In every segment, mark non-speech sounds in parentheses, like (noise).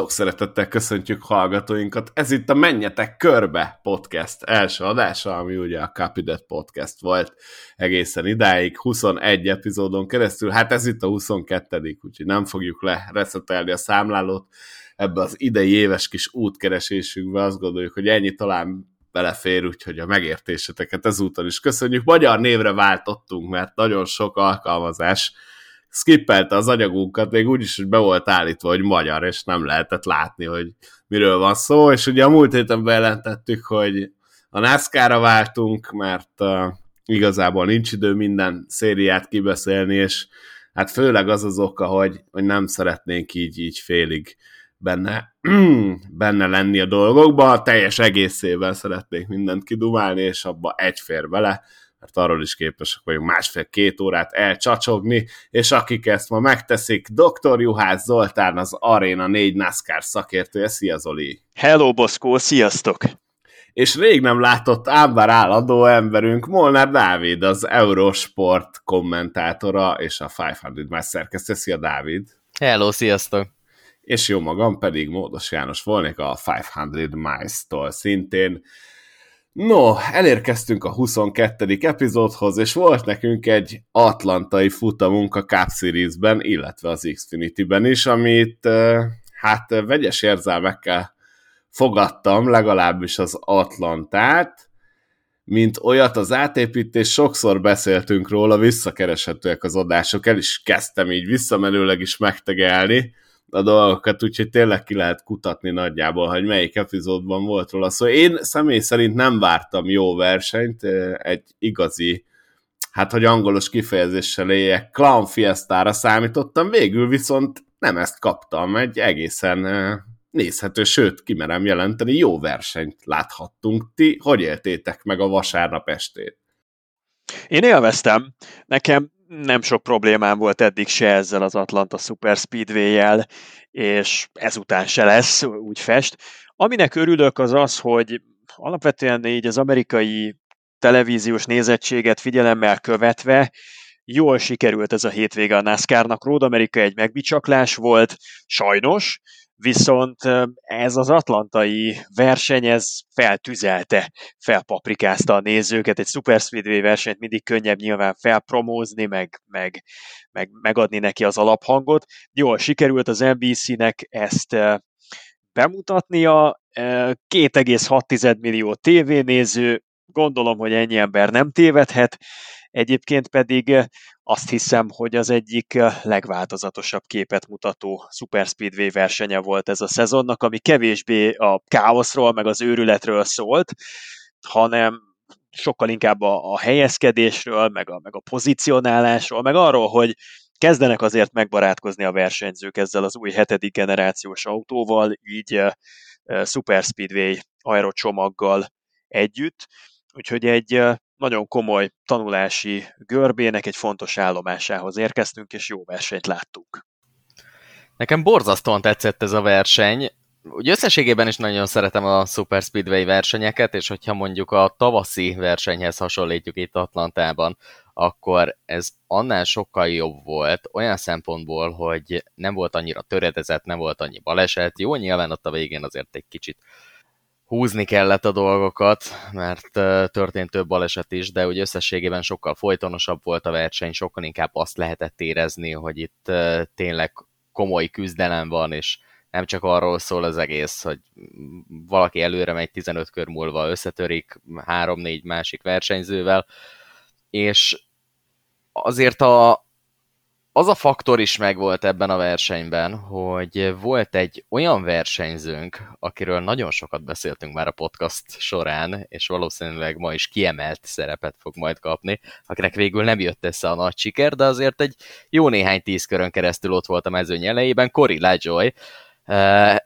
Sok szeretettel köszöntjük hallgatóinkat. Ez itt a Menjetek Körbe podcast első adása, ami ugye a Capidet podcast volt egészen idáig, 21 epizódon keresztül. Hát ez itt a 22 úgyhogy nem fogjuk le reszetelni a számlálót. Ebbe az idei éves kis útkeresésünkbe azt gondoljuk, hogy ennyi talán belefér, úgyhogy a megértéseteket ezúttal is köszönjük. Magyar névre váltottunk, mert nagyon sok alkalmazás skippelte az anyagunkat, még úgyis, hogy be volt állítva, hogy magyar, és nem lehetett látni, hogy miről van szó, és ugye a múlt héten bejelentettük, hogy a NASCAR-ra váltunk, mert uh, igazából nincs idő minden szériát kibeszélni, és hát főleg az az oka, hogy, hogy nem szeretnénk így, így félig benne, (clears throat) benne lenni a dolgokba, teljes egészében szeretnék mindent kidumálni, és abba egy fér bele, mert arról is képesek vagyunk másfél-két órát elcsacsogni, és akik ezt ma megteszik, Dr. Juhász Zoltán, az Arena 4 NASCAR szakértője. Szia Zoli! Hello Boszkó, sziasztok! És rég nem látott ámbár állandó emberünk, Molnár Dávid, az Eurosport kommentátora és a 500 más szerkesztő. Szia Dávid! Hello, sziasztok! És jó magam pedig Módos János volnék a 500 Miles-tól szintén No, elérkeztünk a 22. epizódhoz, és volt nekünk egy atlantai futamunk a Cup Series-ben, illetve az Xfinity-ben is, amit hát vegyes érzelmekkel fogadtam, legalábbis az Atlantát, mint olyat az átépítés, sokszor beszéltünk róla, visszakereshetőek az adások, el is kezdtem így visszamenőleg is megtegelni, a dolgokat, úgyhogy tényleg ki lehet kutatni nagyjából, hogy melyik epizódban volt róla szó. Szóval én személy szerint nem vártam jó versenyt, egy igazi, hát hogy angolos kifejezéssel éljek, clown fiestára számítottam, végül viszont nem ezt kaptam, egy egészen nézhető, sőt, kimerem jelenteni, jó versenyt láthattunk. Ti hogy éltétek meg a vasárnap estét? Én élveztem. Nekem nem sok problémám volt eddig se ezzel az Atlanta Super Speedway-jel, és ezután se lesz, úgy fest. Aminek örülök az az, hogy alapvetően így az amerikai televíziós nézettséget figyelemmel követve jól sikerült ez a hétvége a NASCAR-nak. Road Amerika egy megbicsaklás volt, sajnos, viszont ez az atlantai verseny, ez feltüzelte, felpaprikázta a nézőket, egy Super Speedway versenyt mindig könnyebb nyilván felpromózni, meg, meg, meg megadni neki az alaphangot. Jól sikerült az NBC-nek ezt bemutatnia, 2,6 millió tévénéző, gondolom, hogy ennyi ember nem tévedhet, Egyébként pedig azt hiszem, hogy az egyik legváltozatosabb képet mutató Super Speedway versenye volt ez a szezonnak, ami kevésbé a káoszról, meg az őrületről szólt, hanem sokkal inkább a, a helyezkedésről, meg a, meg a pozicionálásról, meg arról, hogy kezdenek azért megbarátkozni a versenyzők ezzel az új hetedik generációs autóval, így uh, Super Speedway aerocsomaggal együtt. Úgyhogy egy nagyon komoly tanulási görbének egy fontos állomásához érkeztünk, és jó versenyt láttunk. Nekem borzasztóan tetszett ez a verseny. Úgy összességében is nagyon szeretem a Super Speedway versenyeket, és hogyha mondjuk a tavaszi versenyhez hasonlítjuk itt Atlantában, akkor ez annál sokkal jobb volt, olyan szempontból, hogy nem volt annyira töredezett, nem volt annyi baleset. Jó, nyilván ott a végén azért egy kicsit húzni kellett a dolgokat, mert történt több baleset is, de úgy összességében sokkal folytonosabb volt a verseny, sokkal inkább azt lehetett érezni, hogy itt tényleg komoly küzdelem van, és nem csak arról szól az egész, hogy valaki előre megy 15 kör múlva összetörik 3-4 másik versenyzővel, és azért a, az a faktor is megvolt ebben a versenyben, hogy volt egy olyan versenyzőnk, akiről nagyon sokat beszéltünk már a podcast során, és valószínűleg ma is kiemelt szerepet fog majd kapni, akinek végül nem jött össze a nagy siker, de azért egy jó néhány tíz körön keresztül ott volt a mezőny elejében, Cory LaJoy,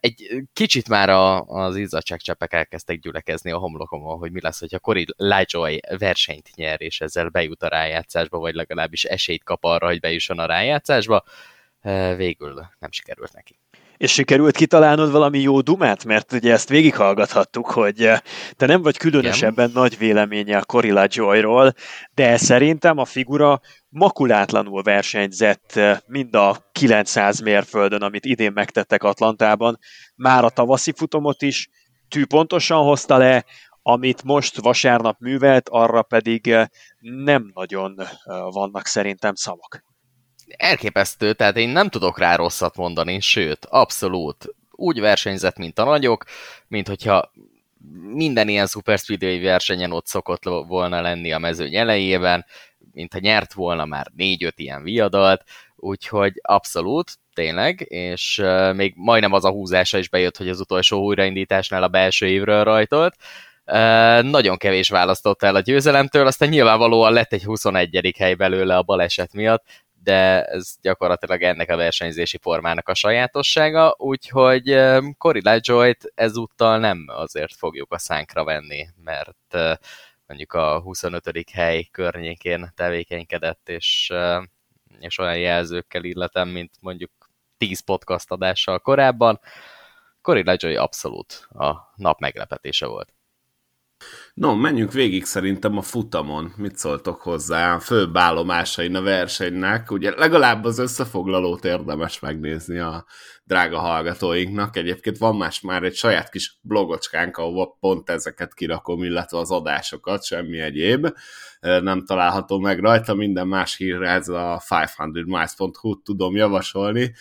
egy kicsit már a, az izzadságcsepek elkezdtek gyülekezni a homlokomon, hogy mi lesz, hogyha Cory LaJoy versenyt nyer, és ezzel bejut a rájátszásba, vagy legalábbis esélyt kap arra, hogy bejusson a rájátszásba. Végül nem sikerült neki. És sikerült kitalálnod valami jó dumát? Mert ugye ezt végighallgathattuk, hogy eh, te nem vagy különösebben Igen. nagy véleménye a Corilla Joyról, de szerintem a figura makulátlanul versenyzett eh, mind a 900 mérföldön, amit idén megtettek Atlantában, már a tavaszi futamot is tűpontosan hozta le, amit most vasárnap művelt, arra pedig eh, nem nagyon vannak szerintem szavak elképesztő, tehát én nem tudok rá rosszat mondani, sőt, abszolút úgy versenyzett, mint a nagyok, mint hogyha minden ilyen Super versenyen ott szokott volna lenni a mezőny elejében, mint ha nyert volna már négy-öt ilyen viadalt, úgyhogy abszolút, tényleg, és még majdnem az a húzása is bejött, hogy az utolsó újraindításnál a belső évről rajtolt. Uh, nagyon kevés választott el a győzelemtől, aztán nyilvánvalóan lett egy 21. hely belőle a baleset miatt, de ez gyakorlatilag ennek a versenyzési formának a sajátossága, úgyhogy Cory LaJoy-t ezúttal nem azért fogjuk a szánkra venni, mert mondjuk a 25. hely környékén tevékenykedett, és, és olyan jelzőkkel illetem, mint mondjuk 10 podcast adással korábban. Cory LaJoy abszolút a nap meglepetése volt. No, menjünk végig szerintem a futamon. Mit szóltok hozzá? A főbb állomásain a versenynek. Ugye legalább az összefoglalót érdemes megnézni a drága hallgatóinknak. Egyébként van más már egy saját kis blogocskánk, ahol pont ezeket kirakom, illetve az adásokat, semmi egyéb. Nem található meg rajta, minden más hírre ez a 500miles.hu tudom javasolni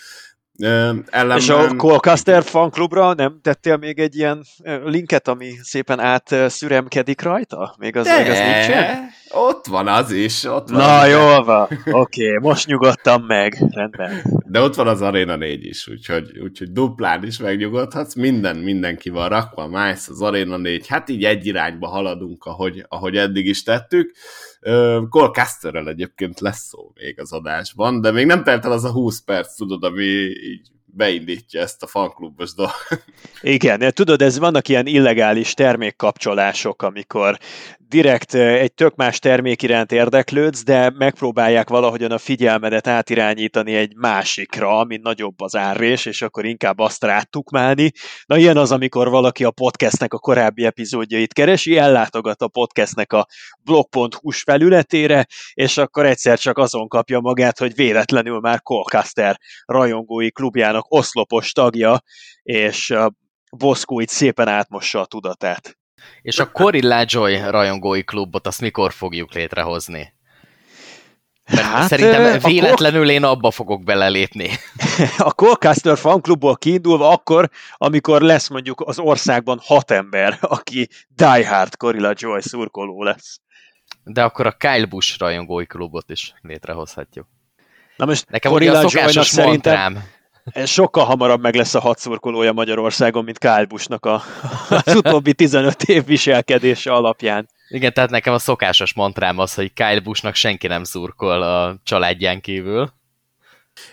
ellenben... És a Colcaster fanklubra nem tettél még egy ilyen linket, ami szépen átszüremkedik rajta? Még az, De, az nincsen? Ott van az is. Ott van Na, jól van. Oké, okay, most nyugodtam meg. Rendben. De ott van az Arena 4 is, úgyhogy, úgyhogy duplán is megnyugodhatsz. Minden, mindenki van rakva, Mice, az Arena 4. Hát így egy irányba haladunk, ahogy, ahogy eddig is tettük. Cole Casterrel egyébként lesz szó még az adásban, de még nem telt el az a 20 perc, tudod, ami így beindítja ezt a fanklubos dolgot. Igen, tudod, ez vannak ilyen illegális termékkapcsolások, amikor direkt egy tök más termék iránt érdeklődsz, de megpróbálják valahogyan a figyelmedet átirányítani egy másikra, ami nagyobb az árrés, és akkor inkább azt rátukmálni. Na ilyen az, amikor valaki a podcastnek a korábbi epizódjait keresi, ellátogat a podcastnek a blog.hu felületére, és akkor egyszer csak azon kapja magát, hogy véletlenül már Colcaster rajongói klubjának oszlopos tagja, és Boszkó itt szépen átmossa a tudatát. És a Corilla Joy rajongói klubot azt mikor fogjuk létrehozni? Mert hát, szerintem véletlenül én abba fogok belelépni. (laughs) A Colcaster fanklubból kiindulva akkor, amikor lesz mondjuk az országban hat ember, aki diehard Corilla Joy szurkoló lesz. De akkor a Kyle Busch rajongói klubot is létrehozhatjuk. Na most Nekem Corilla a szokásos szerintem, mantrám, sokkal hamarabb meg lesz a hat szurkolója Magyarországon, mint Kyle Busch-nak a, az utóbbi 15 év viselkedése alapján. Igen, tehát nekem a szokásos mantrám az, hogy Kyle Busch-nak senki nem szurkol a családján kívül.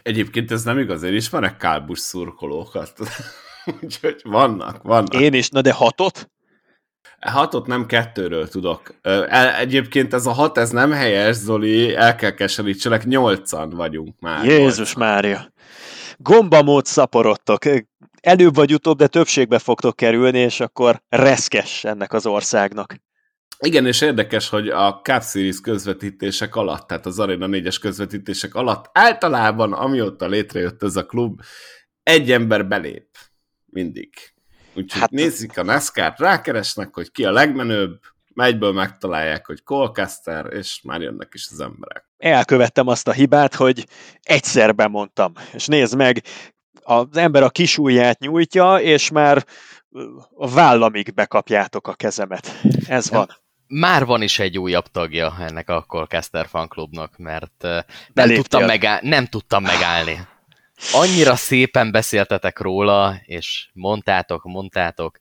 Egyébként ez nem igaz, én ismerek Kyle Busch szurkolókat. (laughs) Úgyhogy vannak, vannak. Én is, na de hatot? Hatot nem kettőről tudok. Egyébként ez a hat, ez nem helyes, Zoli, el kell keserítselek, nyolcan vagyunk már. Jézus nyolcan. Mária gombamód szaporodtok. Előbb vagy utóbb, de többségbe fogtok kerülni, és akkor reszkes ennek az országnak. Igen, és érdekes, hogy a Cup Series közvetítések alatt, tehát az Arena 4-es közvetítések alatt általában, amióta létrejött ez a klub, egy ember belép. Mindig. Úgyhogy hát, nézik a NASCAR-t, rákeresnek, hogy ki a legmenőbb, megyből megtalálják, hogy Colcaster, és már jönnek is az emberek. Elkövettem azt a hibát, hogy egyszer bemondtam. És nézd meg, az ember a kisújját nyújtja, és már a vállamig bekapjátok a kezemet. Ez van. Már van is egy újabb tagja ennek a Colcaster fanklubnak, mert nem tudtam, megáll- nem tudtam megállni. Annyira szépen beszéltetek róla, és mondtátok, mondtátok,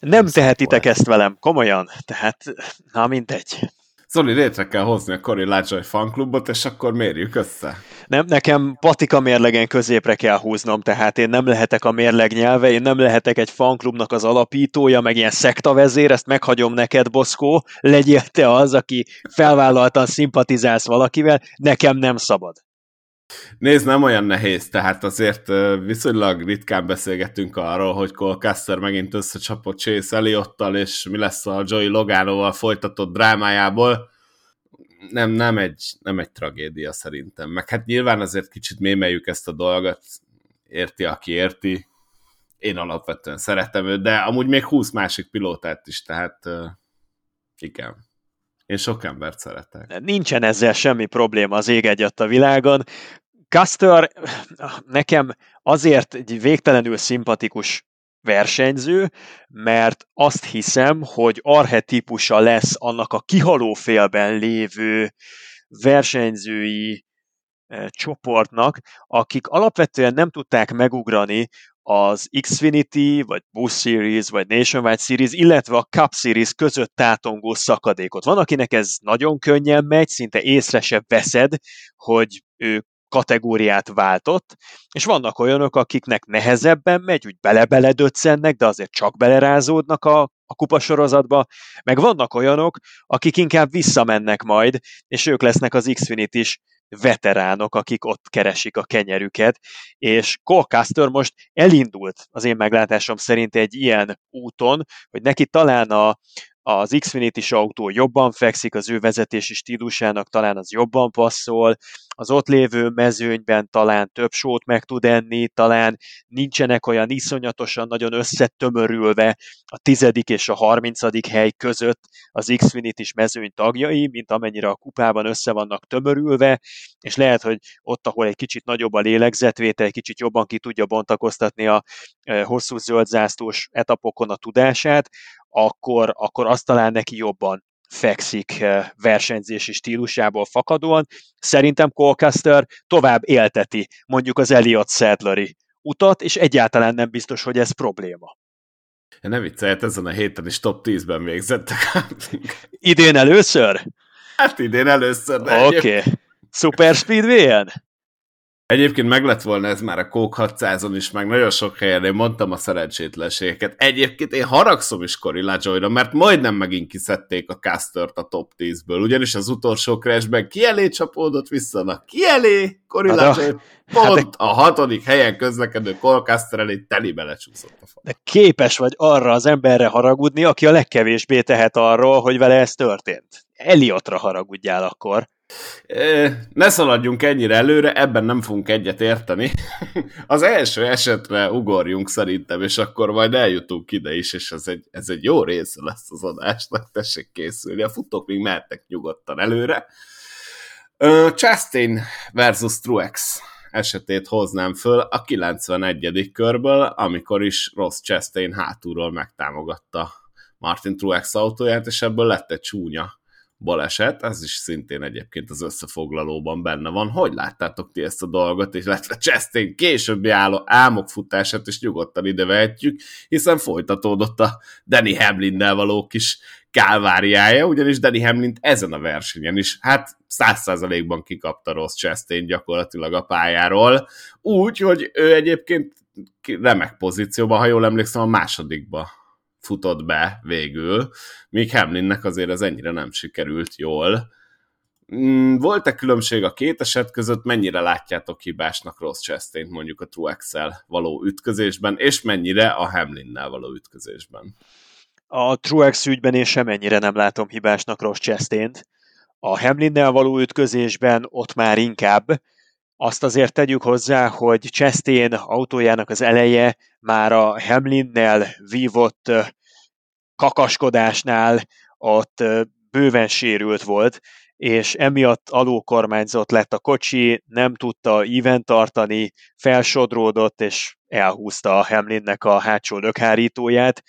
nem tehetitek ezt velem, komolyan. Tehát, na mindegy. Zoli, létre kell hozni a Cory Lajoy fanklubot, és akkor mérjük össze. Nem, nekem patika mérlegen középre kell húznom, tehát én nem lehetek a mérleg nyelve, én nem lehetek egy fanklubnak az alapítója, meg ilyen szektavezér, ezt meghagyom neked, Boszkó, legyél te az, aki felvállaltan szimpatizálsz valakivel, nekem nem szabad. Nézd, nem olyan nehéz, tehát azért viszonylag ritkán beszélgetünk arról, hogy Cole megint összecsapott Chase Elliotttal, és mi lesz a Joey Loganoval folytatott drámájából. Nem, nem egy, nem egy tragédia szerintem. Meg hát nyilván azért kicsit mémeljük ezt a dolgot, érti, aki érti. Én alapvetően szeretem őt, de amúgy még 20 másik pilótát is, tehát igen. Én sok embert szeretek. Nincsen ezzel semmi probléma az ég egyet a világon. Custer nekem azért egy végtelenül szimpatikus versenyző, mert azt hiszem, hogy arhetípusa lesz annak a kihaló félben lévő versenyzői eh, csoportnak, akik alapvetően nem tudták megugrani az Xfinity, vagy Boost Series, vagy Nationwide Series, illetve a Cup Series között tátongó szakadékot. Van, akinek ez nagyon könnyen megy, szinte észre se veszed, hogy ő kategóriát váltott, és vannak olyanok, akiknek nehezebben megy, úgy bele-bele döccennek, de azért csak belerázódnak a, a kupasorozatba, meg vannak olyanok, akik inkább visszamennek majd, és ők lesznek az Xfinity is veteránok, akik ott keresik a kenyerüket, és Colcaster most elindult az én meglátásom szerint egy ilyen úton, hogy neki talán a, az Xfinity-s autó jobban fekszik, az ő vezetési stílusának talán az jobban passzol, az ott lévő mezőnyben talán több sót meg tud enni, talán nincsenek olyan iszonyatosan nagyon összetömörülve a tizedik és a harmincadik hely között az Xfinity-s mezőny tagjai, mint amennyire a kupában össze vannak tömörülve, és lehet, hogy ott, ahol egy kicsit nagyobb a lélegzetvétel, egy kicsit jobban ki tudja bontakoztatni a e, hosszú zöldzásztós etapokon a tudását, akkor, akkor azt talán neki jobban fekszik eh, versenyzési stílusából fakadóan. Szerintem Colcaster tovább élteti mondjuk az Elliot Sadleri utat, és egyáltalán nem biztos, hogy ez probléma. Ne vicceljet, ezen a héten is top 10-ben végzettek. idén először? Hát idén először. Oké. Okay. Super Speedway-en? Egyébként meg lett volna ez már a Coke 600-on is, meg nagyon sok helyen, én mondtam a szerencsétlenségeket. Egyébként én haragszom is Cory LaJoy-ra, mert majdnem megint kiszedték a Castert a top 10-ből, ugyanis az utolsó crashben ki elé csapódott vissza, na ki elé Cory hát LaJoy, pont hát a hatodik helyen közlekedő Colcaster elé teli belecsúszott a fal. De képes vagy arra az emberre haragudni, aki a legkevésbé tehet arról, hogy vele ez történt. Eliotra haragudjál akkor. Ne szaladjunk ennyire előre, ebben nem fogunk egyet érteni. (laughs) Az első esetre ugorjunk szerintem, és akkor majd eljutunk ide is, és ez egy, ez egy jó része lesz az adásnak, tessék készülni. A futók még mehetnek nyugodtan előre. Chastain versus Truex esetét hoznám föl a 91. körből, amikor is Ross Chastain hátulról megtámogatta Martin Truex autóját, és ebből lett egy csúnya baleset, ez is szintén egyébként az összefoglalóban benne van. Hogy láttátok ti ezt a dolgot, és illetve Chastain későbbi álló álmokfutását is nyugodtan ide vehetjük, hiszen folytatódott a Danny Hamlinnel való kis kálváriája, ugyanis Danny Hamlin ezen a versenyen is, hát száz százalékban kikapta rossz Chastain gyakorlatilag a pályáról, úgy, hogy ő egyébként remek pozícióban, ha jól emlékszem, a másodikba futott be végül, míg Hamlinnek azért ez ennyire nem sikerült jól. Mm, volt-e különbség a két eset között, mennyire látjátok hibásnak Ross chastain mondjuk a Truex-el való ütközésben, és mennyire a Hamlinnel való ütközésben? A Truex ügyben én semennyire nem látom hibásnak Ross chastain A Hamlinnel való ütközésben ott már inkább, azt azért tegyük hozzá, hogy Chastain autójának az eleje már a Hamlinnel vívott kakaskodásnál ott bőven sérült volt, és emiatt alulkormányzott lett a kocsi, nem tudta even tartani, felsodródott, és elhúzta a Hamlinnek a hátsó lökhárítóját.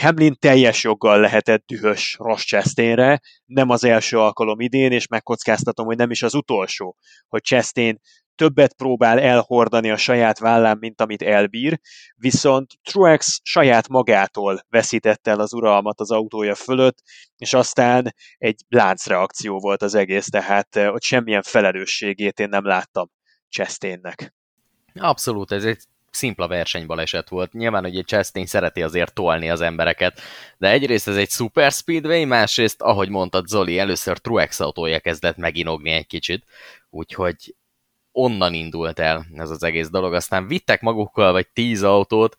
Hamlin teljes joggal lehetett dühös Ross Chastainre, nem az első alkalom idén, és megkockáztatom, hogy nem is az utolsó, hogy Chastain többet próbál elhordani a saját vállán, mint amit elbír, viszont Truex saját magától veszítette el az uralmat az autója fölött, és aztán egy láncreakció volt az egész, tehát eh, ott semmilyen felelősségét én nem láttam Chastainnek. Abszolút, ez egy szimpla versenybaleset volt. Nyilván, hogy egy Chastain szereti azért tolni az embereket, de egyrészt ez egy super speedway, másrészt, ahogy mondtad Zoli, először Truex autója kezdett meginogni egy kicsit, úgyhogy onnan indult el ez az egész dolog. Aztán vittek magukkal vagy tíz autót,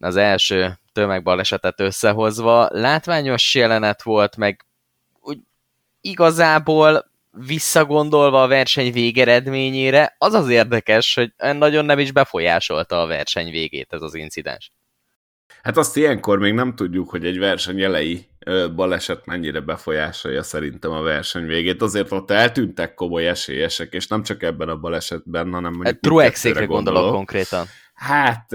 az első tömegbalesetet összehozva. Látványos jelenet volt, meg úgy igazából visszagondolva a verseny végeredményére, az az érdekes, hogy nagyon nem is befolyásolta a verseny végét ez az incidens. Hát azt ilyenkor még nem tudjuk, hogy egy verseny elejé baleset mennyire befolyásolja szerintem a verseny végét. Azért ott eltűntek komoly esélyesek, és nem csak ebben a balesetben, hanem mondjuk... Hát Truexékre gondolok, gondolok konkrétan. Hát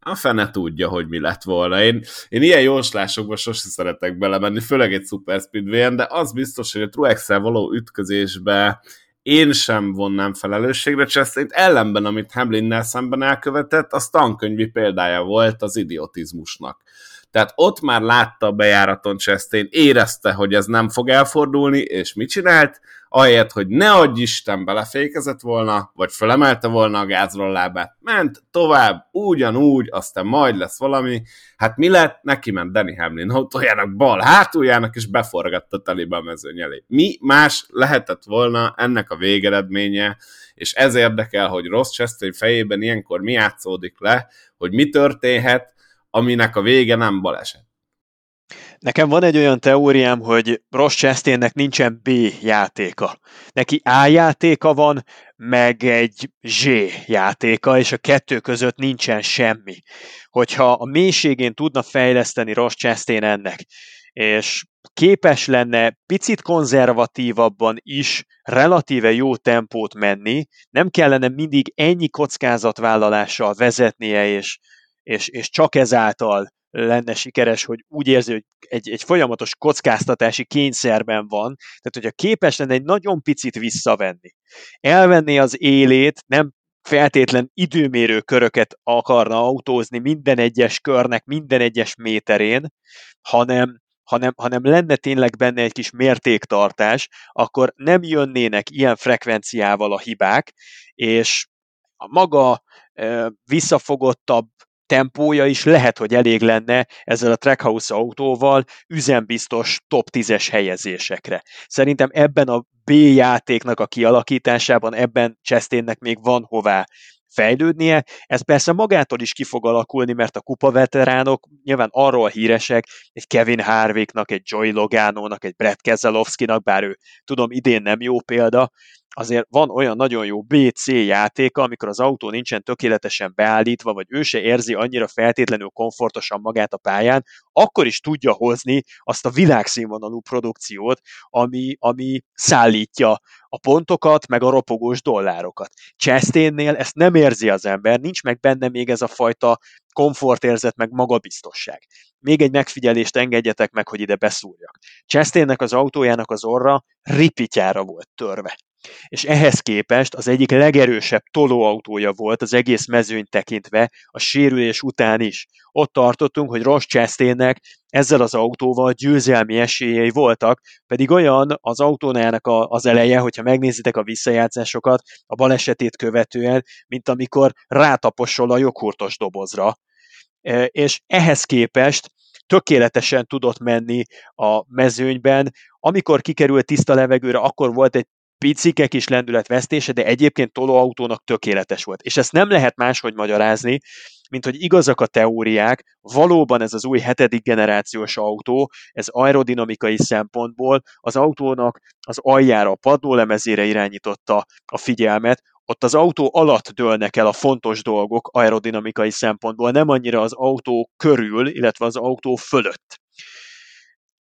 a fene tudja, hogy mi lett volna. Én, én ilyen jóslásokba sose szeretek belemenni, főleg egy Super speedway de az biztos, hogy a truex való ütközésbe én sem vonnám felelősségre chastain ellenben, amit Hamlinnel szemben elkövetett, az tankönyvi példája volt az idiotizmusnak. Tehát ott már látta a bejáraton Chastain, érezte, hogy ez nem fog elfordulni, és mit csinált? ahelyett, hogy ne adj Isten belefékezett volna, vagy felemelte volna a gázról lábát, ment tovább, ugyanúgy, aztán majd lesz valami. Hát mi lett? Neki ment Danny Hamlin autójának bal hátuljának, és beforgatta telibe a mezőny elé. Mi más lehetett volna ennek a végeredménye, és ez érdekel, hogy Ross Chastain fejében ilyenkor mi játszódik le, hogy mi történhet, aminek a vége nem baleset. Nekem van egy olyan teóriám, hogy Ross Chastainnek nincsen B játéka. Neki A játéka van, meg egy Z játéka, és a kettő között nincsen semmi. Hogyha a mélységén tudna fejleszteni Ross Chastain ennek, és képes lenne picit konzervatívabban is relatíve jó tempót menni, nem kellene mindig ennyi kockázatvállalással vezetnie, és, és, és csak ezáltal lenne sikeres, hogy úgy érzi, hogy egy, egy folyamatos kockáztatási kényszerben van, tehát hogyha képes lenne egy nagyon picit visszavenni, elvenni az élét, nem feltétlen időmérő köröket akarna autózni minden egyes körnek, minden egyes méterén, hanem, hanem, hanem lenne tényleg benne egy kis mértéktartás, akkor nem jönnének ilyen frekvenciával a hibák, és a maga visszafogottabb tempója is lehet, hogy elég lenne ezzel a Trackhouse autóval üzembiztos top 10-es helyezésekre. Szerintem ebben a B játéknak a kialakításában, ebben Chastainnek még van hová fejlődnie. Ez persze magától is ki fog alakulni, mert a kupa veteránok nyilván arról híresek, egy Kevin Harvicknak, egy Joey Logano-nak, egy Brett Keselowski-nak, bár ő tudom idén nem jó példa, azért van olyan nagyon jó BC játéka, amikor az autó nincsen tökéletesen beállítva, vagy ő se érzi annyira feltétlenül komfortosan magát a pályán, akkor is tudja hozni azt a világszínvonalú produkciót, ami, ami szállítja a pontokat, meg a ropogós dollárokat. Chastainnél ezt nem érzi az ember, nincs meg benne még ez a fajta komfortérzet, meg magabiztosság. Még egy megfigyelést engedjetek meg, hogy ide beszúrjak. Chastainnek az autójának az orra ripityára volt törve és ehhez képest az egyik legerősebb tolóautója volt az egész mezőny tekintve a sérülés után is. Ott tartottunk, hogy Ross Chastainnek ezzel az autóval győzelmi esélyei voltak, pedig olyan az autónájának a, az eleje, hogyha megnézitek a visszajátszásokat a balesetét követően, mint amikor rátaposol a joghurtos dobozra. E, és ehhez képest tökéletesen tudott menni a mezőnyben. Amikor kikerült tiszta levegőre, akkor volt egy picike kis lendületvesztése, de egyébként tolóautónak tökéletes volt. És ezt nem lehet máshogy magyarázni, mint hogy igazak a teóriák, valóban ez az új hetedik generációs autó, ez aerodinamikai szempontból az autónak az aljára, a padlólemezére irányította a figyelmet, ott az autó alatt dőlnek el a fontos dolgok aerodinamikai szempontból, nem annyira az autó körül, illetve az autó fölött.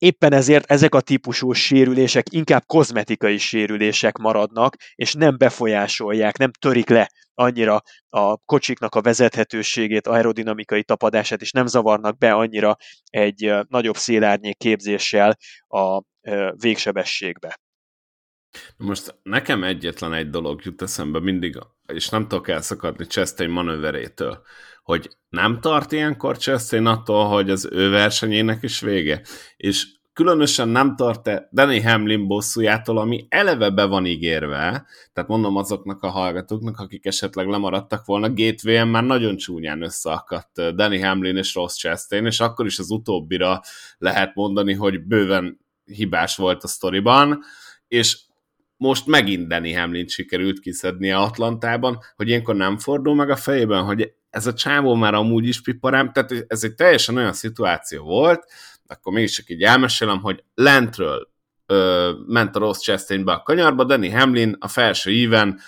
Éppen ezért ezek a típusú sérülések inkább kozmetikai sérülések maradnak, és nem befolyásolják, nem törik le annyira a kocsiknak a vezethetőségét, aerodinamikai tapadását, és nem zavarnak be annyira egy nagyobb szélárnyék képzéssel a végsebességbe. Most nekem egyetlen egy dolog jut eszembe mindig, és nem tudok elszakadni Chastain manőverétől, hogy nem tart ilyenkor Chastain attól, hogy az ő versenyének is vége, és különösen nem tart-e Danny Hamlin bosszújától, ami eleve be van ígérve, tehát mondom azoknak a hallgatóknak, akik esetleg lemaradtak volna, Gateway-en már nagyon csúnyán összeakadt Danny Hamlin és Ross Chastain, és akkor is az utóbbira lehet mondani, hogy bőven hibás volt a sztoriban, és most megint Danny Hamlin sikerült kiszednie Atlantában, hogy ilyenkor nem fordul meg a fejében, hogy ez a csávó már amúgy is piparám, tehát ez egy teljesen olyan szituáció volt, akkor mégis csak így elmesélem, hogy lentről ö, ment a rossz Chastainbe a kanyarba, Danny Hamlin a felső íven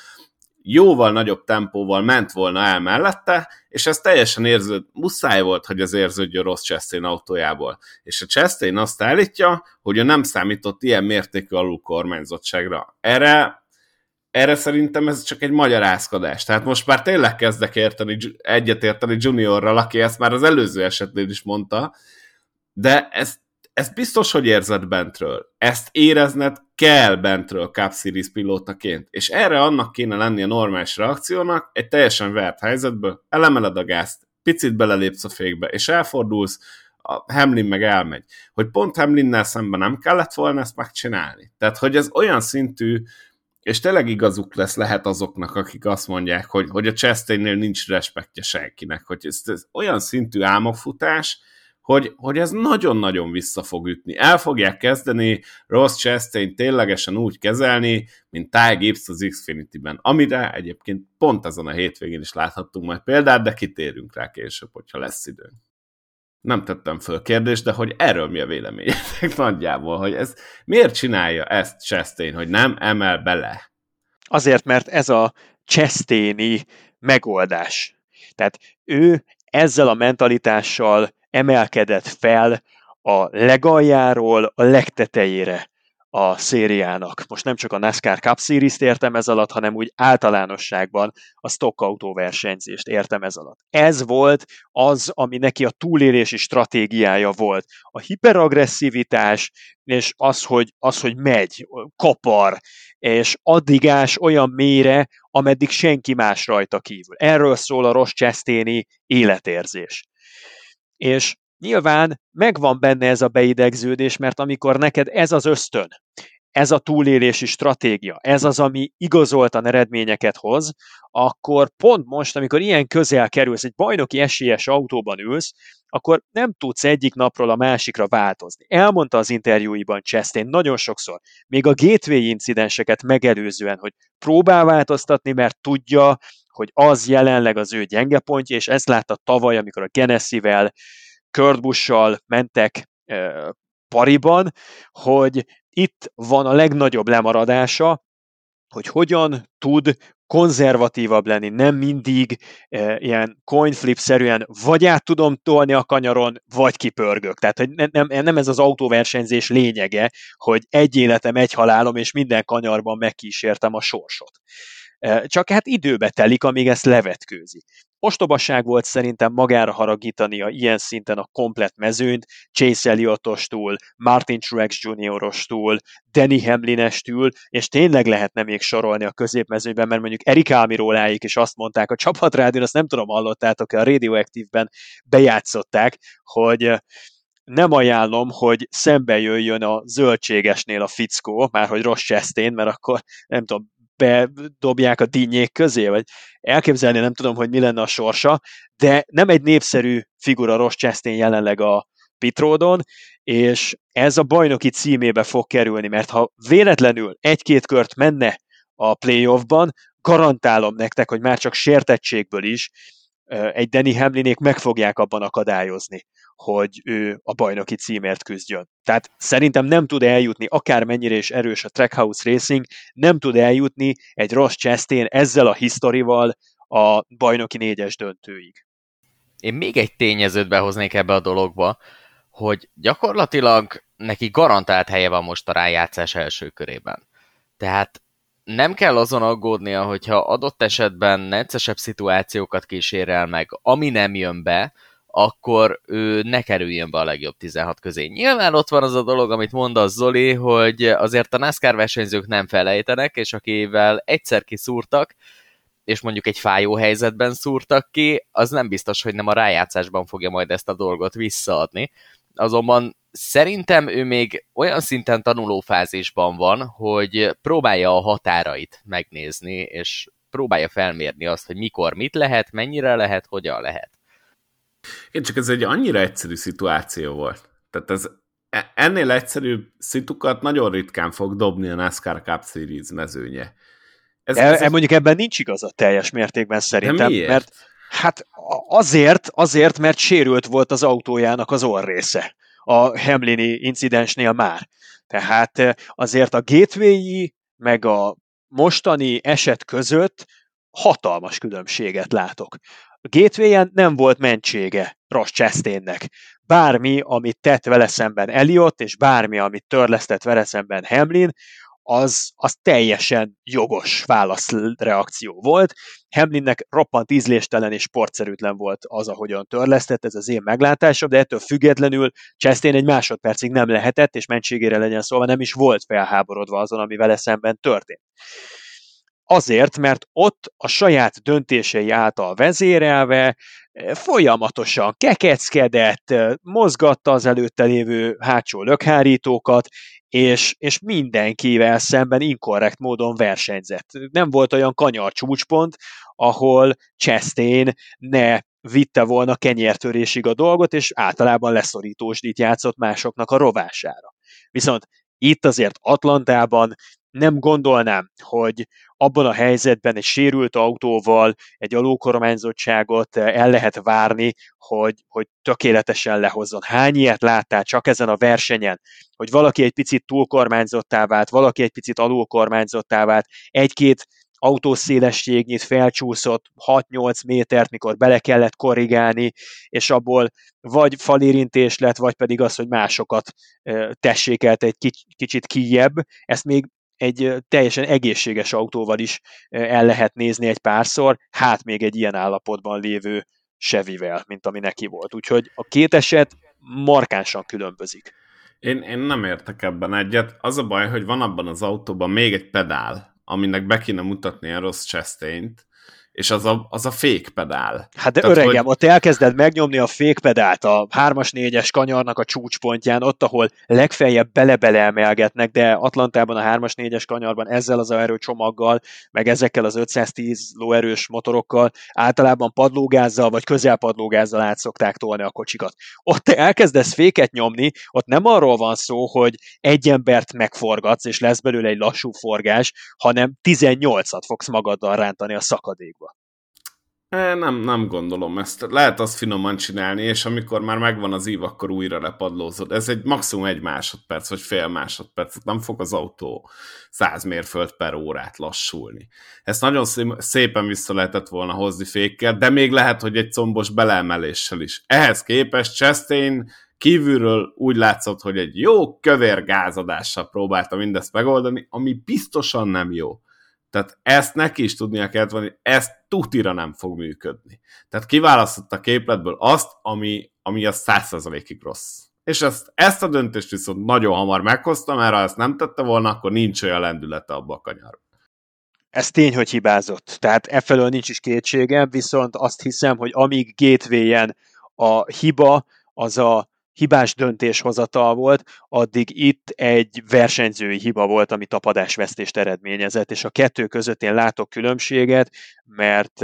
jóval nagyobb tempóval ment volna el mellette, és ez teljesen érződ, muszáj volt, hogy ez érződjön rossz Chastain autójából. És a Chastain azt állítja, hogy ő nem számított ilyen mértékű alul kormányzottságra. Erre erre szerintem ez csak egy magyarázkodás. Tehát most már tényleg kezdek érteni, egyetérteni Juniorral, aki ezt már az előző esetnél is mondta, de ez ezt biztos, hogy érzed bentről. Ezt érezned kell bentről Cup Series pilótaként. És erre annak kéne lenni a normális reakciónak, egy teljesen vert helyzetből, elemeled a gázt, picit belelépsz a fékbe, és elfordulsz, a Hamlin meg elmegy. Hogy pont Hamlinnel szemben nem kellett volna ezt megcsinálni. Tehát, hogy ez olyan szintű, és tényleg igazuk lesz lehet azoknak, akik azt mondják, hogy, hogy a Chastainnél nincs respektje senkinek, hogy ez, ez olyan szintű álmokfutás, hogy, hogy ez nagyon-nagyon vissza fog ütni. El fogják kezdeni Ross Chastain ténylegesen úgy kezelni, mint Ty Gibbs az Xfinity-ben, amire egyébként pont ezen a hétvégén is láthattunk majd példát, de kitérünk rá később, hogyha lesz időnk. Nem tettem föl kérdést, de hogy erről mi a véleményetek (laughs) nagyjából, hogy ez miért csinálja ezt Chastain, hogy nem emel bele? Azért, mert ez a Chastaini megoldás. Tehát ő ezzel a mentalitással emelkedett fel a legaljáról a legtetejére a szériának. Most nem csak a NASCAR Cup Series-t értem ez alatt, hanem úgy általánosságban a stock autó versenyzést értem ez alatt. Ez volt az, ami neki a túlélési stratégiája volt. A hiperagresszivitás, és az, hogy, az, hogy megy, kapar, és addigás olyan mélyre, ameddig senki más rajta kívül. Erről szól a Ross Chastain életérzés és nyilván megvan benne ez a beidegződés, mert amikor neked ez az ösztön, ez a túlélési stratégia, ez az, ami igazoltan eredményeket hoz, akkor pont most, amikor ilyen közel kerülsz, egy bajnoki esélyes autóban ülsz, akkor nem tudsz egyik napról a másikra változni. Elmondta az interjúiban Chastain nagyon sokszor, még a gateway incidenseket megelőzően, hogy próbál változtatni, mert tudja, hogy az jelenleg az ő gyenge pontja, és ezt látta tavaly, amikor a Genesivel, Kurt Busch-sal mentek pariban, hogy itt van a legnagyobb lemaradása, hogy hogyan tud konzervatívabb lenni, nem mindig e, ilyen coin flip-szerűen vagy át tudom tolni a kanyaron, vagy kipörgök. Tehát hogy nem, nem, nem ez az autóversenyzés lényege, hogy egy életem, egy halálom, és minden kanyarban megkísértem a sorsot. Csak hát időbe telik, amíg ezt levetkőzi. Ostobaság volt szerintem magára haragítani a ilyen szinten a komplet mezőnyt, Chase Elliott-ostól, Martin Truex Jr.-ostól, Danny Hamlin-estől, és tényleg lehetne még sorolni a középmezőnyben, mert mondjuk Erik Almiróláik is azt mondták, a csapatrádión, azt nem tudom, hallottátok-e, a Radioactive-ben bejátszották, hogy nem ajánlom, hogy szembe jöjjön a zöldségesnél a fickó, már hogy rossz Chastain, mert akkor nem tudom, bedobják a dinnyék közé, vagy elképzelni nem tudom, hogy mi lenne a sorsa, de nem egy népszerű figura Ross Chastain jelenleg a Pitródon, és ez a bajnoki címébe fog kerülni, mert ha véletlenül egy-két kört menne a playoffban, garantálom nektek, hogy már csak sértettségből is egy Danny Hamlinék meg fogják abban akadályozni, hogy ő a bajnoki címért küzdjön. Tehát szerintem nem tud eljutni, akármennyire is erős a Trackhouse Racing, nem tud eljutni egy Ross Chastain ezzel a historival a bajnoki négyes döntőig. Én még egy tényezőt behoznék ebbe a dologba, hogy gyakorlatilag neki garantált helye van most a rájátszás első körében. Tehát nem kell azon aggódnia, hogyha adott esetben neccesebb szituációkat kísérel meg, ami nem jön be, akkor ő ne kerüljön be a legjobb 16 közé. Nyilván ott van az a dolog, amit mond az Zoli, hogy azért a NASCAR versenyzők nem felejtenek, és akivel egyszer kiszúrtak, és mondjuk egy fájó helyzetben szúrtak ki, az nem biztos, hogy nem a rájátszásban fogja majd ezt a dolgot visszaadni. Azonban szerintem ő még olyan szinten tanulófázisban van, hogy próbálja a határait megnézni, és próbálja felmérni azt, hogy mikor mit lehet, mennyire lehet, hogyan lehet. Én csak ez egy annyira egyszerű szituáció volt. Tehát ez e, ennél egyszerűbb szitukat nagyon ritkán fog dobni a NASCAR Cup Series mezőnye. Ez, ez e, mondjuk ebben nincs igazat teljes mértékben szerintem, mert hát azért, azért, mert sérült volt az autójának az orrésze a Hamlini incidensnél már. Tehát azért a gateway meg a mostani eset között hatalmas különbséget látok. A gateway nem volt mentsége Ross Chastainnek. Bármi, amit tett vele szemben Elliot, és bármi, amit törlesztett vele szemben Hamlin, az, az teljesen jogos válaszreakció volt. Hamlinnek roppant ízléstelen és sportszerűtlen volt az, ahogyan törlesztett, ez az én meglátásom, de ettől függetlenül Chastain egy másodpercig nem lehetett, és mentségére legyen szólva nem is volt felháborodva azon, ami vele szemben történt. Azért, mert ott a saját döntései által vezérelve folyamatosan kekeckedett, mozgatta az előtte lévő hátsó lökhárítókat, és, és mindenkivel szemben inkorrekt módon versenyzett. Nem volt olyan kanyar csúcspont, ahol Chastain ne vitte volna kenyértörésig a dolgot, és általában leszorítósdit játszott másoknak a rovására. Viszont itt azért Atlantában nem gondolnám, hogy abban a helyzetben egy sérült autóval egy alulkormányzottságot el lehet várni, hogy, hogy tökéletesen lehozzon. Hány ilyet láttál csak ezen a versenyen, hogy valaki egy picit túlkormányzottá vált, valaki egy picit alulkormányzottá vált, egy-két autószélességnyit felcsúszott 6-8 métert, mikor bele kellett korrigálni, és abból vagy falérintés lett, vagy pedig az, hogy másokat tessékelt egy kicsit kijebb. Ezt még egy teljesen egészséges autóval is el lehet nézni egy párszor, hát még egy ilyen állapotban lévő Chevyvel, mint ami neki volt. Úgyhogy a két eset markánsan különbözik. Én, én nem értek ebben egyet. Az a baj, hogy van abban az autóban még egy pedál, aminek be kéne mutatni a rossz Chastain-t, és az a, az a fékpedál. Hát de Tehát, öregem, hogy... ott elkezded megnyomni a fékpedált a 3-as, 4-es kanyarnak a csúcspontján, ott, ahol legfeljebb bele-bele emelgetnek, de Atlantában a 3-as, 4-es kanyarban ezzel az erőcsomaggal, meg ezekkel az 510 lóerős motorokkal általában padlógázzal vagy közelpadlógázzal át szokták tolni a kocsikat. Ott te elkezdesz féket nyomni, ott nem arról van szó, hogy egy embert megforgatsz, és lesz belőle egy lassú forgás, hanem 18-at fogsz magaddal rántani a szakadékba. Nem, nem gondolom ezt. Lehet azt finoman csinálni, és amikor már megvan az ív, akkor újra lepadlózod. Ez egy maximum egy másodperc, vagy fél másodperc. Nem fog az autó 100 mérföld per órát lassulni. Ezt nagyon szépen vissza lehetett volna hozni fékkel, de még lehet, hogy egy combos beleemeléssel is. Ehhez képest Chastain kívülről úgy látszott, hogy egy jó kövér gázadással próbálta mindezt megoldani, ami biztosan nem jó. Tehát ezt neki is tudnia kellett volna, hogy ez tutira nem fog működni. Tehát kiválasztott a képletből azt, ami, ami a százszerzalékig rossz. És ezt, ezt a döntést viszont nagyon hamar meghoztam, mert ha ezt nem tette volna, akkor nincs olyan lendülete abba a kanyarba. Ez tény, hogy hibázott. Tehát e felől nincs is kétségem, viszont azt hiszem, hogy amíg gateway a hiba az a hibás döntéshozatal volt, addig itt egy versenyzői hiba volt, ami tapadásvesztést eredményezett, és a kettő között én látok különbséget, mert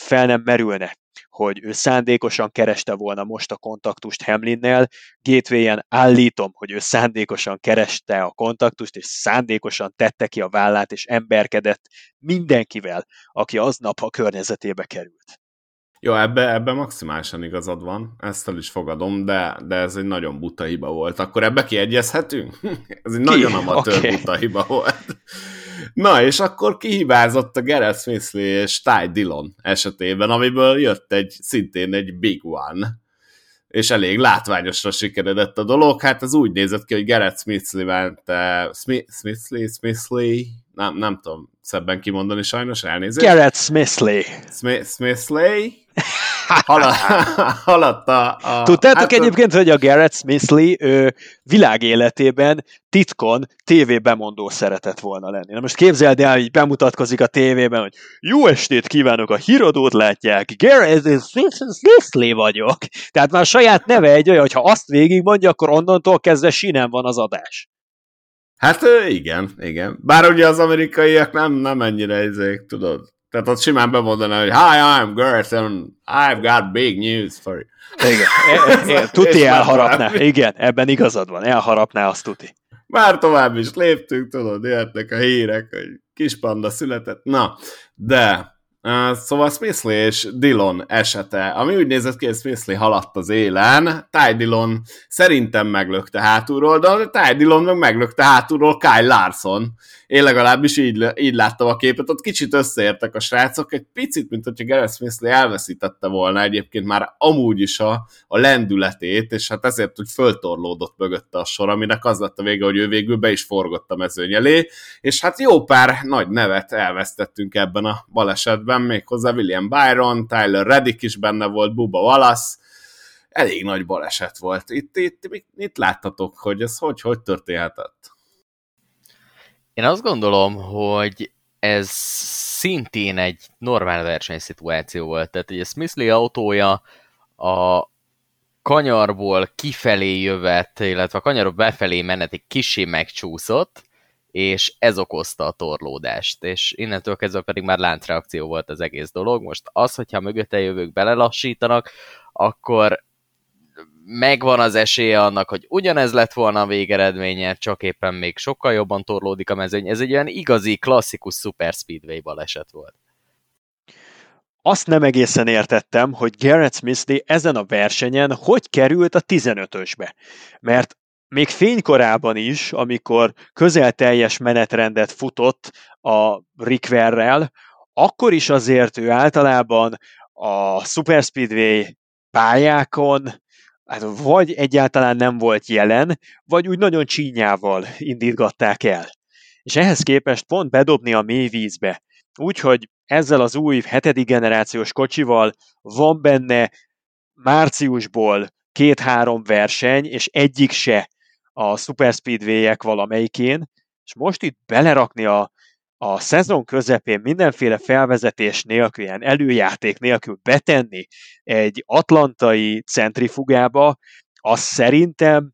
fel nem merülne, hogy ő szándékosan kereste volna most a kontaktust Hamlinnel, Gateway-en állítom, hogy ő szándékosan kereste a kontaktust, és szándékosan tette ki a vállát, és emberkedett mindenkivel, aki aznap a környezetébe került. Jó, ebbe, ebbe maximálisan igazad van, ezt el is fogadom, de, de ez egy nagyon buta hiba volt. Akkor ebbe kiegyezhetünk? (laughs) ez egy Ki? nagyon amatőr okay. buta hiba volt. Na, és akkor kihibázott a Gareth Smithley és Ty Dillon esetében, amiből jött egy szintén egy big one és elég látványosra sikeredett a dolog. Hát ez úgy nézett ki, hogy Gareth Smithley ment, uh, Smith, Smithley, Smithley, nem, nem tudom szebben kimondani sajnos, elnézést. Gareth Smithley. Smith, Smithley, haladt a... (laughs) a Tudtátok hát, egyébként, hogy a Garrett Smithley ő világéletében titkon tévébemondó szeretett volna lenni. Na most képzeld el, hogy bemutatkozik a tévében, hogy jó estét kívánok, a híradót látják, Garrett Smithley vagyok. Tehát már a saját neve egy olyan, hogy ha azt végigmondja, akkor onnantól kezdve sinem van az adás. Hát igen, igen. Bár ugye az amerikaiak nem, nem ennyire ezek, tudod, Tehát ott simán bemondaná, hogy Hi, I'm Gert, and I've got big news for you. Igen, (laughs) tuti elharapná. Igen, ebben igazad van, elharapná azt tuti. Már tovább is léptünk, tudod, jöhetnek a hírek, hogy kis panda született. Na, de Uh, szóval Smithley és Dillon esete, ami úgy nézett ki, hogy Smithley haladt az élen, Ty Dillon szerintem meglökte hátulról, de Ty Dillon meg meglökte hátulról Kyle Larson. Én legalábbis így, így láttam a képet, ott kicsit összeértek a srácok, egy picit, mint hogyha Gareth Smithley elveszítette volna egyébként már amúgy is a, a lendületét, és hát ezért úgy föltorlódott mögötte a sor, aminek az lett a vége, hogy ő végül be is forgott a mezőny elé, és hát jó pár nagy nevet elvesztettünk ebben a balesetben, méghozzá William Byron, Tyler Reddick is benne volt, Buba Wallace, elég nagy baleset volt. Itt, itt, itt, itt láttatok, hogy ez hogy, hogy történhetett? Én azt gondolom, hogy ez szintén egy normál versenyszituáció volt. Tehát ugye Smithley autója a kanyarból kifelé jövet, illetve a kanyarból befelé menetig kisé megcsúszott, és ez okozta a torlódást, és innentől kezdve pedig már láncreakció volt az egész dolog. Most az, hogyha mögötte jövők belelassítanak, akkor megvan az esélye annak, hogy ugyanez lett volna a végeredménye, csak éppen még sokkal jobban torlódik a mezőny. Ez egy olyan igazi, klasszikus Super Speedway baleset volt. Azt nem egészen értettem, hogy Garrett Smithley ezen a versenyen hogy került a 15-ösbe. Mert még fénykorában is, amikor közel teljes menetrendet futott a Rickverrel, akkor is azért ő általában a Super Speedway pályákon hát vagy egyáltalán nem volt jelen, vagy úgy nagyon csínyával indítgatták el. És ehhez képest pont bedobni a mély vízbe. Úgyhogy ezzel az új hetedik generációs kocsival van benne márciusból két-három verseny, és egyik se a Super Speedway-ek valamelyikén, és most itt belerakni a, a szezon közepén mindenféle felvezetés nélkül, ilyen előjáték nélkül betenni egy atlantai centrifugába, az szerintem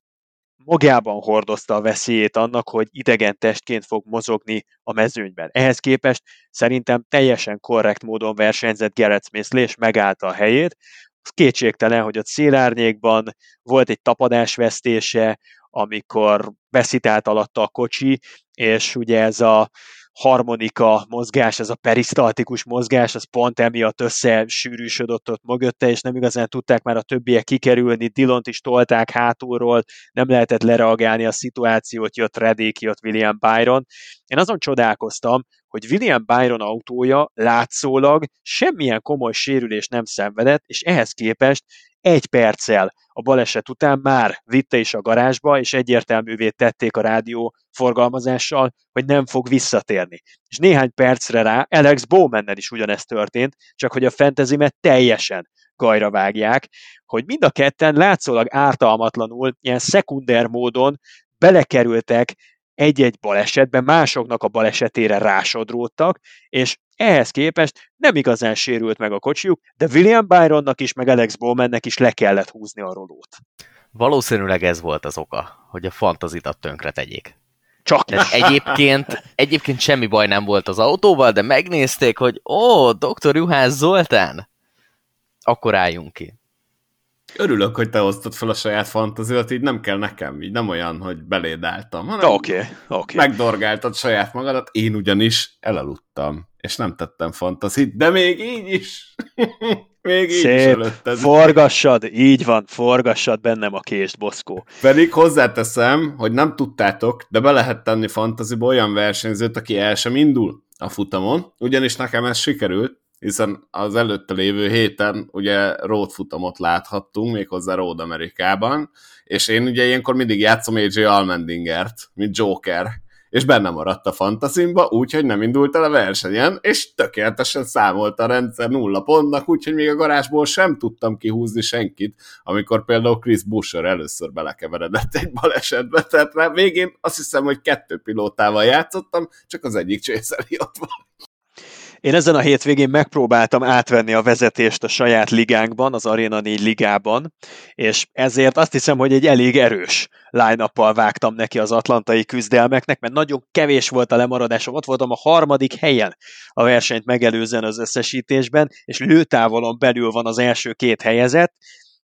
magában hordozta a veszélyét annak, hogy idegen testként fog mozogni a mezőnyben. Ehhez képest szerintem teljesen korrekt módon versenyzett Gerett Smith és megállta a helyét. Az kétségtelen, hogy a szélárnyékban volt egy tapadásvesztése, amikor veszítált alatta a kocsi, és ugye ez a harmonika mozgás, ez a perisztaltikus mozgás, az pont emiatt összesűrűsödött ott mögötte, és nem igazán tudták már a többiek kikerülni, Dillont is tolták hátulról, nem lehetett lereagálni a szituációt, jött Reddick, jött William Byron. Én azon csodálkoztam, hogy William Byron autója látszólag semmilyen komoly sérülés nem szenvedett, és ehhez képest egy perccel a baleset után már vitte is a garázsba, és egyértelművé tették a rádió forgalmazással, hogy nem fog visszatérni. És néhány percre rá Alex Bowmannel is ugyanezt történt, csak hogy a fantasymet teljesen gajra vágják, hogy mind a ketten látszólag ártalmatlanul, ilyen szekunder módon belekerültek egy-egy balesetben, másoknak a balesetére rásodródtak, és ehhez képest nem igazán sérült meg a kocsiuk, de William Byronnak is, meg Alex Bowmannek is le kellett húzni a rolót. Valószínűleg ez volt az oka, hogy a fantazitat tönkre tegyék. Csak Tehát (laughs) egyébként, egyébként semmi baj nem volt az autóval, de megnézték, hogy ó, dr. Juhász Zoltán, akkor álljunk ki. Örülök, hogy te osztod fel a saját fantaziat, így nem kell nekem, így nem olyan, hogy beléd álltam, hanem okay, okay. megdorgáltad saját magadat, én ugyanis elaludtam, és nem tettem fantazit, de még így is, (laughs) még így Szép, is előtted. forgassad, így van, forgassad bennem a kést, Boszkó. Pedig hozzáteszem, hogy nem tudtátok, de be lehet tenni fantaziba olyan versenyzőt, aki el sem indul a futamon, ugyanis nekem ez sikerült, hiszen az előtte lévő héten ugye road futamot láthattunk, méghozzá Road Amerikában, és én ugye ilyenkor mindig játszom AJ Almendingert, mint Joker, és benne maradt a fantazimba, úgyhogy nem indult el a versenyen, és tökéletesen számolt a rendszer nulla pontnak, úgyhogy még a garázsból sem tudtam kihúzni senkit, amikor például Chris Busher először belekeveredett egy balesetbe, tehát végén azt hiszem, hogy kettő pilótával játszottam, csak az egyik Chase ott van. Én ezen a hétvégén megpróbáltam átvenni a vezetést a saját ligánkban, az Arena 4 ligában, és ezért azt hiszem, hogy egy elég erős line vágtam neki az atlantai küzdelmeknek, mert nagyon kevés volt a lemaradásom. Ott voltam a harmadik helyen a versenyt megelőzően az összesítésben, és lőtávolon belül van az első két helyezett,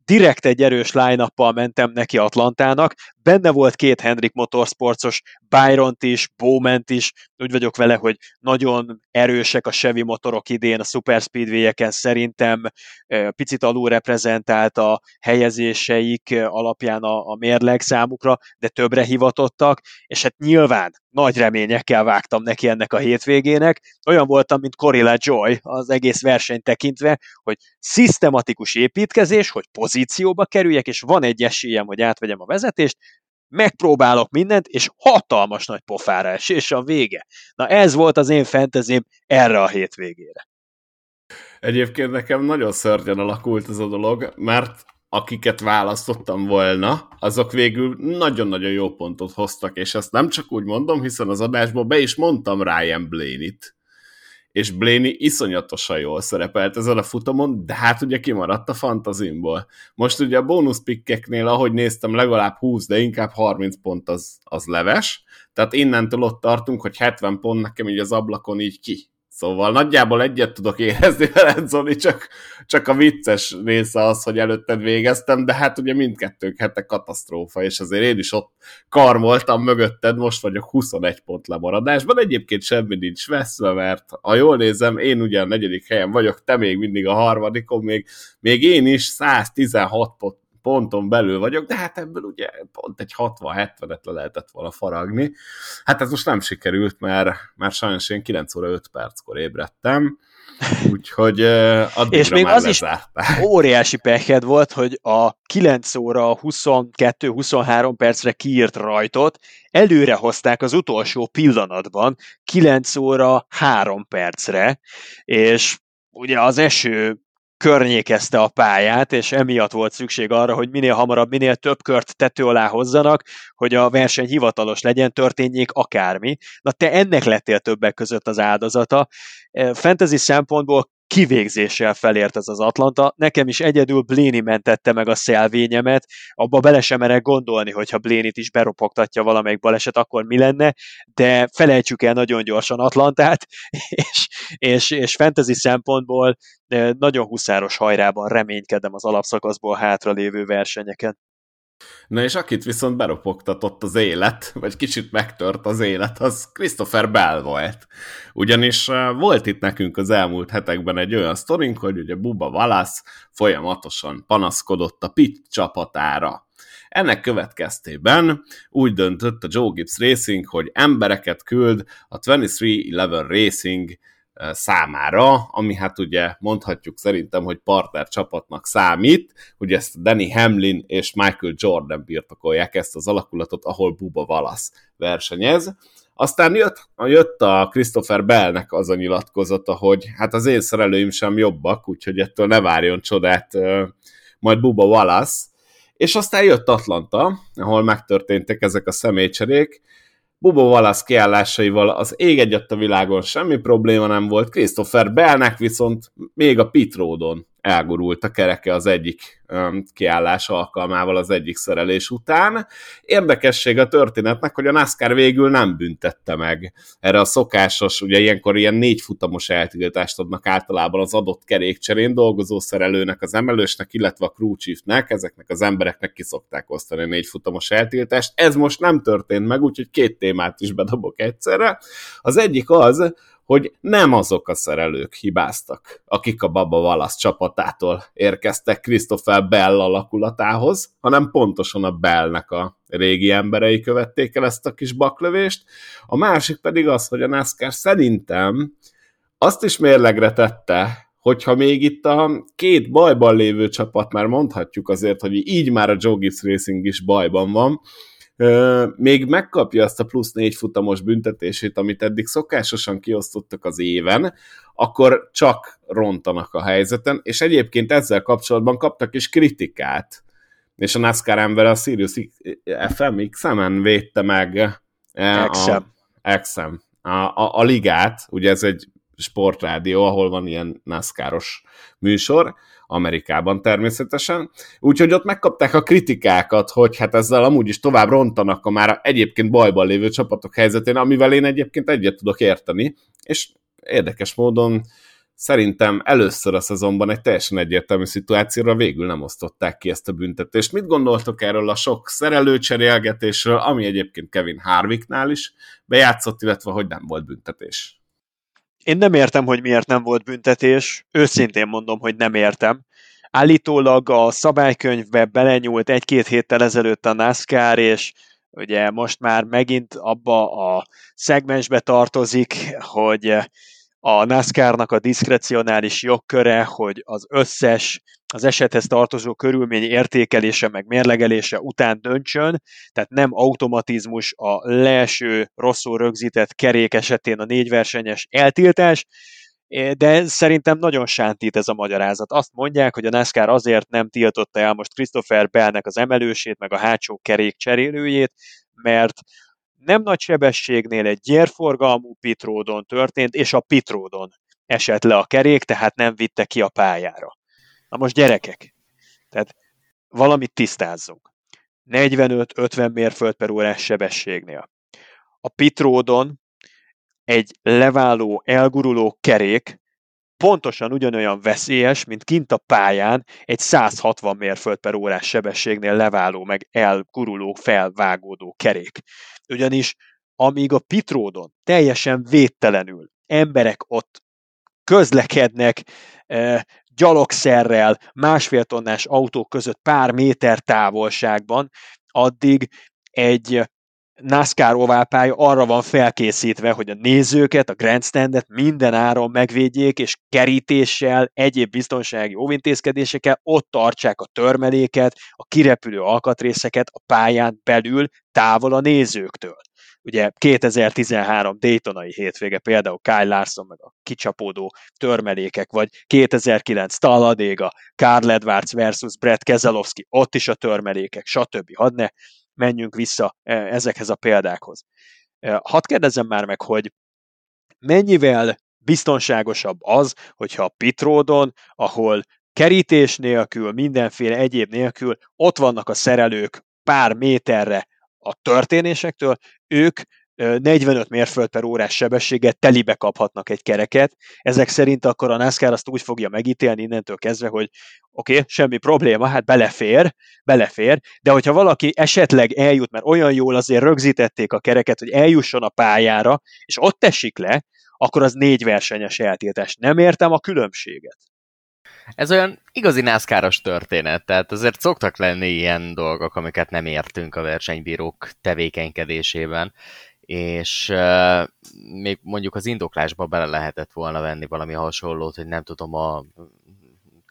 direkt egy erős line mentem neki Atlantának, benne volt két Hendrik Motorsportsos, byron is, bowman is, úgy vagyok vele, hogy nagyon erősek a Chevy motorok idén a Super Speedway-eken, szerintem. Picit alul reprezentált a helyezéseik alapján a, a mérleg számukra, de többre hivatottak, és hát nyilván nagy reményekkel vágtam neki ennek a hétvégének. Olyan voltam, mint Corilla Joy az egész versenyt tekintve, hogy szisztematikus építkezés, hogy pozícióba kerüljek, és van egy esélyem, hogy átvegyem a vezetést, megpróbálok mindent, és hatalmas nagy pofára es, és a vége. Na ez volt az én fentezém erre a hétvégére. Egyébként nekem nagyon szörnyen alakult ez a dolog, mert akiket választottam volna, azok végül nagyon-nagyon jó pontot hoztak, és ezt nem csak úgy mondom, hiszen az adásból be is mondtam Ryan Blaney-t, és Blaney iszonyatosan jól szerepelt ezen a futamon, de hát ugye kimaradt a fantazimból. Most ugye a bónuszpikkeknél, ahogy néztem, legalább 20, de inkább 30 pont az, az leves, tehát innentől ott tartunk, hogy 70 pont nekem így az ablakon így ki, Szóval nagyjából egyet tudok érezni (laughs) veled, Zoli, csak, csak a vicces része az, hogy előtted végeztem, de hát ugye mindkettőnk hete katasztrófa, és azért én is ott karmoltam mögötted, most vagyok 21 pont lemaradásban, egyébként semmi nincs veszve, mert ha jól nézem, én ugye a negyedik helyen vagyok, te még mindig a harmadikon, még, még én is 116 pont, ponton belül vagyok, de hát ebből ugye pont egy 60-70-et le lehetett volna faragni. Hát ez most nem sikerült, mert, mert sajnos én 9 óra 5 perckor ébredtem, úgyhogy uh, És még az lezárták. is óriási peked volt, hogy a 9 óra 22-23 percre kiírt rajtot előre hozták az utolsó pillanatban 9 óra 3 percre, és ugye az eső környékezte a pályát, és emiatt volt szükség arra, hogy minél hamarabb, minél több kört tető alá hozzanak, hogy a verseny hivatalos legyen, történjék akármi. Na te ennek lettél többek között az áldozata. Fantasy szempontból kivégzéssel felért ez az Atlanta. Nekem is egyedül Bléni mentette meg a szelvényemet, abba bele sem merek gondolni, hogyha Blénit is beropogtatja valamelyik baleset, akkor mi lenne, de felejtsük el nagyon gyorsan Atlantát, (laughs) és, és, és fantasy szempontból nagyon huszáros hajrában reménykedem az alapszakaszból hátralévő versenyeken. Na és akit viszont beropogtatott az élet, (laughs) vagy kicsit megtört az élet, az Christopher Bell volt. Ugyanis volt itt nekünk az elmúlt hetekben egy olyan sztorink, hogy ugye Buba Wallace folyamatosan panaszkodott a Pit csapatára. Ennek következtében úgy döntött a Joe Gibbs Racing, hogy embereket küld a 2311 Racing számára, ami hát ugye mondhatjuk szerintem, hogy partner csapatnak számít, ugye ezt Danny Hamlin és Michael Jordan birtokolják ezt az alakulatot, ahol Buba Wallace versenyez. Aztán jött, jött a Christopher Bellnek az a nyilatkozata, hogy hát az én szerelőim sem jobbak, úgyhogy ettől ne várjon csodát majd Buba Wallace, és aztán jött Atlanta, ahol megtörténtek ezek a személycserék, Bubo Wallace kiállásaival az ég egyet a világon semmi probléma nem volt, Christopher Bellnek viszont még a pit roadon elgurult a kereke az egyik kiállás alkalmával az egyik szerelés után. Érdekesség a történetnek, hogy a NASCAR végül nem büntette meg erre a szokásos, ugye ilyenkor ilyen négy futamos eltiltást adnak általában az adott kerékcserén dolgozó szerelőnek, az emelősnek, illetve a crew chiefnek, ezeknek az embereknek kiszokták osztani a négy futamos eltiltást. Ez most nem történt meg, úgyhogy két témát is bedobok egyszerre. Az egyik az, hogy nem azok a szerelők hibáztak, akik a Baba Wallace csapatától érkeztek Christopher Bell alakulatához, hanem pontosan a Bellnek a régi emberei követték el ezt a kis baklövést. A másik pedig az, hogy a NASCAR szerintem azt is mérlegre tette, hogyha még itt a két bajban lévő csapat, már mondhatjuk azért, hogy így már a Joe Gibbs Racing is bajban van, még megkapja azt a plusz négy futamos büntetését, amit eddig szokásosan kiosztottak az éven, akkor csak rontanak a helyzeten, és egyébként ezzel kapcsolatban kaptak is kritikát, és a NASCAR ember a Sirius FMX-en védte meg a, a, a, a ligát, ugye ez egy sportrádió, ahol van ilyen NASCAR-os műsor, Amerikában természetesen. Úgyhogy ott megkapták a kritikákat, hogy hát ezzel amúgy is tovább rontanak a már egyébként bajban lévő csapatok helyzetén, amivel én egyébként egyet tudok érteni, és érdekes módon szerintem először a szezonban egy teljesen egyértelmű szituációra végül nem osztották ki ezt a büntetést. Mit gondoltok erről a sok szerelőcserélgetésről, ami egyébként Kevin Harvicknál is bejátszott, illetve hogy nem volt büntetés? Én nem értem, hogy miért nem volt büntetés. Őszintén mondom, hogy nem értem. Állítólag a szabálykönyvbe belenyúlt egy-két héttel ezelőtt a NASCAR, és ugye most már megint abba a szegmensbe tartozik, hogy a NASCAR-nak a diszkrecionális jogköre, hogy az összes az esethez tartozó körülmény értékelése meg mérlegelése után döntsön, tehát nem automatizmus a leeső rosszul rögzített kerék esetén a négyversenyes eltiltás, de szerintem nagyon sántít ez a magyarázat. Azt mondják, hogy a NASCAR azért nem tiltotta el most Christopher Bellnek az emelősét, meg a hátsó kerék cserélőjét, mert nem nagy sebességnél egy gyérforgalmú pitródon történt, és a pitródon esett le a kerék, tehát nem vitte ki a pályára. Na most gyerekek, tehát valamit tisztázzunk. 45-50 mérföld per órás sebességnél. A pitródon egy leváló, elguruló kerék pontosan ugyanolyan veszélyes, mint kint a pályán egy 160 mérföld per órás sebességnél leváló, meg elguruló, felvágódó kerék. Ugyanis amíg a pitródon teljesen védtelenül emberek ott közlekednek e, gyalogszerrel, másfél tonnás autók között pár méter távolságban, addig egy NASCAR oválpálya arra van felkészítve, hogy a nézőket, a grandstandet minden áron megvédjék, és kerítéssel, egyéb biztonsági óvintézkedésekkel ott tartsák a törmeléket, a kirepülő alkatrészeket a pályán belül, távol a nézőktől. Ugye 2013 Daytonai hétvége például Kyle Larson meg a kicsapódó törmelékek, vagy 2009 Talladega, Karl Edwards versus Brett Keselowski, ott is a törmelékek, stb. Hadd ne menjünk vissza e, ezekhez a példákhoz. E, hadd kérdezzem már meg, hogy mennyivel biztonságosabb az, hogyha a pitródon, ahol kerítés nélkül, mindenféle egyéb nélkül ott vannak a szerelők pár méterre a történésektől, ők 45 mérföld per órás sebességgel telibe kaphatnak egy kereket. Ezek szerint akkor a NASCAR azt úgy fogja megítélni innentől kezdve, hogy oké, okay, semmi probléma, hát belefér, belefér, de hogyha valaki esetleg eljut, mert olyan jól azért rögzítették a kereket, hogy eljusson a pályára, és ott esik le, akkor az négy versenyes eltiltás. Nem értem a különbséget. Ez olyan igazi nászkáros történet, tehát azért szoktak lenni ilyen dolgok, amiket nem értünk a versenybírók tevékenykedésében, és uh, még mondjuk az indoklásba bele lehetett volna venni valami hasonlót, hogy nem tudom, a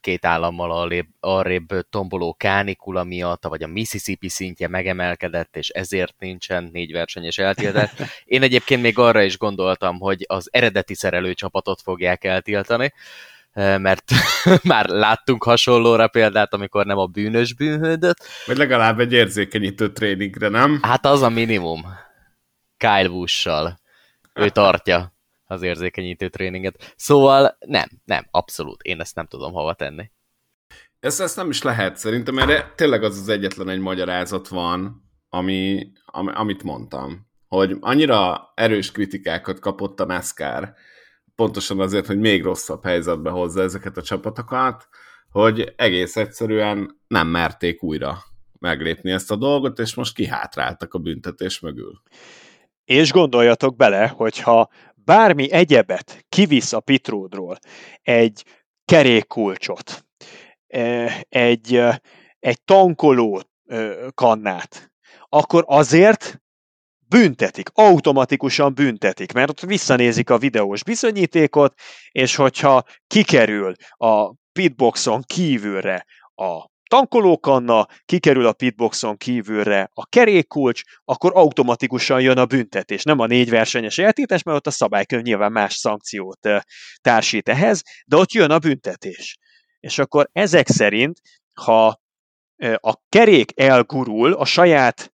két állammal arrébb tomboló kánikula miatt, vagy a Mississippi szintje megemelkedett, és ezért nincsen négy versenyes eltiltás. Én egyébként még arra is gondoltam, hogy az eredeti szerelőcsapatot fogják eltiltani, mert (laughs) már láttunk hasonlóra példát, amikor nem a bűnös bűnhődött. Vagy legalább egy érzékenyítő tréningre, nem? Hát az a minimum. Kyle Busch-sal. Ő tartja az érzékenyítő tréninget. Szóval nem, nem, abszolút. Én ezt nem tudom hova tenni. Ezt, ezt nem is lehet szerintem, mert tényleg az az egyetlen egy magyarázat van, ami, ami, amit mondtam. Hogy annyira erős kritikákat kapott a NASCAR, pontosan azért, hogy még rosszabb helyzetbe hozza ezeket a csapatokat, hogy egész egyszerűen nem merték újra meglépni ezt a dolgot, és most kihátráltak a büntetés mögül. És gondoljatok bele, hogyha bármi egyebet kivisz a pitródról, egy kerékkulcsot, e, egy, e, egy tankoló e, kannát, akkor azért büntetik, automatikusan büntetik, mert ott visszanézik a videós bizonyítékot, és hogyha kikerül a pitboxon kívülre a tankolókanna, kikerül a pitboxon kívülre a kerékkulcs, akkor automatikusan jön a büntetés. Nem a négy versenyes eltétes, mert ott a szabálykönyv nyilván más szankciót társít ehhez, de ott jön a büntetés. És akkor ezek szerint, ha a kerék elgurul a saját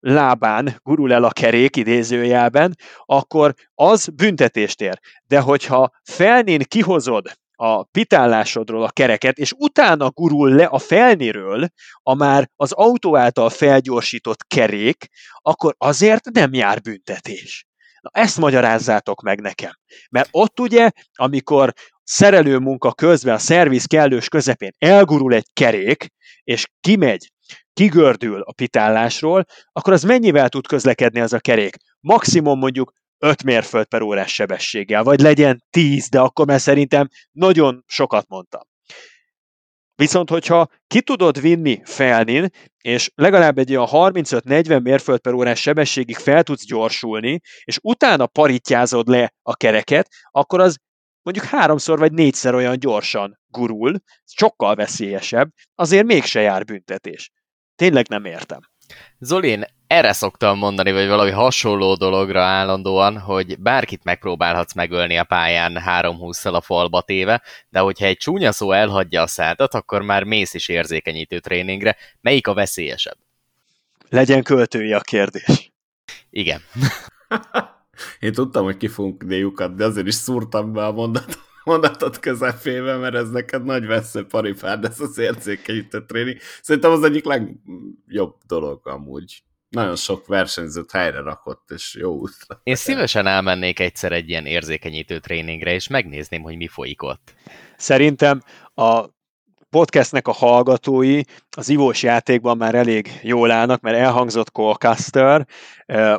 lábán gurul el a kerék idézőjelben, akkor az büntetést ér. De hogyha felnén kihozod a pitállásodról a kereket, és utána gurul le a felniről a már az autó által felgyorsított kerék, akkor azért nem jár büntetés. Na ezt magyarázzátok meg nekem. Mert ott ugye, amikor szerelő munka közben a szerviz kellős közepén elgurul egy kerék, és kimegy, kigördül a pitállásról, akkor az mennyivel tud közlekedni az a kerék? Maximum mondjuk 5 mérföld per órás sebességgel, vagy legyen 10, de akkor már szerintem nagyon sokat mondtam. Viszont, hogyha ki tudod vinni felnin, és legalább egy olyan 35-40 mérföld per órás sebességig fel tudsz gyorsulni, és utána parítjázod le a kereket, akkor az mondjuk háromszor vagy négyszer olyan gyorsan gurul, sokkal veszélyesebb, azért mégse jár büntetés. Tényleg nem értem. Zolin, erre szoktam mondani, vagy valami hasonló dologra állandóan, hogy bárkit megpróbálhatsz megölni a pályán három húszszal a falba téve, de hogyha egy csúnya szó elhagyja a szádat, akkor már mész is érzékenyítő tréningre. Melyik a veszélyesebb? Legyen költői a kérdés. Igen. (laughs) Én tudtam, hogy ki fogunk lyukat, de azért is szúrtam be a mondatot mondatot közepébe, mert ez neked nagy vesző paripád, ez az érzékenyítő tréning. Szerintem az egyik legjobb dolog amúgy. Nagyon sok versenyzőt helyre rakott, és jó útra. Én szívesen elmennék egyszer egy ilyen érzékenyítő tréningre, és megnézném, hogy mi folyik ott. Szerintem a podcastnek a hallgatói az ivós játékban már elég jól állnak, mert elhangzott Colcaster,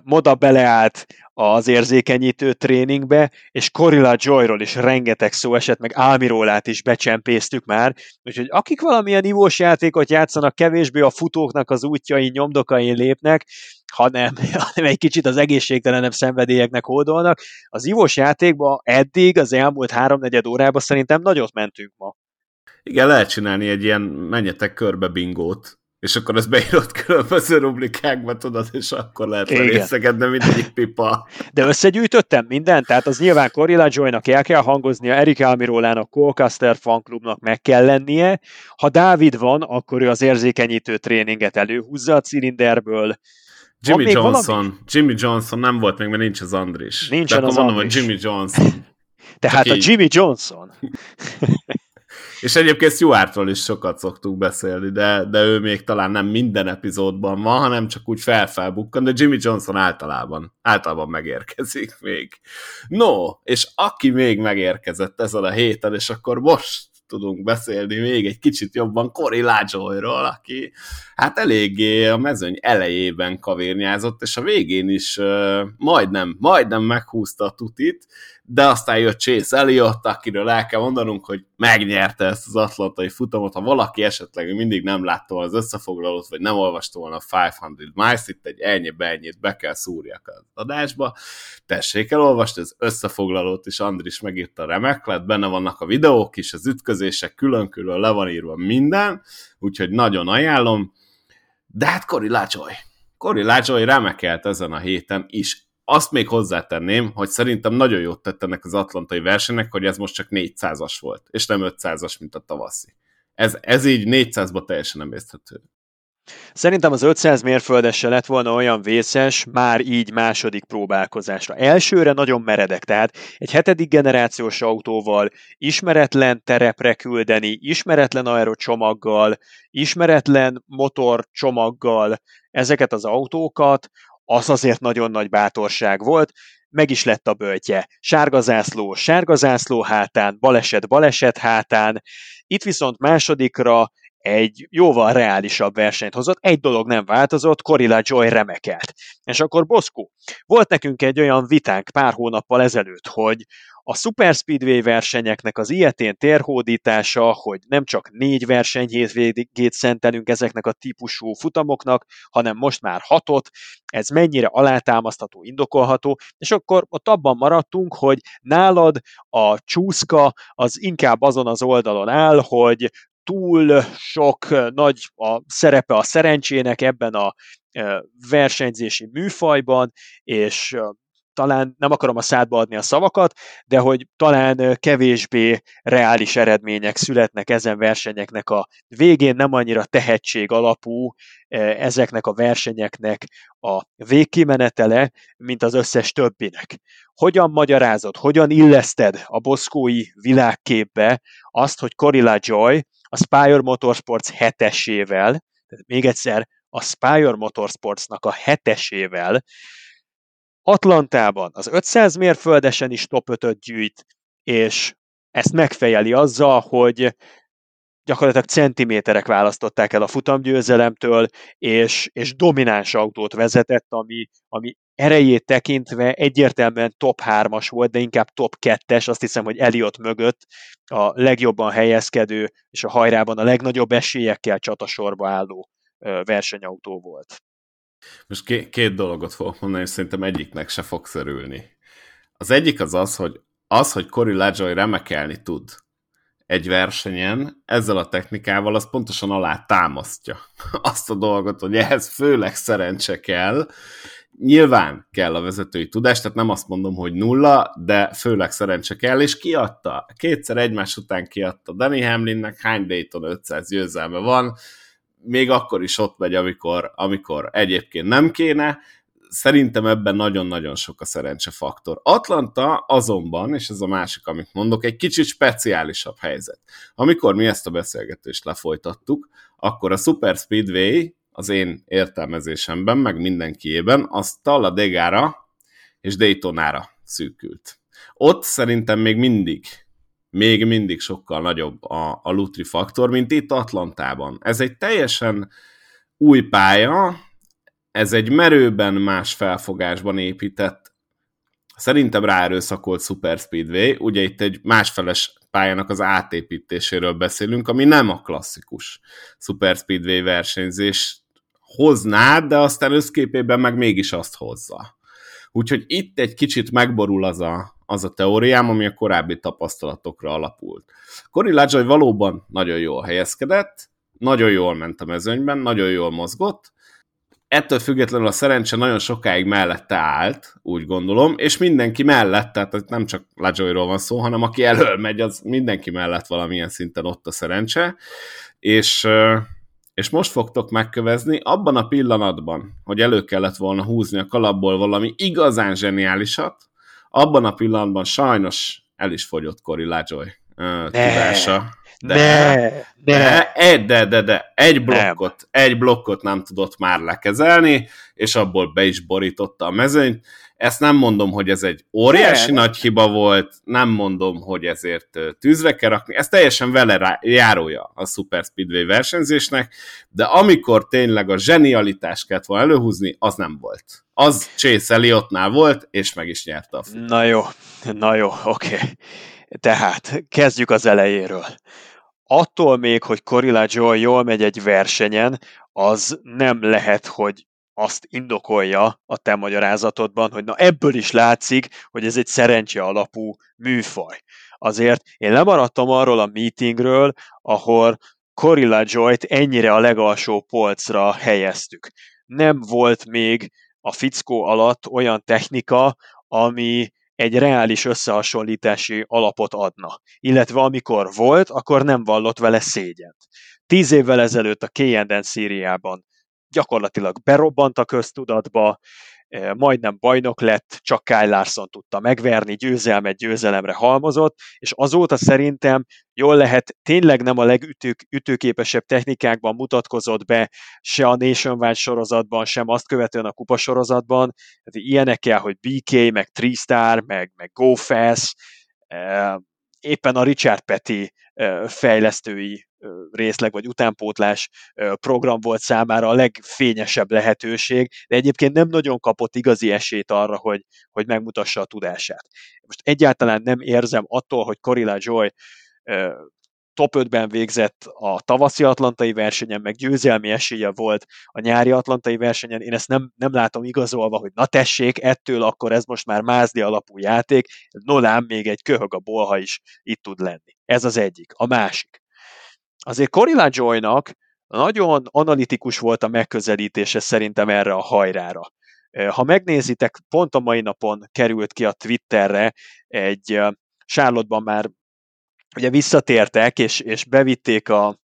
Moda beleállt az érzékenyítő tréningbe, és Corilla Joyról is rengeteg szó esett, meg Álmirólát is becsempésztük már, úgyhogy akik valamilyen ivós játékot játszanak, kevésbé a futóknak az útjai, nyomdokai lépnek, hanem, (laughs) hanem egy kicsit az egészségtelenebb szenvedélyeknek hódolnak. Az ivós játékban eddig, az elmúlt háromnegyed órában szerintem nagyot mentünk ma. Igen, lehet csinálni egy ilyen menjetek körbe bingót, és akkor ez beírott különböző rublikákba, tudod, és akkor lehet részegedni mindegyik pipa. De összegyűjtöttem mindent, tehát az nyilván Corilla Joy-nak el kell hangoznia, Erik Almirólának, Colcaster fanklubnak meg kell lennie. Ha Dávid van, akkor ő az érzékenyítő tréninget előhúzza a cilinderből. Jimmy Johnson. Valami? Jimmy Johnson nem volt még, mert nincs az Andris. Nincs az mondom, hogy Jimmy Johnson. (laughs) Tehát Csak a így. Jimmy Johnson. (laughs) És egyébként Stuartról is sokat szoktuk beszélni, de, de ő még talán nem minden epizódban van, hanem csak úgy felfelbukkan, de Jimmy Johnson általában, általában megérkezik még. No, és aki még megérkezett ezen a héten, és akkor most tudunk beszélni még egy kicsit jobban Cory Lajoyról, aki hát eléggé a mezőny elejében kavérnyázott, és a végén is uh, majdnem, majdnem meghúzta a tutit, de aztán jött Chase Elliott, akiről el kell mondanunk, hogy megnyerte ezt az atlantai futamot, ha valaki esetleg mindig nem látta volna az összefoglalót, vagy nem olvasta volna a 500 miles, itt egy ennyi ennyit be kell szúrjak az adásba, tessék elolvasni az összefoglalót, és Andris megírta remek lett, benne vannak a videók is, az ütközések, külön-külön le van írva minden, úgyhogy nagyon ajánlom, de hát Kori Lácsoly, Kori Lácsoly remekelt ezen a héten is azt még hozzátenném, hogy szerintem nagyon jót tett ennek az atlantai versenynek, hogy ez most csak 400-as volt, és nem 500-as, mint a tavaszi. Ez, ez így 400-ba teljesen nem érthető. Szerintem az 500 mérföldesse lett volna olyan vészes, már így második próbálkozásra. Elsőre nagyon meredek, tehát egy hetedik generációs autóval, ismeretlen terepre küldeni, ismeretlen aerocsomaggal, ismeretlen motorcsomaggal ezeket az autókat, az azért nagyon nagy bátorság volt, meg is lett a böltje. Sárga zászló, sárga zászló hátán, baleset, baleset hátán. Itt viszont másodikra egy jóval reálisabb versenyt hozott, egy dolog nem változott, Corilla Joy remekelt. És akkor Boszkó, volt nekünk egy olyan vitánk pár hónappal ezelőtt, hogy a Super Speedway versenyeknek az ilyetén térhódítása, hogy nem csak négy versenyhétvégét szentelünk ezeknek a típusú futamoknak, hanem most már hatot, ez mennyire alátámasztható, indokolható, és akkor ott abban maradtunk, hogy nálad a csúszka az inkább azon az oldalon áll, hogy túl sok nagy a szerepe a szerencsének ebben a versenyzési műfajban, és talán nem akarom a szádba adni a szavakat, de hogy talán kevésbé reális eredmények születnek ezen versenyeknek a végén, nem annyira tehetség alapú ezeknek a versenyeknek a végkimenetele, mint az összes többinek. Hogyan magyarázod, hogyan illeszted a boszkói világképbe azt, hogy Corilla Joy a Spire Motorsports hetesével, tehát még egyszer a Spire Motorsportsnak a hetesével Atlantában az 500 mérföldesen is top 5 gyűjt, és ezt megfejeli azzal, hogy gyakorlatilag centiméterek választották el a futamgyőzelemtől, és, és domináns autót vezetett, ami, ami erejét tekintve egyértelműen top 3-as volt, de inkább top 2-es, azt hiszem, hogy Eliott mögött a legjobban helyezkedő, és a hajrában a legnagyobb esélyekkel csatasorba álló versenyautó volt. Most két, két dolgot fogok mondani, és szerintem egyiknek se fogsz örülni. Az egyik az az, hogy az, hogy Cory LaJoy remekelni tud egy versenyen, ezzel a technikával, az pontosan alá támasztja (laughs) azt a dolgot, hogy ehhez főleg szerencse kell, Nyilván kell a vezetői tudás, tehát nem azt mondom, hogy nulla, de főleg szerencse kell, és kiadta. Kétszer egymás után kiadta Danny Hamlinnek, hány Dayton 500 győzelme van, még akkor is ott megy, amikor, amikor egyébként nem kéne. Szerintem ebben nagyon-nagyon sok a szerencsefaktor. Atlanta azonban, és ez a másik, amit mondok, egy kicsit speciálisabb helyzet. Amikor mi ezt a beszélgetést lefolytattuk, akkor a Super Speedway az én értelmezésemben, meg mindenkiében, az Talladegára és Daytonára szűkült. Ott szerintem még mindig még mindig sokkal nagyobb a, a Lutri faktor, mint itt Atlantában. Ez egy teljesen új pálya, ez egy merőben más felfogásban épített, szerintem ráerőszakolt Super Speedway, ugye itt egy másfeles pályának az átépítéséről beszélünk, ami nem a klasszikus Super Speedway versenyzés hozná, de aztán összképében meg mégis azt hozza. Úgyhogy itt egy kicsit megborul az a, az a teóriám, ami a korábbi tapasztalatokra alapult. Cory Lajoy valóban nagyon jól helyezkedett, nagyon jól ment a mezőnyben, nagyon jól mozgott, ettől függetlenül a szerencse nagyon sokáig mellette állt, úgy gondolom, és mindenki mellett, tehát nem csak Lajoyról van szó, hanem aki elől megy, az mindenki mellett valamilyen szinten ott a szerencse, és, és most fogtok megkövezni abban a pillanatban, hogy elő kellett volna húzni a kalapból valami igazán zseniálisat, abban a pillanatban sajnos el is fogyott Cory Lajoy tudása. De, de, de, de, de, de, de, egy blokkot, nem. egy blokkot nem tudott már lekezelni, és abból be is borította a mezőnyt. Ezt nem mondom, hogy ez egy óriási nem. nagy hiba volt, nem mondom, hogy ezért tűzre kell rakni, ez teljesen vele rá, járója a Super Speedway versenyzésnek, de amikor tényleg a zsenialitást kellett volna előhúzni, az nem volt. Az Chase Elliottnál volt, és meg is nyerte a futam. Na jó, na jó, oké. Okay. Tehát kezdjük az elejéről. Attól még, hogy Corilla Joy jól megy egy versenyen, az nem lehet, hogy azt indokolja a te magyarázatodban, hogy na ebből is látszik, hogy ez egy szerencse alapú műfaj. Azért én lemaradtam arról a meetingről, ahol Corilla Joy-t ennyire a legalsó polcra helyeztük. Nem volt még a fickó alatt olyan technika, ami egy reális összehasonlítási alapot adna. Illetve amikor volt, akkor nem vallott vele szégyent. Tíz évvel ezelőtt a K&N Szíriában gyakorlatilag berobbant a köztudatba, majdnem bajnok lett, csak Kyle Larson tudta megverni, győzelmet győzelemre halmozott, és azóta szerintem jól lehet, tényleg nem a legütőképesebb technikákban mutatkozott be, se a Nationwide sorozatban, sem azt követően a kupa sorozatban. Tehát ilyenek kell, hogy BK, meg Tristar, meg, meg Go Fast, éppen a Richard Petty fejlesztői részleg vagy utánpótlás program volt számára a legfényesebb lehetőség, de egyébként nem nagyon kapott igazi esélyt arra, hogy, hogy megmutassa a tudását. Most egyáltalán nem érzem attól, hogy Corilla Joy top 5-ben végzett a tavaszi atlantai versenyen, meg győzelmi esélye volt a nyári atlantai versenyen, én ezt nem, nem látom igazolva, hogy na tessék, ettől akkor ez most már mázdi alapú játék, nolám még egy köhög a bolha is itt tud lenni. Ez az egyik. A másik. Azért Corilla Joy-nak nagyon analitikus volt a megközelítése szerintem erre a hajrára. Ha megnézitek, pont a mai napon került ki a Twitterre egy Charlotte-ban már ugye visszatértek, és, és bevitték a,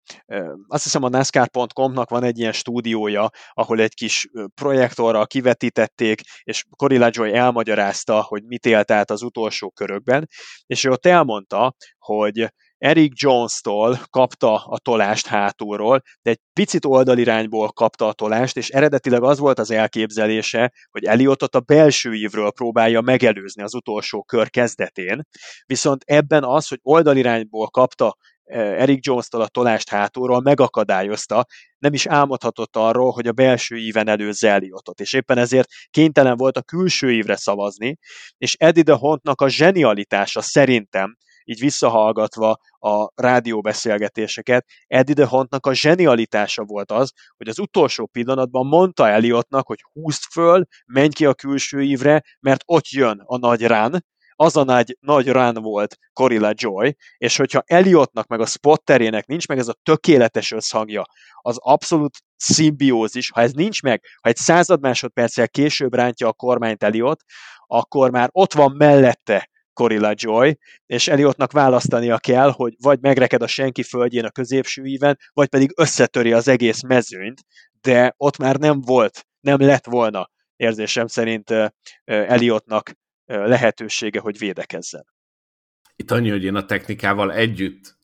azt hiszem a NASCAR.com-nak van egy ilyen stúdiója, ahol egy kis projektorral kivetítették, és Corilla Joy elmagyarázta, hogy mit élt át az utolsó körökben, és ő ott elmondta, hogy Eric Jones-tól kapta a tolást hátulról, de egy picit oldalirányból kapta a tolást, és eredetileg az volt az elképzelése, hogy Eliotot a belső ívről próbálja megelőzni az utolsó kör kezdetén, viszont ebben az, hogy oldalirányból kapta eh, Eric Jones-tól a tolást hátulról megakadályozta, nem is álmodhatott arról, hogy a belső íven előzze Eliotot, és éppen ezért kénytelen volt a külső ívre szavazni, és Eddie de Hontnak a zsenialitása szerintem így visszahallgatva a rádióbeszélgetéseket, Eddie de Hontnak a zsenialitása volt az, hogy az utolsó pillanatban mondta Elliotnak, hogy húzd föl, menj ki a külső ívre, mert ott jön a nagy rán, az a nagy, nagy run volt Corilla Joy, és hogyha Elliotnak meg a spotterének nincs meg ez a tökéletes összhangja, az abszolút szimbiózis, ha ez nincs meg, ha egy század másodperccel később rántja a kormányt Elliot, akkor már ott van mellette Corilla Joy, és Eliotnak választania kell, hogy vagy megreked a senki földjén a középső íven, vagy pedig összetöri az egész mezőnyt, de ott már nem volt, nem lett volna érzésem szerint Eliotnak lehetősége, hogy védekezzen. Itt annyi, hogy én a technikával együtt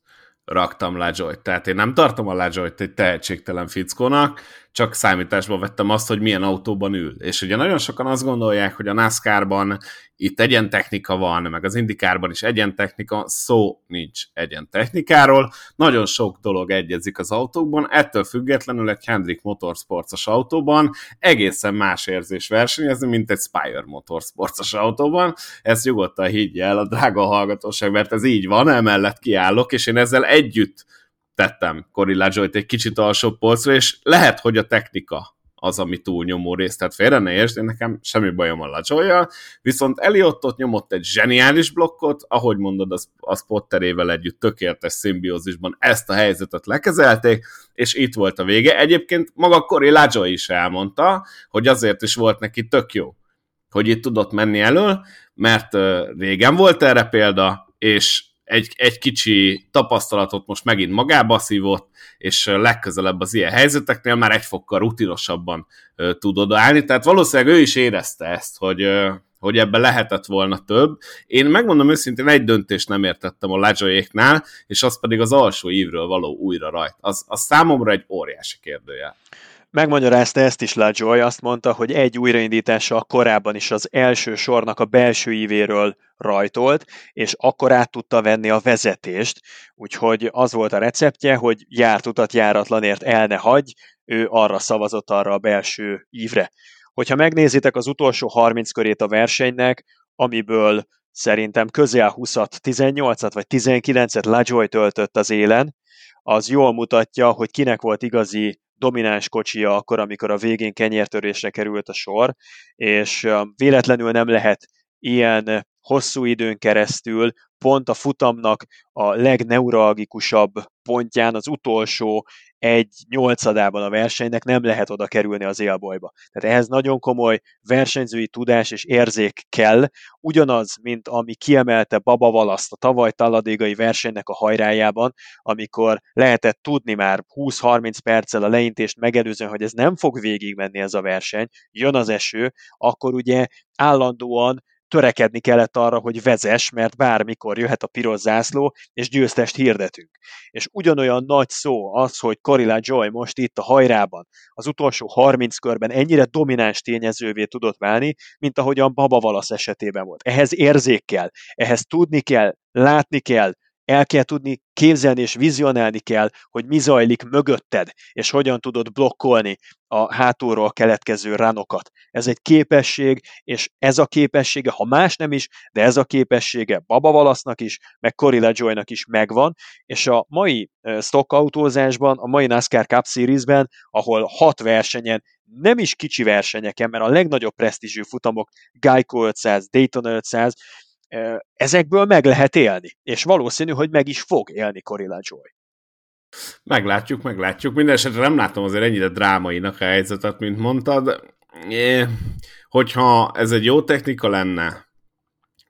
raktam Lajoy-t. Tehát én nem tartom a Lajoy-t egy tehetségtelen fickónak, csak számításba vettem azt, hogy milyen autóban ül. És ugye nagyon sokan azt gondolják, hogy a NASCAR-ban itt egyen technika van, meg az indikárban is egyen technika, szó nincs egyen technikáról. Nagyon sok dolog egyezik az autókban, ettől függetlenül egy Hendrik Motorsportos autóban egészen más érzés versenyezni, mint egy Spire Motorsportos autóban. Ezt nyugodtan higgye el a drága hallgatóság, mert ez így van, emellett kiállok, és én ezzel együtt tettem Corilla Joy-t egy kicsit alsó polcra, és lehet, hogy a technika az, ami túlnyomó rész, tehát félre ne értsd, én nekem semmi bajom a lajoy viszont Eliottot nyomott egy zseniális blokkot, ahogy mondod, az, az Potterével együtt tökéletes szimbiózisban ezt a helyzetet lekezelték, és itt volt a vége. Egyébként maga Cory Lajoy is elmondta, hogy azért is volt neki tök jó, hogy itt tudott menni elől, mert régen volt erre példa, és egy, egy kicsi tapasztalatot most megint magába szívott, és legközelebb az ilyen helyzeteknél már egy fokkal rutinosabban uh, tud odaállni, tehát valószínűleg ő is érezte ezt, hogy, hogy ebben lehetett volna több. Én megmondom őszintén, egy döntést nem értettem a Lajoyéknál, és az pedig az alsó ívről való újra rajt. Az, az számomra egy óriási kérdőjel. Megmagyarázta ezt is LaJoy, azt mondta, hogy egy újraindítása korábban is az első sornak a belső ívéről rajtolt, és akkor át tudta venni a vezetést, úgyhogy az volt a receptje, hogy járt utat járatlanért el ne hagy, ő arra szavazott arra a belső ívre. Hogyha megnézitek az utolsó 30 körét a versenynek, amiből szerintem közel 20-at, 18-at vagy 19-et LaJoy töltött az élen, az jól mutatja, hogy kinek volt igazi domináns kocsia akkor, amikor a végén kenyértörésre került a sor, és véletlenül nem lehet ilyen hosszú időn keresztül pont a futamnak a legneuralgikusabb pontján, az utolsó egy nyolcadában a versenynek nem lehet oda kerülni az élbolyba. Tehát ehhez nagyon komoly versenyzői tudás és érzék kell, ugyanaz, mint ami kiemelte Baba Valaszt a tavaly taladégai versenynek a hajrájában, amikor lehetett tudni már 20-30 perccel a leintést megelőzően, hogy ez nem fog végigmenni ez a verseny, jön az eső, akkor ugye állandóan törekedni kellett arra, hogy vezes, mert bármikor jöhet a piros zászló, és győztest hirdetünk. És ugyanolyan nagy szó az, hogy Corilla Joy most itt a hajrában az utolsó 30 körben ennyire domináns tényezővé tudott válni, mint ahogyan Baba Valasz esetében volt. Ehhez érzék kell, ehhez tudni kell, látni kell, el kell tudni képzelni és vizionálni kell, hogy mi zajlik mögötted, és hogyan tudod blokkolni a hátulról keletkező ránokat. Ez egy képesség, és ez a képessége, ha más nem is, de ez a képessége Baba Valasznak is, meg Corilla Joynak is megvan, és a mai stock autózásban, a mai NASCAR Cup Series-ben, ahol hat versenyen nem is kicsi versenyeken, mert a legnagyobb presztízsű futamok Geico 500, Daytona 500, ezekből meg lehet élni, és valószínű, hogy meg is fog élni Corilla Joy. Meglátjuk, meglátjuk. Mindenesetre nem látom azért ennyire drámainak a helyzetet, mint mondtad. É, hogyha ez egy jó technika lenne,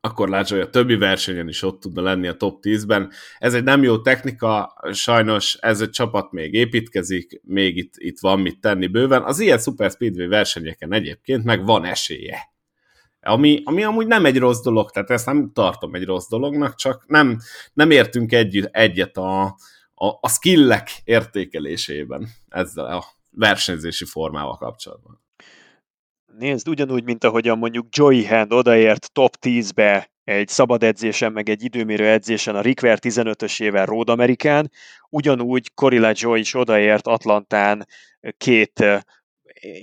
akkor látja, hogy a többi versenyen is ott tudna lenni a top 10-ben. Ez egy nem jó technika, sajnos ez egy csapat még építkezik, még itt, itt van mit tenni bőven. Az ilyen Super Speedway versenyeken egyébként meg van esélye. Ami, ami amúgy nem egy rossz dolog, tehát ezt nem tartom egy rossz dolognak, csak nem, nem értünk egy, egyet a, a, a skillek értékelésében ezzel a versenyzési formával kapcsolatban. Nézd, ugyanúgy, mint ahogyan mondjuk Joey Hand odaért top 10-be egy szabad edzésen, meg egy időmérő edzésen a Rickver 15-ösével Road Amerikán, ugyanúgy Corilla Joy is odaért Atlantán két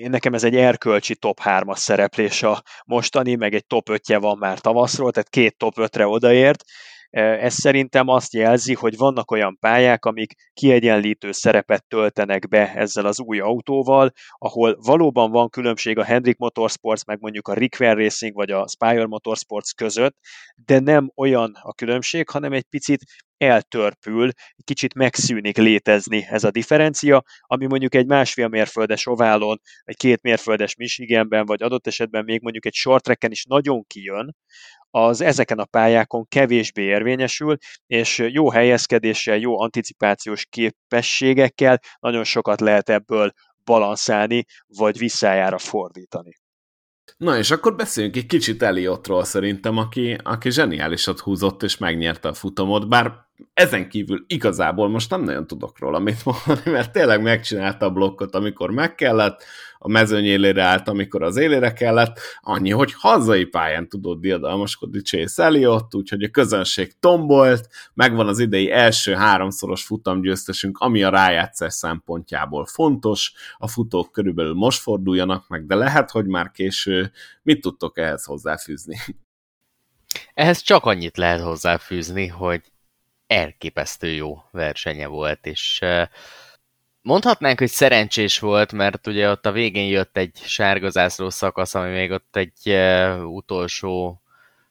nekem ez egy erkölcsi top 3-as szereplés a mostani, meg egy top 5-je van már tavaszról, tehát két top 5-re odaért, ez szerintem azt jelzi, hogy vannak olyan pályák, amik kiegyenlítő szerepet töltenek be ezzel az új autóval, ahol valóban van különbség a Hendrik Motorsports, meg mondjuk a Rickwell Racing vagy a Spire Motorsports között, de nem olyan a különbség, hanem egy picit eltörpül, kicsit megszűnik létezni ez a differencia, ami mondjuk egy másfél mérföldes oválon, egy két mérföldes Michiganben, vagy adott esetben még mondjuk egy short tracken is nagyon kijön, az ezeken a pályákon kevésbé érvényesül, és jó helyezkedéssel, jó anticipációs képességekkel nagyon sokat lehet ebből balanszálni, vagy visszájára fordítani. Na és akkor beszéljünk egy kicsit Eliotról szerintem, aki, aki zseniálisat húzott és megnyerte a futamot, bár ezen kívül igazából most nem nagyon tudok róla mit mondani, mert tényleg megcsinálta a blokkot, amikor meg kellett, a mezőny élére állt, amikor az élére kellett, annyi, hogy hazai pályán tudott diadalmaskodni Chase Elliott, úgyhogy a közönség tombolt, megvan az idei első háromszoros futamgyőztesünk, ami a rájátszás szempontjából fontos, a futók körülbelül most forduljanak meg, de lehet, hogy már késő. Mit tudtok ehhez hozzáfűzni? Ehhez csak annyit lehet hozzáfűzni, hogy elképesztő jó versenye volt, és mondhatnánk, hogy szerencsés volt, mert ugye ott a végén jött egy sárgazászló szakasz, ami még ott egy utolsó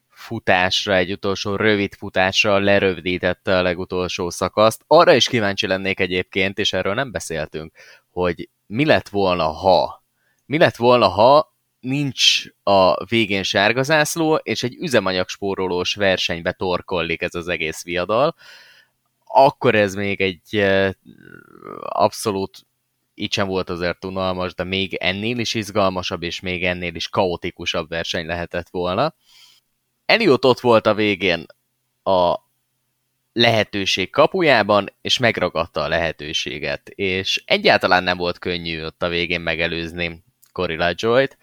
futásra, egy utolsó rövid futásra lerövidítette a legutolsó szakaszt. Arra is kíváncsi lennék egyébként, és erről nem beszéltünk, hogy mi lett volna, ha mi lett volna, ha nincs a végén sárgazászló, és egy üzemanyagspórolós versenybe torkollik ez az egész viadal, akkor ez még egy eh, abszolút így sem volt azért unalmas, de még ennél is izgalmasabb, és még ennél is kaotikusabb verseny lehetett volna. Eliott ott volt a végén a lehetőség kapujában, és megragadta a lehetőséget, és egyáltalán nem volt könnyű ott a végén megelőzni Corilla Joy-t,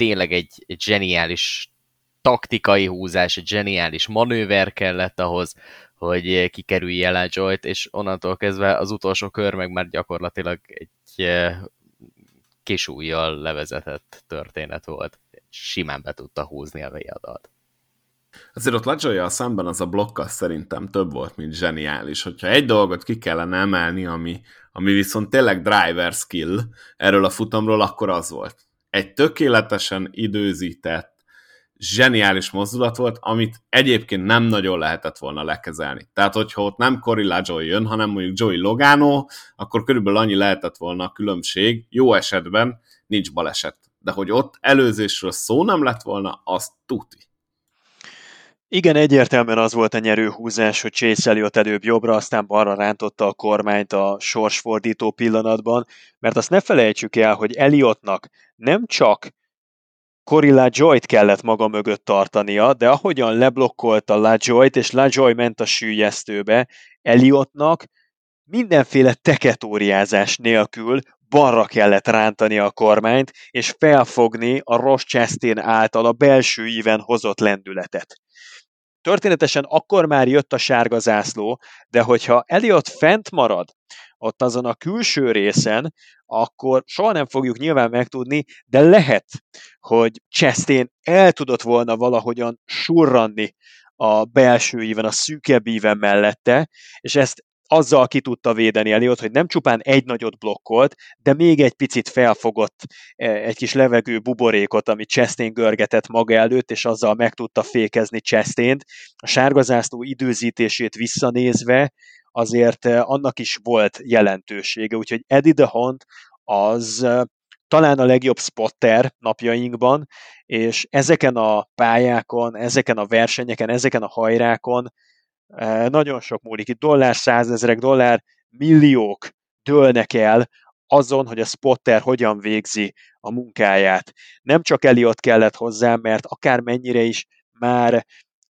tényleg egy, egy zseniális taktikai húzás, egy zseniális manőver kellett ahhoz, hogy kikerülj el Joy-t, és onnantól kezdve az utolsó kör meg már gyakorlatilag egy eh, kis újjal levezetett történet volt. Simán be tudta húzni a viadalt. Azért ott lojoy szemben az a blokk szerintem több volt, mint zseniális. Hogyha egy dolgot ki kellene emelni, ami, ami viszont tényleg driver skill erről a futamról, akkor az volt egy tökéletesen időzített, zseniális mozdulat volt, amit egyébként nem nagyon lehetett volna lekezelni. Tehát, hogyha ott nem Corilla Joy jön, hanem mondjuk Joey Logano, akkor körülbelül annyi lehetett volna a különbség, jó esetben nincs baleset. De hogy ott előzésről szó nem lett volna, az tuti. Igen, egyértelműen az volt a nyerőhúzás, hogy Chase Elliott előbb jobbra, aztán balra rántotta a kormányt a sorsfordító pillanatban, mert azt ne felejtsük el, hogy Elliottnak nem csak Corilla Joy-t kellett maga mögött tartania, de ahogyan leblokkolta LaJoy-t, és LaJoy ment a sűjesztőbe, Elliottnak mindenféle teketóriázás nélkül balra kellett rántani a kormányt, és felfogni a Ross Chastain által a belső íven hozott lendületet. Történetesen akkor már jött a sárga zászló, de hogyha Elliot fent marad ott azon a külső részen, akkor soha nem fogjuk nyilván megtudni, de lehet, hogy Chastain el tudott volna valahogyan surranni a belső íven, a szűkebb íven mellette, és ezt azzal ki tudta védeni Eliott, hogy nem csupán egy nagyot blokkolt, de még egy picit felfogott e, egy kis levegő buborékot, amit Chastain görgetett maga előtt, és azzal meg tudta fékezni chastain A sárgazászló időzítését visszanézve azért e, annak is volt jelentősége, úgyhogy Eddie de Hont az e, talán a legjobb spotter napjainkban, és ezeken a pályákon, ezeken a versenyeken, ezeken a hajrákon nagyon sok múlik. Itt dollár százezrek, dollár milliók dőlnek el azon, hogy a spotter hogyan végzi a munkáját. Nem csak Eliott kellett hozzá, mert akár mennyire is már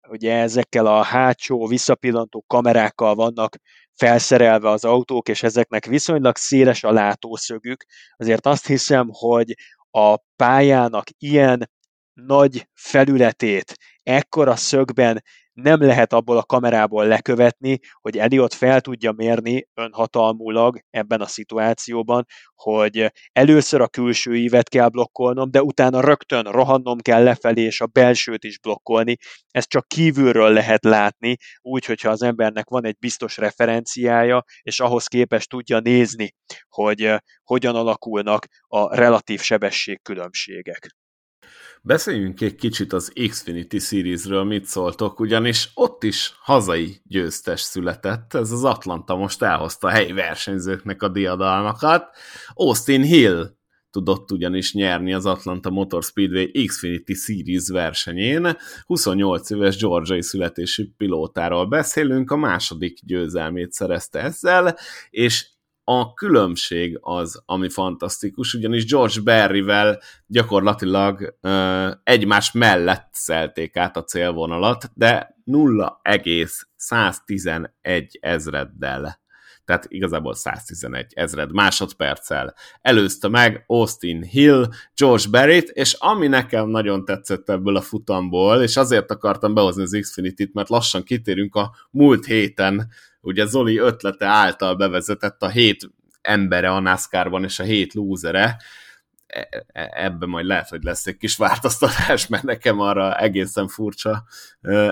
ugye ezekkel a hátsó visszapillantó kamerákkal vannak felszerelve az autók, és ezeknek viszonylag széles a látószögük, azért azt hiszem, hogy a pályának ilyen nagy felületét ekkora szögben nem lehet abból a kamerából lekövetni, hogy Eliott fel tudja mérni önhatalmulag ebben a szituációban, hogy először a külső ívet kell blokkolnom, de utána rögtön rohannom kell lefelé, és a belsőt is blokkolni. Ezt csak kívülről lehet látni, úgy, hogyha az embernek van egy biztos referenciája, és ahhoz képest tudja nézni, hogy hogyan alakulnak a relatív sebességkülönbségek. Beszéljünk egy kicsit az Xfinity Seriesről, mit szóltok, ugyanis ott is hazai győztes született, ez az Atlanta most elhozta a helyi versenyzőknek a diadalmakat. Austin Hill tudott ugyanis nyerni az Atlanta Motor Speedway Xfinity Series versenyén. 28 éves georgiai születésű pilótáról beszélünk, a második győzelmét szerezte ezzel, és a különbség az, ami fantasztikus, ugyanis George Berryvel gyakorlatilag uh, egymás mellett szelték át a célvonalat, de 0,111 ezreddel. Tehát igazából 111 ezred másodperccel előzte meg Austin Hill, George Barrett, és ami nekem nagyon tetszett ebből a futamból, és azért akartam behozni az Xfinity-t, mert lassan kitérünk a múlt héten ugye Zoli ötlete által bevezetett a hét embere a NASCAR-ban, és a hét lúzere, e, e, ebben majd lehet, hogy lesz egy kis változtatás, mert nekem arra egészen furcsa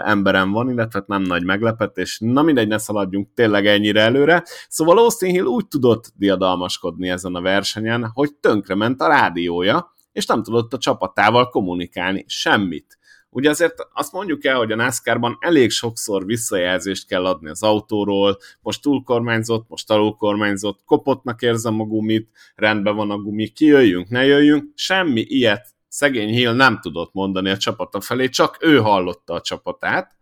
emberem van, illetve nem nagy meglepetés. Na mindegy, ne szaladjunk tényleg ennyire előre. Szóval Austin Hill úgy tudott diadalmaskodni ezen a versenyen, hogy tönkrement a rádiója, és nem tudott a csapatával kommunikálni semmit. Ugye azért azt mondjuk el, hogy a NASCAR-ban elég sokszor visszajelzést kell adni az autóról, most túlkormányzott, most alulkormányzott, kopottnak érzem a gumit, rendben van a gumi, kijöjjünk, ne jöjjünk, semmi ilyet szegény Hill nem tudott mondani a csapata felé, csak ő hallotta a csapatát,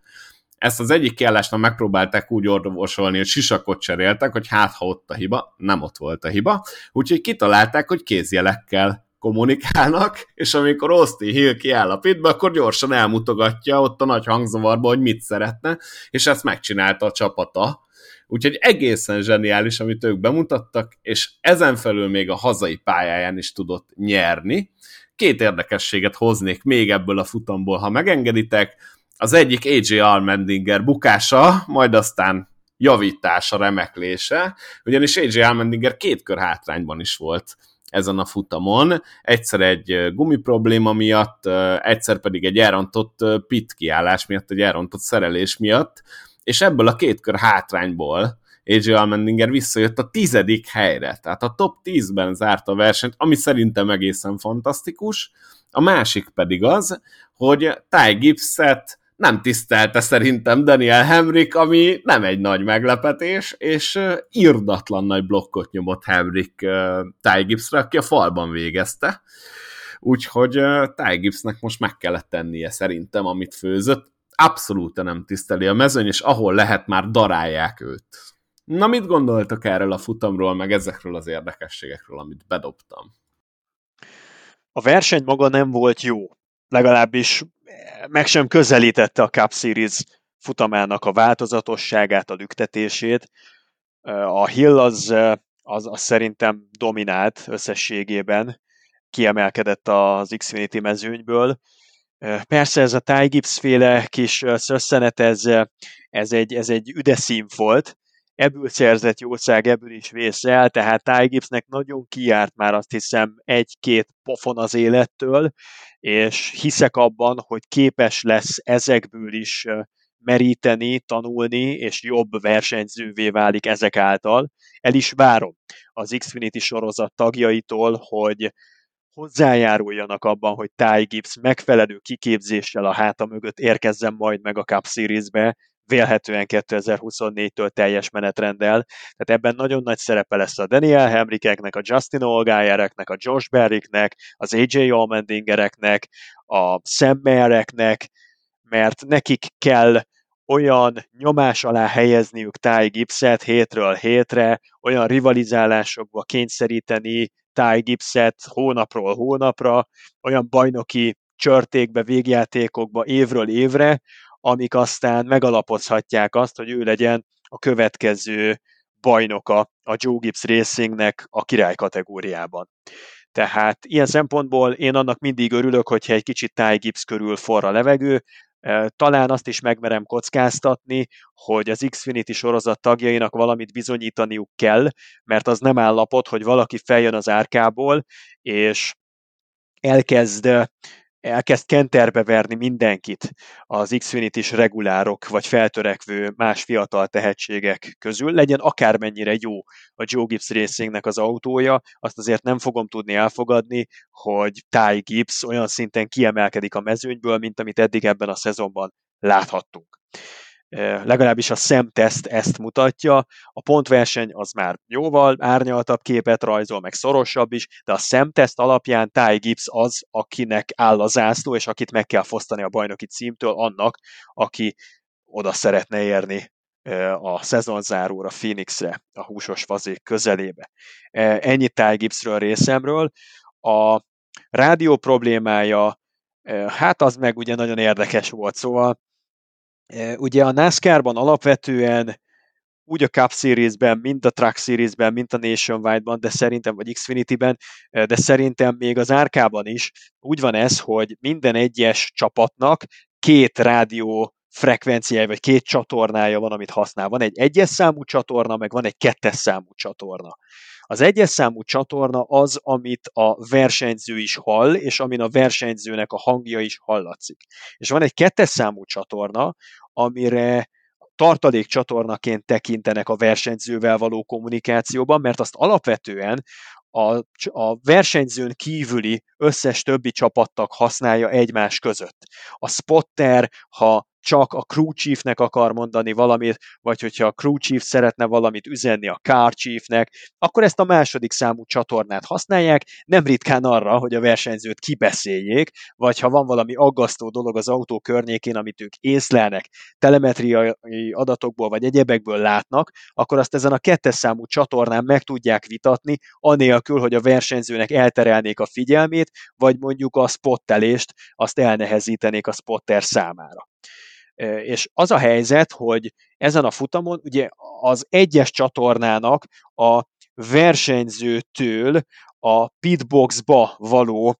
ezt az egyik kiállásnál megpróbálták úgy orvosolni, hogy sisakot cseréltek, hogy hát ha ott a hiba, nem ott volt a hiba, úgyhogy kitalálták, hogy kézjelekkel kommunikálnak, és amikor Austin Hill kiáll a pitbe, akkor gyorsan elmutogatja ott a nagy hangzavarba, hogy mit szeretne, és ezt megcsinálta a csapata. Úgyhogy egészen zseniális, amit ők bemutattak, és ezen felül még a hazai pályáján is tudott nyerni. Két érdekességet hoznék még ebből a futamból, ha megengeditek. Az egyik AJ Allmendinger bukása, majd aztán javítása, remeklése, ugyanis AJ Allmendinger két kör hátrányban is volt ezen a futamon, egyszer egy gumi probléma miatt, egyszer pedig egy elrontott pit kiállás miatt, egy elrontott szerelés miatt, és ebből a két kör hátrányból AJ Almendinger visszajött a tizedik helyre, tehát a top 10-ben zárt a versenyt, ami szerintem egészen fantasztikus. A másik pedig az, hogy Ty Gibbs-et nem tisztelte szerintem Daniel Hemrick, ami nem egy nagy meglepetés, és irdatlan nagy blokkot nyomott Hemrick Ty Gibbsre, aki a falban végezte. Úgyhogy Ty Gibbsnek most meg kellett tennie szerintem, amit főzött. Abszolút nem tiszteli a mezőny, és ahol lehet, már darálják őt. Na, mit gondoltak erről a futamról, meg ezekről az érdekességekről, amit bedobtam? A verseny maga nem volt jó. Legalábbis meg sem közelítette a Cup Series futamának a változatosságát, a lüktetését. A Hill az, az, az szerintem dominált összességében, kiemelkedett az Xfinity mezőnyből. Persze ez a Ty Gibbs féle kis szösszenet, ez, ez, egy, ez egy üdeszín volt, ebből szerzett jószág, ebből is vészel, tehát Ty Gibbsnek nagyon kiárt már azt hiszem egy-két pofon az élettől, és hiszek abban, hogy képes lesz ezekből is meríteni, tanulni, és jobb versenyzővé válik ezek által. El is várom az Xfinity sorozat tagjaitól, hogy hozzájáruljanak abban, hogy Ty Gibbs megfelelő kiképzéssel a háta mögött érkezzen majd meg a Cup Series-be, vélhetően 2024-től teljes menetrenddel. Tehát ebben nagyon nagy szerepe lesz a Daniel Hemrikeknek, a Justin Olgájereknek, a Josh Berricknek, az AJ Allmendingereknek, a Sam Mayereknek, mert nekik kell olyan nyomás alá helyezniük Ty Gibbset hétről hétre, olyan rivalizálásokba kényszeríteni Ty Gibbset hónapról hónapra, olyan bajnoki csörtékbe, végjátékokba évről évre, amik aztán megalapozhatják azt, hogy ő legyen a következő bajnoka a Joe Gibbs Racingnek a király kategóriában. Tehát ilyen szempontból én annak mindig örülök, hogyha egy kicsit Ty Gibbs körül forra levegő, talán azt is megmerem kockáztatni, hogy az Xfinity sorozat tagjainak valamit bizonyítaniuk kell, mert az nem állapot, hogy valaki feljön az árkából, és elkezd elkezd kenterbe verni mindenkit az Xfinity-s regulárok, vagy feltörekvő más fiatal tehetségek közül, legyen akármennyire jó a Joe Gibbs Racingnek az autója, azt azért nem fogom tudni elfogadni, hogy Ty Gibbs olyan szinten kiemelkedik a mezőnyből, mint amit eddig ebben a szezonban láthattunk legalábbis a szemteszt ezt mutatja, a pontverseny az már jóval árnyaltabb képet rajzol, meg szorosabb is, de a szemteszt alapján Ty Gibbs az, akinek áll a zászló, és akit meg kell fosztani a bajnoki címtől, annak, aki oda szeretne érni a szezonzáróra Phoenixre, a húsos fazék közelébe. Ennyi Ty Gibbsről részemről. A rádió problémája, hát az meg ugye nagyon érdekes volt, szóval Ugye a NASCAR-ban alapvetően úgy a Cup Series-ben, mint a Truck Series-ben, mint a Nationwide-ban, de szerintem, vagy Xfinity-ben, de szerintem még az árkában is úgy van ez, hogy minden egyes csapatnak két rádió frekvenciája, vagy két csatornája van, amit használ. Van egy egyes számú csatorna, meg van egy kettes számú csatorna. Az egyes számú csatorna az, amit a versenyző is hall, és amin a versenyzőnek a hangja is hallatszik. És van egy kettes számú csatorna, amire tartalék csatornaként tekintenek a versenyzővel való kommunikációban, mert azt alapvetően a, a versenyzőn kívüli összes többi csapattak használja egymás között. A spotter, ha csak a crew chiefnek akar mondani valamit, vagy hogyha a crew chief szeretne valamit üzenni a car chiefnek, akkor ezt a második számú csatornát használják, nem ritkán arra, hogy a versenyzőt kibeszéljék, vagy ha van valami aggasztó dolog az autó környékén, amit ők észlelnek, telemetriai adatokból vagy egyebekből látnak, akkor azt ezen a kettes számú csatornán meg tudják vitatni, anélkül, hogy a versenyzőnek elterelnék a figyelmét, vagy mondjuk a spottelést azt elnehezítenék a spotter számára. És az a helyzet, hogy ezen a futamon ugye az egyes csatornának a versenyzőtől a pitboxba való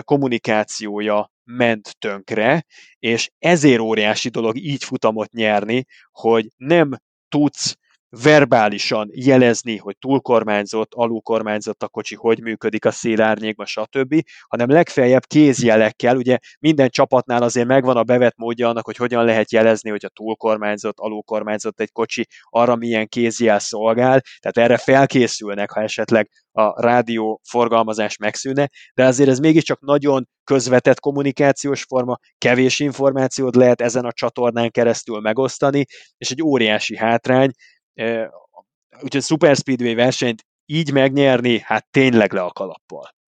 kommunikációja ment tönkre, és ezért óriási dolog így futamot nyerni, hogy nem tudsz verbálisan jelezni, hogy túlkormányzott, alulkormányzott a kocsi, hogy működik a szélárnyékban, stb., hanem legfeljebb kézjelekkel, ugye minden csapatnál azért megvan a bevett módja annak, hogy hogyan lehet jelezni, hogy a túlkormányzott, alulkormányzott egy kocsi, arra milyen kézjel szolgál, tehát erre felkészülnek, ha esetleg a rádió forgalmazás megszűnne, de azért ez mégiscsak nagyon közvetett kommunikációs forma, kevés információt lehet ezen a csatornán keresztül megosztani, és egy óriási hátrány, úgyhogy Super Speedway versenyt így megnyerni, hát tényleg le a kalappal.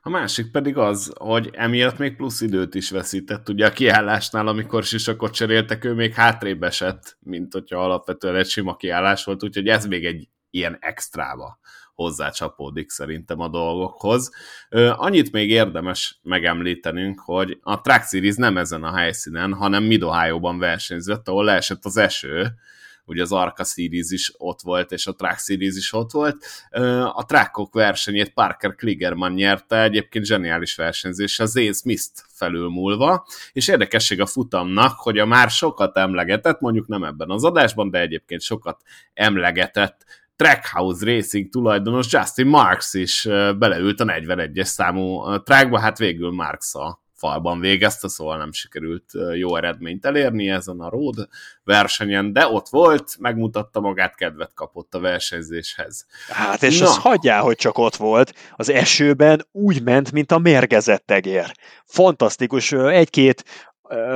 A másik pedig az, hogy emiatt még plusz időt is veszített. Ugye a kiállásnál, amikor sisakot cseréltek, ő még hátrébb esett, mint hogyha alapvetően egy sima kiállás volt, úgyhogy ez még egy ilyen extrába hozzácsapódik szerintem a dolgokhoz. Annyit még érdemes megemlítenünk, hogy a Track Series nem ezen a helyszínen, hanem mid versenyzett, ahol leesett az eső, ugye az Arca Series is ott volt, és a Track Series is ott volt. A trackok versenyét Parker Kligerman nyerte, egyébként zseniális versenyzés, az Zane Smith-t felülmúlva, és érdekesség a futamnak, hogy a már sokat emlegetett, mondjuk nem ebben az adásban, de egyébként sokat emlegetett Trackhouse Racing tulajdonos Justin Marks is beleült a 41-es számú trackba, hát végül Marks a falban végezte, szóval nem sikerült jó eredményt elérni ezen a road versenyen, de ott volt, megmutatta magát, kedvet kapott a versenyzéshez. Hát és Na. azt hagyjál, hogy csak ott volt, az esőben úgy ment, mint a mérgezett egér. Fantasztikus, egy-két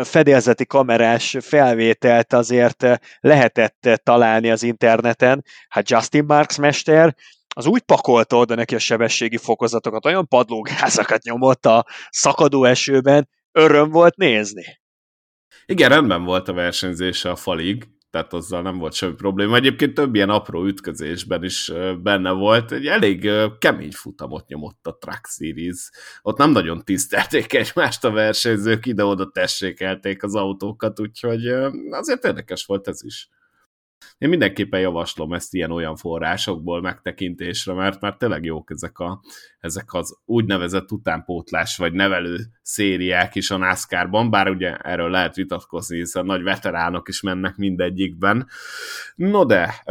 fedélzeti kamerás felvételt azért lehetett találni az interneten. Hát Justin Marks mester az úgy pakolta oda neki a sebességi fokozatokat, olyan padlógázakat nyomott a szakadó esőben, öröm volt nézni. Igen, rendben volt a versenyzése a falig, tehát azzal nem volt semmi probléma. Egyébként több ilyen apró ütközésben is benne volt. Egy elég kemény futamot nyomott a Truck Series. Ott nem nagyon tisztelték egymást a versenyzők, ide-oda tessékelték az autókat, úgyhogy azért érdekes volt ez is. Én mindenképpen javaslom ezt ilyen-olyan forrásokból megtekintésre, mert már tényleg jók ezek, a, ezek az úgynevezett utánpótlás vagy nevelő szériák is a NASCAR-ban, bár ugye erről lehet vitatkozni, hiszen nagy veteránok is mennek mindegyikben. No de,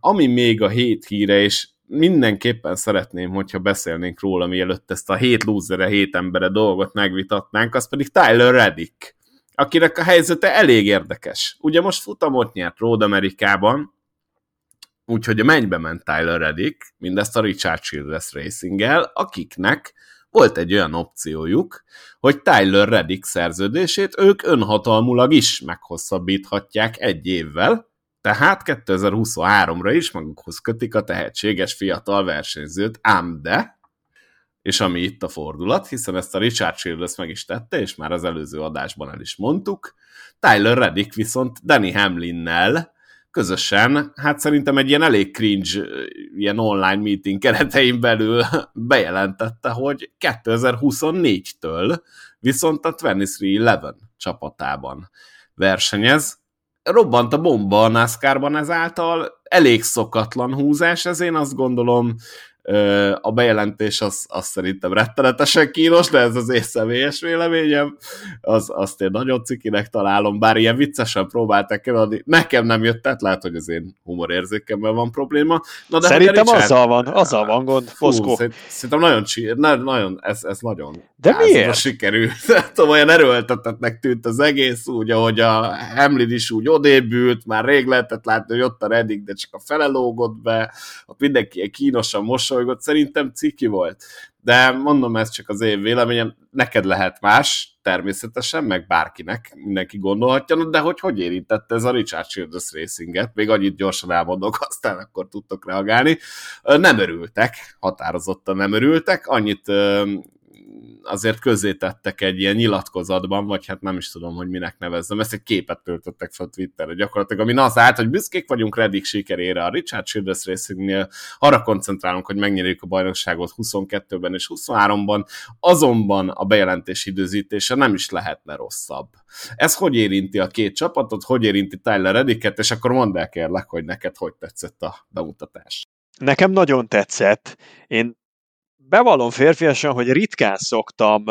ami még a hét híre, és mindenképpen szeretném, hogyha beszélnénk róla, mielőtt ezt a hét lúzere, hét embere dolgot megvitatnánk, az pedig Tyler Reddick akinek a helyzete elég érdekes. Ugye most futamot nyert Road Amerikában, úgyhogy a mennybe ment Tyler Reddick, mindezt a Richard Childress racing akiknek volt egy olyan opciójuk, hogy Tyler Reddick szerződését ők önhatalmulag is meghosszabbíthatják egy évvel, tehát 2023-ra is magukhoz kötik a tehetséges fiatal versenyzőt, ám de és ami itt a fordulat, hiszen ezt a Richard Childress meg is tette, és már az előző adásban el is mondtuk, Tyler Reddick viszont Danny Hamlinnel közösen, hát szerintem egy ilyen elég cringe, ilyen online meeting keretein belül (laughs) bejelentette, hogy 2024-től viszont a 2311 csapatában versenyez. Robbant a bomba a NASCAR-ban ezáltal, elég szokatlan húzás, ez én azt gondolom a bejelentés az, az szerintem rettenetesen kínos, de ez az én személyes véleményem. Az, azt én nagyon cikinek találom, bár ilyen viccesen próbálták eladni. Nekem nem jött, tehát lehet, hogy az én humorérzékemmel van probléma. Na, de szerintem Richard... azzal van, azzal van gond, Foszkó. Szerintem nagyon, csír, nagyon ez, ez nagyon de miért? sikerült. (laughs) tudom, olyan erőltetetnek tűnt az egész, úgy, ahogy a Hamlin is úgy odébült, már rég lehetett látni, hogy ott a Reddick, de csak a felelógott be, ott mindenki kínosan mosolygott, szerintem ciki volt. De mondom, ez csak az én véleményem, neked lehet más, természetesen, meg bárkinek, mindenki gondolhatja, de hogy hogy érintette ez a Richard Childress Racinget, még annyit gyorsan elmondok, (laughs) aztán akkor tudtok reagálni. Nem örültek, határozottan nem örültek, annyit azért tettek egy ilyen nyilatkozatban, vagy hát nem is tudom, hogy minek nevezzem, ezt egy képet töltöttek fel Twitterre gyakorlatilag, ami az állt, hogy büszkék vagyunk Reddick sikerére a Richard Childress Racingnél, arra koncentrálunk, hogy megnyerjük a bajnokságot 22-ben és 23-ban, azonban a bejelentés időzítése nem is lehetne rosszabb. Ez hogy érinti a két csapatot, hogy érinti Tyler Reddicket, és akkor mondd el kérlek, hogy neked hogy tetszett a bemutatás. Nekem nagyon tetszett. Én bevallom férfiasan, hogy ritkán szoktam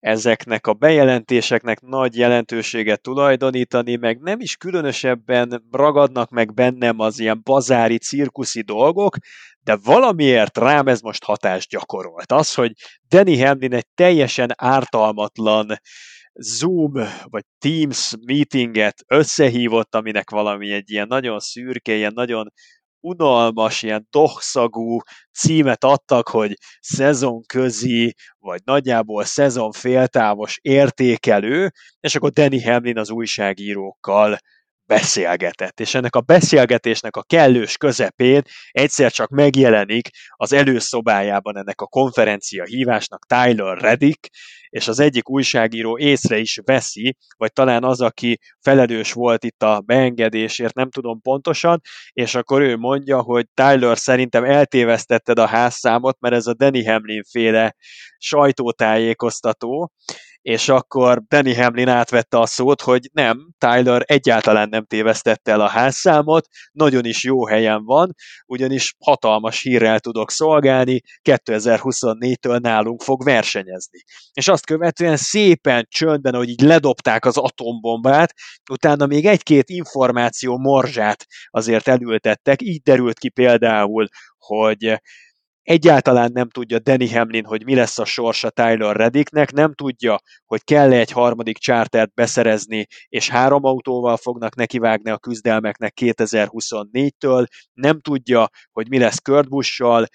ezeknek a bejelentéseknek nagy jelentőséget tulajdonítani, meg nem is különösebben ragadnak meg bennem az ilyen bazári, cirkuszi dolgok, de valamiért rám ez most hatást gyakorolt. Az, hogy Danny Hamlin egy teljesen ártalmatlan Zoom vagy Teams meetinget összehívott, aminek valami egy ilyen nagyon szürke, ilyen nagyon unalmas, ilyen dohszagú címet adtak, hogy szezonközi, vagy nagyjából szezonféltávos értékelő, és akkor Danny Hamlin az újságírókkal beszélgetett, és ennek a beszélgetésnek a kellős közepén egyszer csak megjelenik az előszobájában ennek a konferencia hívásnak Tyler Reddick, és az egyik újságíró észre is veszi, vagy talán az, aki felelős volt itt a beengedésért, nem tudom pontosan, és akkor ő mondja, hogy Tyler szerintem eltévesztetted a házszámot, mert ez a Danny Hamlin féle sajtótájékoztató, és akkor Danny Hamlin átvette a szót, hogy nem, Tyler egyáltalán nem tévesztette el a házszámot, nagyon is jó helyen van, ugyanis hatalmas hírrel tudok szolgálni, 2024-től nálunk fog versenyezni. És azt követően szépen csöndben, hogy így ledobták az atombombát, utána még egy-két információ morzsát azért elültettek, így derült ki például, hogy egyáltalán nem tudja Danny Hamlin, hogy mi lesz a sorsa Tyler Reddicknek, nem tudja, hogy kell-e egy harmadik chartert beszerezni, és három autóval fognak nekivágni a küzdelmeknek 2024-től, nem tudja, hogy mi lesz Kurt Busch-sal,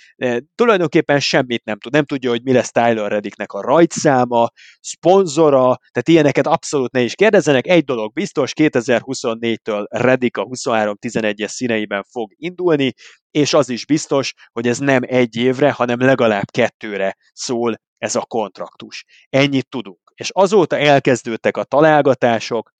tulajdonképpen semmit nem tud, nem tudja, hogy mi lesz Tyler Reddicknek a rajtszáma, szponzora, tehát ilyeneket abszolút ne is kérdezzenek, egy dolog biztos, 2024-től Reddick a 23-11-es színeiben fog indulni, és az is biztos, hogy ez nem egy évre, hanem legalább kettőre szól ez a kontraktus. Ennyit tudunk. És azóta elkezdődtek a találgatások,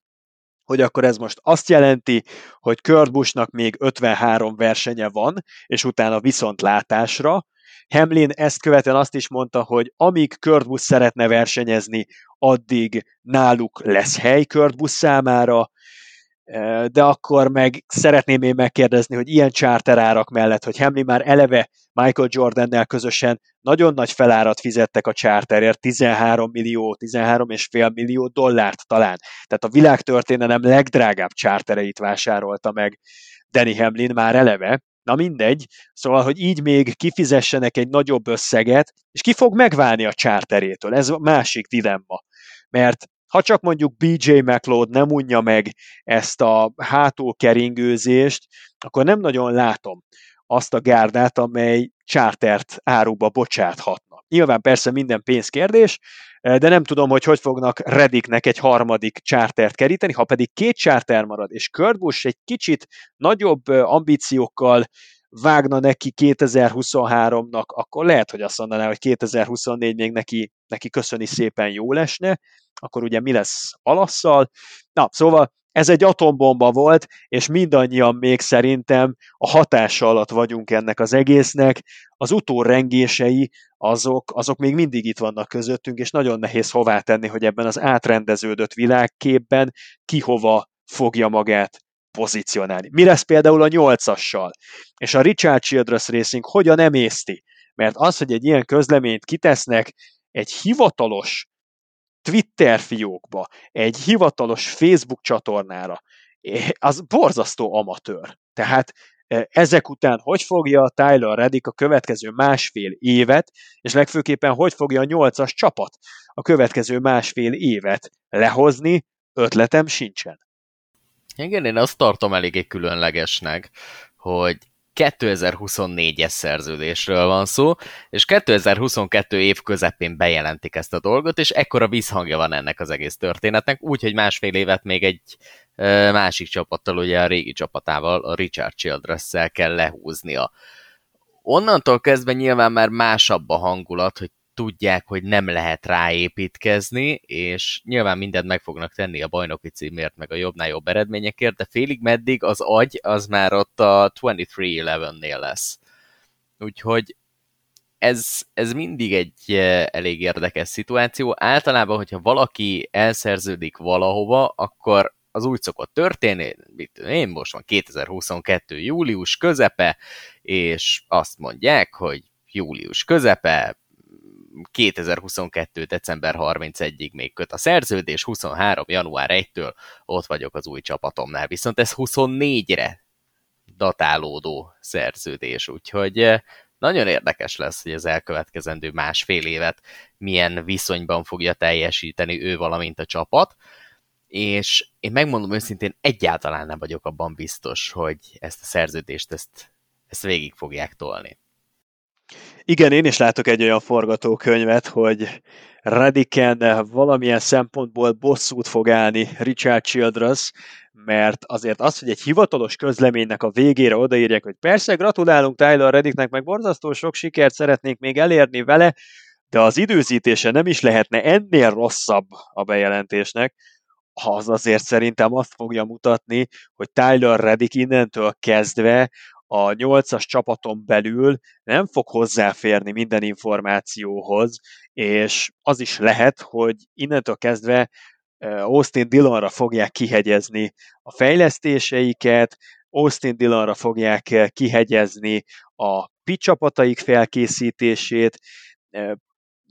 hogy akkor ez most azt jelenti, hogy Kurt Buschnak még 53 versenye van, és utána viszontlátásra. Hamlin ezt követően azt is mondta, hogy amíg Kurt Busch szeretne versenyezni, addig náluk lesz hely Kurt Busch számára, de akkor meg szeretném én megkérdezni, hogy ilyen árak mellett, hogy Hamlin már eleve Michael Jordannel közösen nagyon nagy felárat fizettek a charterért, 13 millió, 13 és fél millió dollárt talán. Tehát a világtörténelem legdrágább chartereit vásárolta meg Danny Hamlin már eleve, Na mindegy, szóval, hogy így még kifizessenek egy nagyobb összeget, és ki fog megválni a charterétől, ez a másik dilemma. Mert ha csak mondjuk BJ McLeod nem unja meg ezt a hátulkeringőzést, akkor nem nagyon látom azt a gárdát, amely chartert áruba bocsáthatna. Nyilván persze minden pénzkérdés, de nem tudom, hogy hogy fognak Rediknek egy harmadik chartert keríteni, ha pedig két charter marad, és Kurt Busch egy kicsit nagyobb ambíciókkal vágna neki 2023-nak, akkor lehet, hogy azt mondaná, hogy 2024 még neki, neki köszöni szépen jó lesne, akkor ugye mi lesz alasszal. Na, szóval ez egy atombomba volt, és mindannyian még szerintem a hatása alatt vagyunk ennek az egésznek. Az utórengései azok, azok még mindig itt vannak közöttünk, és nagyon nehéz hová tenni, hogy ebben az átrendeződött világképben ki hova fogja magát pozícionálni. Mi lesz például a nyolcassal? És a Richard Childress Racing hogyan emészti? Mert az, hogy egy ilyen közleményt kitesznek egy hivatalos Twitter fiókba, egy hivatalos Facebook csatornára, az borzasztó amatőr. Tehát eh, ezek után hogy fogja Tyler Reddick a következő másfél évet, és legfőképpen hogy fogja a nyolcas csapat a következő másfél évet lehozni, ötletem sincsen. Igen, én azt tartom eléggé különlegesnek, hogy 2024-es szerződésről van szó, és 2022 év közepén bejelentik ezt a dolgot, és ekkora visszhangja van ennek az egész történetnek, úgyhogy másfél évet még egy másik csapattal, ugye a régi csapatával, a Richard childress kell lehúznia. Onnantól kezdve nyilván már másabb a hangulat, hogy tudják, hogy nem lehet ráépítkezni, és nyilván mindent meg fognak tenni a bajnoki címért, meg a jobbnál jobb eredményekért, de félig meddig az agy az már ott a 23-11-nél lesz. Úgyhogy ez, ez mindig egy eh, elég érdekes szituáció. Általában, hogyha valaki elszerződik valahova, akkor az úgy szokott történni, mit én most van 2022. július közepe, és azt mondják, hogy július közepe, 2022. december 31-ig még köt a szerződés, 23. január 1-től ott vagyok az új csapatomnál, viszont ez 24-re datálódó szerződés, úgyhogy eh, nagyon érdekes lesz, hogy az elkövetkezendő másfél évet milyen viszonyban fogja teljesíteni ő, valamint a csapat, és én megmondom őszintén, egyáltalán nem vagyok abban biztos, hogy ezt a szerződést, ezt, ezt végig fogják tolni. Igen, én is látok egy olyan forgatókönyvet, hogy Radiken valamilyen szempontból bosszút fog állni Richard Childress, mert azért az, hogy egy hivatalos közleménynek a végére odaírják, hogy persze gratulálunk Tyler Reddicknek, meg borzasztó sok sikert szeretnénk még elérni vele, de az időzítése nem is lehetne ennél rosszabb a bejelentésnek, az azért szerintem azt fogja mutatni, hogy Tyler Reddick innentől kezdve a nyolcas csapaton belül nem fog hozzáférni minden információhoz, és az is lehet, hogy innentől kezdve Austin Dillonra fogják kihegyezni a fejlesztéseiket, Austin Dillonra fogják kihegyezni a pitch csapataik felkészítését,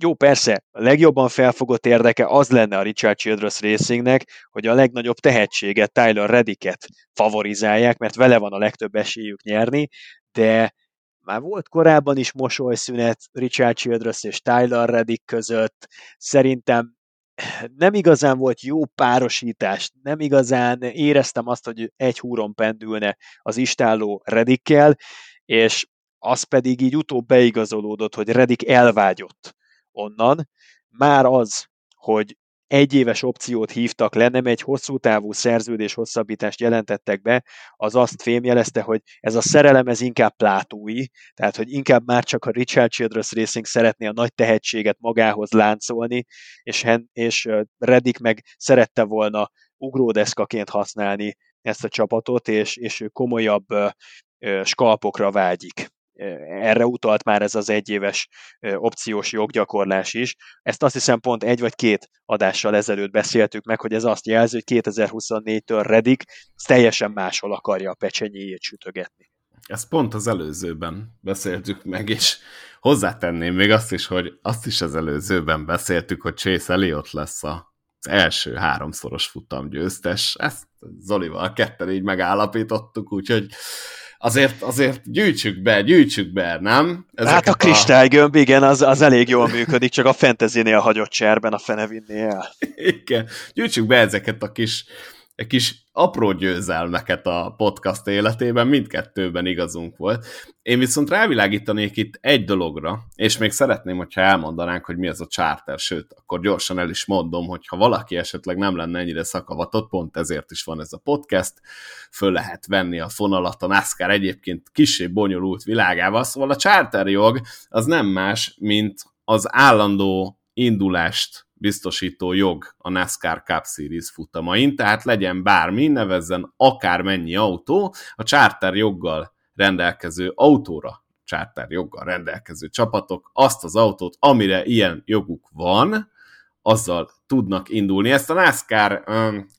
jó, persze, a legjobban felfogott érdeke az lenne a Richard Childress Racingnek, hogy a legnagyobb tehetséget, Tyler Redicket favorizálják, mert vele van a legtöbb esélyük nyerni, de Már volt korábban is mosolyszünet Richard Childress és Tyler Reddick között. Szerintem nem igazán volt jó párosítás, nem igazán éreztem azt, hogy egy húron pendülne az istálló Redikkel, és az pedig így utóbb beigazolódott, hogy Redik elvágyott onnan. Már az, hogy egy éves opciót hívtak le, nem egy hosszú távú szerződés hosszabbítást jelentettek be, az azt fémjelezte, hogy ez a szerelem ez inkább plátói, tehát hogy inkább már csak a Richard Childress Racing szeretné a nagy tehetséget magához láncolni, és, és Reddick meg szerette volna ugródeszkaként használni ezt a csapatot, és, és komolyabb skalpokra vágyik erre utalt már ez az egyéves opciós joggyakorlás is. Ezt azt hiszem pont egy vagy két adással ezelőtt beszéltük meg, hogy ez azt jelzi, hogy 2024-től Redik teljesen máshol akarja a pecsenyéjét sütögetni. Ezt pont az előzőben beszéltük meg, és hozzátenném még azt is, hogy azt is az előzőben beszéltük, hogy Chase Elliott lesz a az első háromszoros futamgyőztes. Ezt Zolival ketten így megállapítottuk, úgyhogy azért, azért gyűjtsük be, gyűjtsük be, nem? Ezeket hát a kristálygömb, a... igen, az, az elég jól működik, csak a fantasynél hagyott cserben a fene vinné el. Igen, gyűjtsük be ezeket a kis egy kis apró győzelmeket a podcast életében, mindkettőben igazunk volt. Én viszont rávilágítanék itt egy dologra, és még szeretném, hogyha elmondanánk, hogy mi az a charter, sőt, akkor gyorsan el is mondom, hogy ha valaki esetleg nem lenne ennyire szakavatott, pont ezért is van ez a podcast, föl lehet venni a fonalat a NASCAR egyébként kisebb bonyolult világával, szóval a charter jog az nem más, mint az állandó indulást biztosító jog a NASCAR Cup Series futamain, tehát legyen bármi, nevezzen akármennyi autó, a charter joggal rendelkező autóra charter joggal rendelkező csapatok azt az autót, amire ilyen joguk van, azzal tudnak indulni. Ezt a NASCAR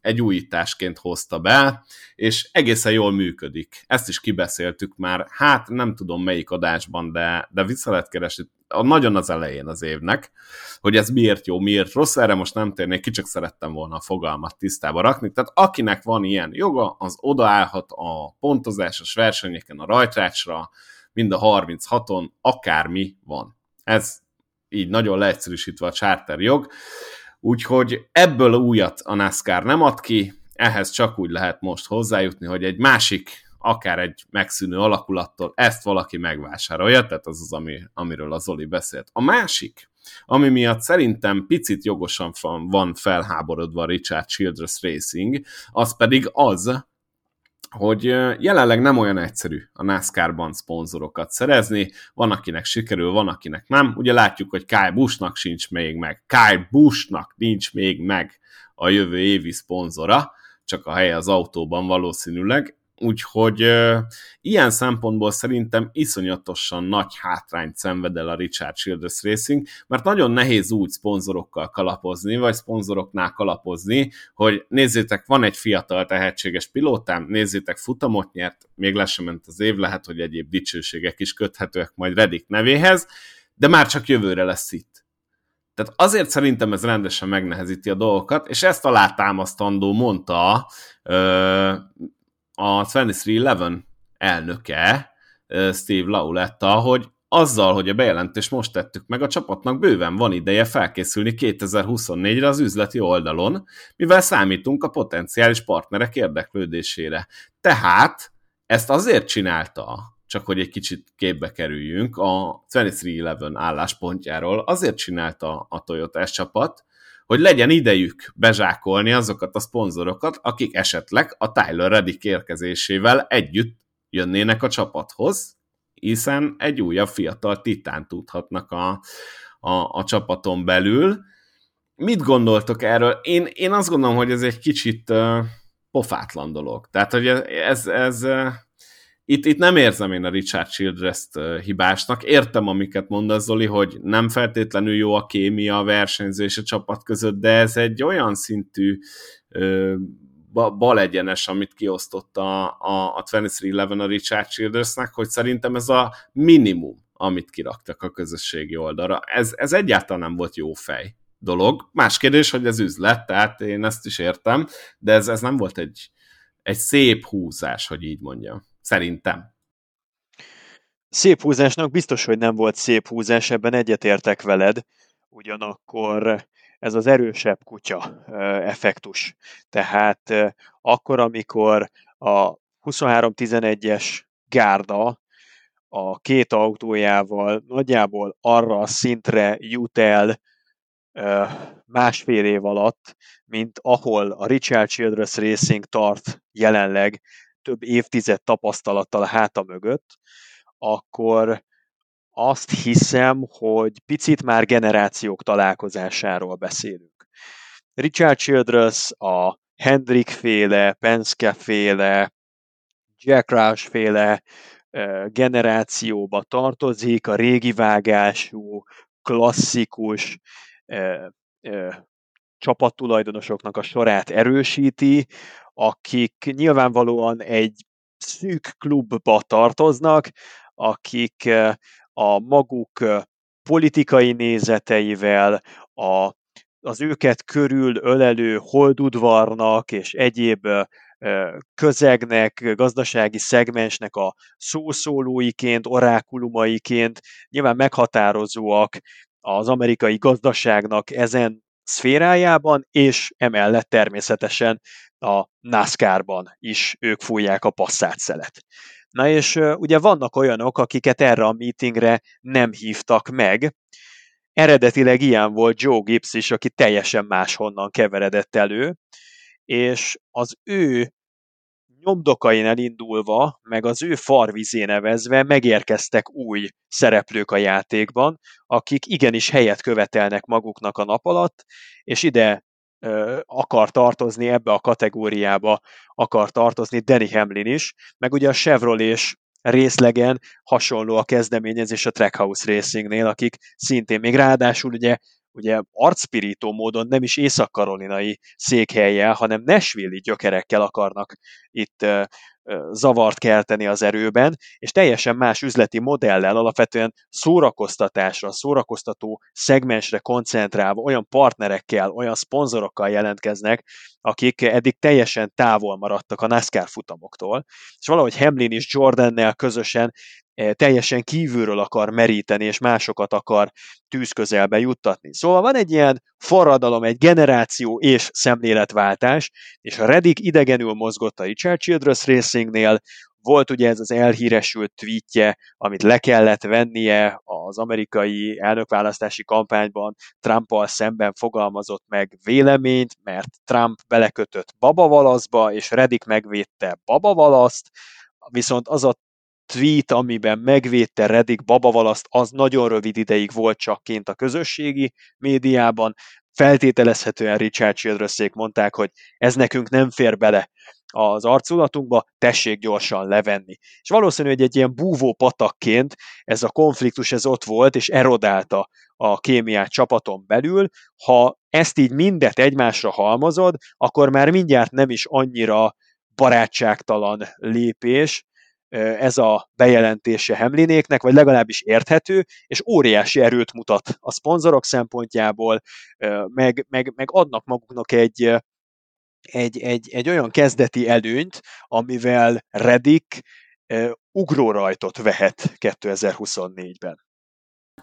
egy újításként hozta be, és egészen jól működik. Ezt is kibeszéltük már, hát nem tudom melyik adásban, de, de vissza lehet keresni a, nagyon az elején az évnek, hogy ez miért jó, miért rossz, erre most nem térnék ki, csak szerettem volna a fogalmat tisztába rakni. Tehát akinek van ilyen joga, az odaállhat a pontozásos versenyeken, a rajtrácsra, mind a 36-on, akármi van. Ez így nagyon leegyszerűsítve a charter jog. Úgyhogy ebből újat a NASCAR nem ad ki, ehhez csak úgy lehet most hozzájutni, hogy egy másik akár egy megszűnő alakulattól ezt valaki megvásárolja, tehát az az, ami, amiről az Zoli beszélt. A másik, ami miatt szerintem picit jogosan van felháborodva Richard Childress Racing, az pedig az, hogy jelenleg nem olyan egyszerű a NASCAR-ban szponzorokat szerezni, van akinek sikerül, van akinek nem. Ugye látjuk, hogy Kyle Buschnak sincs még meg, Kyle Buschnak nincs még meg a jövő évi szponzora, csak a helye az autóban valószínűleg, Úgyhogy uh, ilyen szempontból szerintem iszonyatosan nagy hátrányt szenved el a Richard Childress Racing, mert nagyon nehéz úgy szponzorokkal kalapozni, vagy szponzoroknál kalapozni, hogy nézzétek, van egy fiatal tehetséges pilótám, nézzétek, futamot nyert, még le sem ment az év, lehet, hogy egyéb dicsőségek is köthetőek majd Redik nevéhez, de már csak jövőre lesz itt. Tehát azért szerintem ez rendesen megnehezíti a dolgokat, és ezt alátámasztandó mondta a 2311 elnöke, Steve Lauletta, hogy azzal, hogy a bejelentést most tettük meg, a csapatnak bőven van ideje felkészülni 2024-re az üzleti oldalon, mivel számítunk a potenciális partnerek érdeklődésére. Tehát ezt azért csinálta, csak hogy egy kicsit képbe kerüljünk, a 2311 álláspontjáról azért csinálta a Toyota csapat, hogy legyen idejük bezsákolni azokat a szponzorokat, akik esetleg a Tyler Reddick érkezésével együtt jönnének a csapathoz, hiszen egy újabb fiatal titán tudhatnak a, a, a csapaton belül. Mit gondoltok erről? Én, én azt gondolom, hogy ez egy kicsit uh, pofátlan dolog. Tehát, hogy ez, ez, ez itt, itt nem érzem én a Richard Childress-t hibásnak. Értem, amiket mondasz, Zoli, hogy nem feltétlenül jó a kémia a versenyző és a csapat között, de ez egy olyan szintű ö, balegyenes, amit kiosztott a, a, a 2311 a Richard Childressnek, hogy szerintem ez a minimum, amit kiraktak a közösségi oldalra. Ez, ez egyáltalán nem volt jó fej dolog. Más kérdés, hogy ez üzlet, tehát én ezt is értem, de ez, ez nem volt egy, egy szép húzás, hogy így mondjam. Szerintem. szép húzásnak biztos, hogy nem volt szép húzás, ebben egyetértek veled, ugyanakkor ez az erősebb kutya effektus. Tehát akkor, amikor a 23-11-es gárda a két autójával nagyjából arra a szintre jut el másfél év alatt, mint ahol a Richard Childress Racing tart jelenleg több évtized tapasztalattal a háta mögött, akkor azt hiszem, hogy picit már generációk találkozásáról beszélünk. Richard Childress a Hendrik féle, Penske féle, Jack Roush féle generációba tartozik, a régi vágású, klasszikus csapattulajdonosoknak a sorát erősíti, akik nyilvánvalóan egy szűk klubba tartoznak, akik a maguk politikai nézeteivel, a, az őket körül ölelő holdudvarnak és egyéb közegnek, gazdasági szegmensnek a szószólóiként, orákulumaiként nyilván meghatározóak az amerikai gazdaságnak ezen szférájában, és emellett természetesen a NASCAR-ban is ők fújják a passzát Na és ugye vannak olyanok, akiket erre a meetingre nem hívtak meg. Eredetileg ilyen volt Joe Gibbs is, aki teljesen máshonnan keveredett elő, és az ő nyomdokain elindulva, meg az ő farvizé nevezve megérkeztek új szereplők a játékban, akik igenis helyet követelnek maguknak a nap alatt, és ide akar tartozni, ebbe a kategóriába akar tartozni Danny Hamlin is, meg ugye a Chevrolet részlegen hasonló a kezdeményezés a Trackhouse Racingnél, akik szintén még ráadásul ugye ugye arcpirító módon nem is észak-karolinai székhelyjel, hanem Nashville-i gyökerekkel akarnak itt zavart kelteni az erőben, és teljesen más üzleti modellel alapvetően szórakoztatásra, szórakoztató szegmensre koncentrálva olyan partnerekkel, olyan szponzorokkal jelentkeznek, akik eddig teljesen távol maradtak a NASCAR futamoktól, és valahogy Hamlin és Jordannel közösen teljesen kívülről akar meríteni, és másokat akar tűzközelbe juttatni. Szóval van egy ilyen forradalom, egy generáció és szemléletváltás, és a Reddick idegenül mozgott a Richard Childress Racingnél, volt ugye ez az elhíresült tweetje, amit le kellett vennie az amerikai elnökválasztási kampányban, Trumpal szemben fogalmazott meg véleményt, mert Trump belekötött babavalaszba, és Reddick megvédte babavalaszt, viszont az a tweet, amiben megvédte Reddick babavalaszt, az nagyon rövid ideig volt csak kint a közösségi médiában. Feltételezhetően Richard Childressék mondták, hogy ez nekünk nem fér bele az arculatunkba, tessék gyorsan levenni. És valószínű, hogy egy ilyen búvó patakként ez a konfliktus ez ott volt, és erodálta a kémiát csapaton belül. Ha ezt így mindet egymásra halmozod, akkor már mindjárt nem is annyira barátságtalan lépés, ez a bejelentése Hemlinéknek, vagy legalábbis érthető, és óriási erőt mutat a szponzorok szempontjából, meg, meg, meg adnak maguknak egy, egy, egy, egy olyan kezdeti előnyt, amivel Reddick ugrórajtot vehet 2024-ben.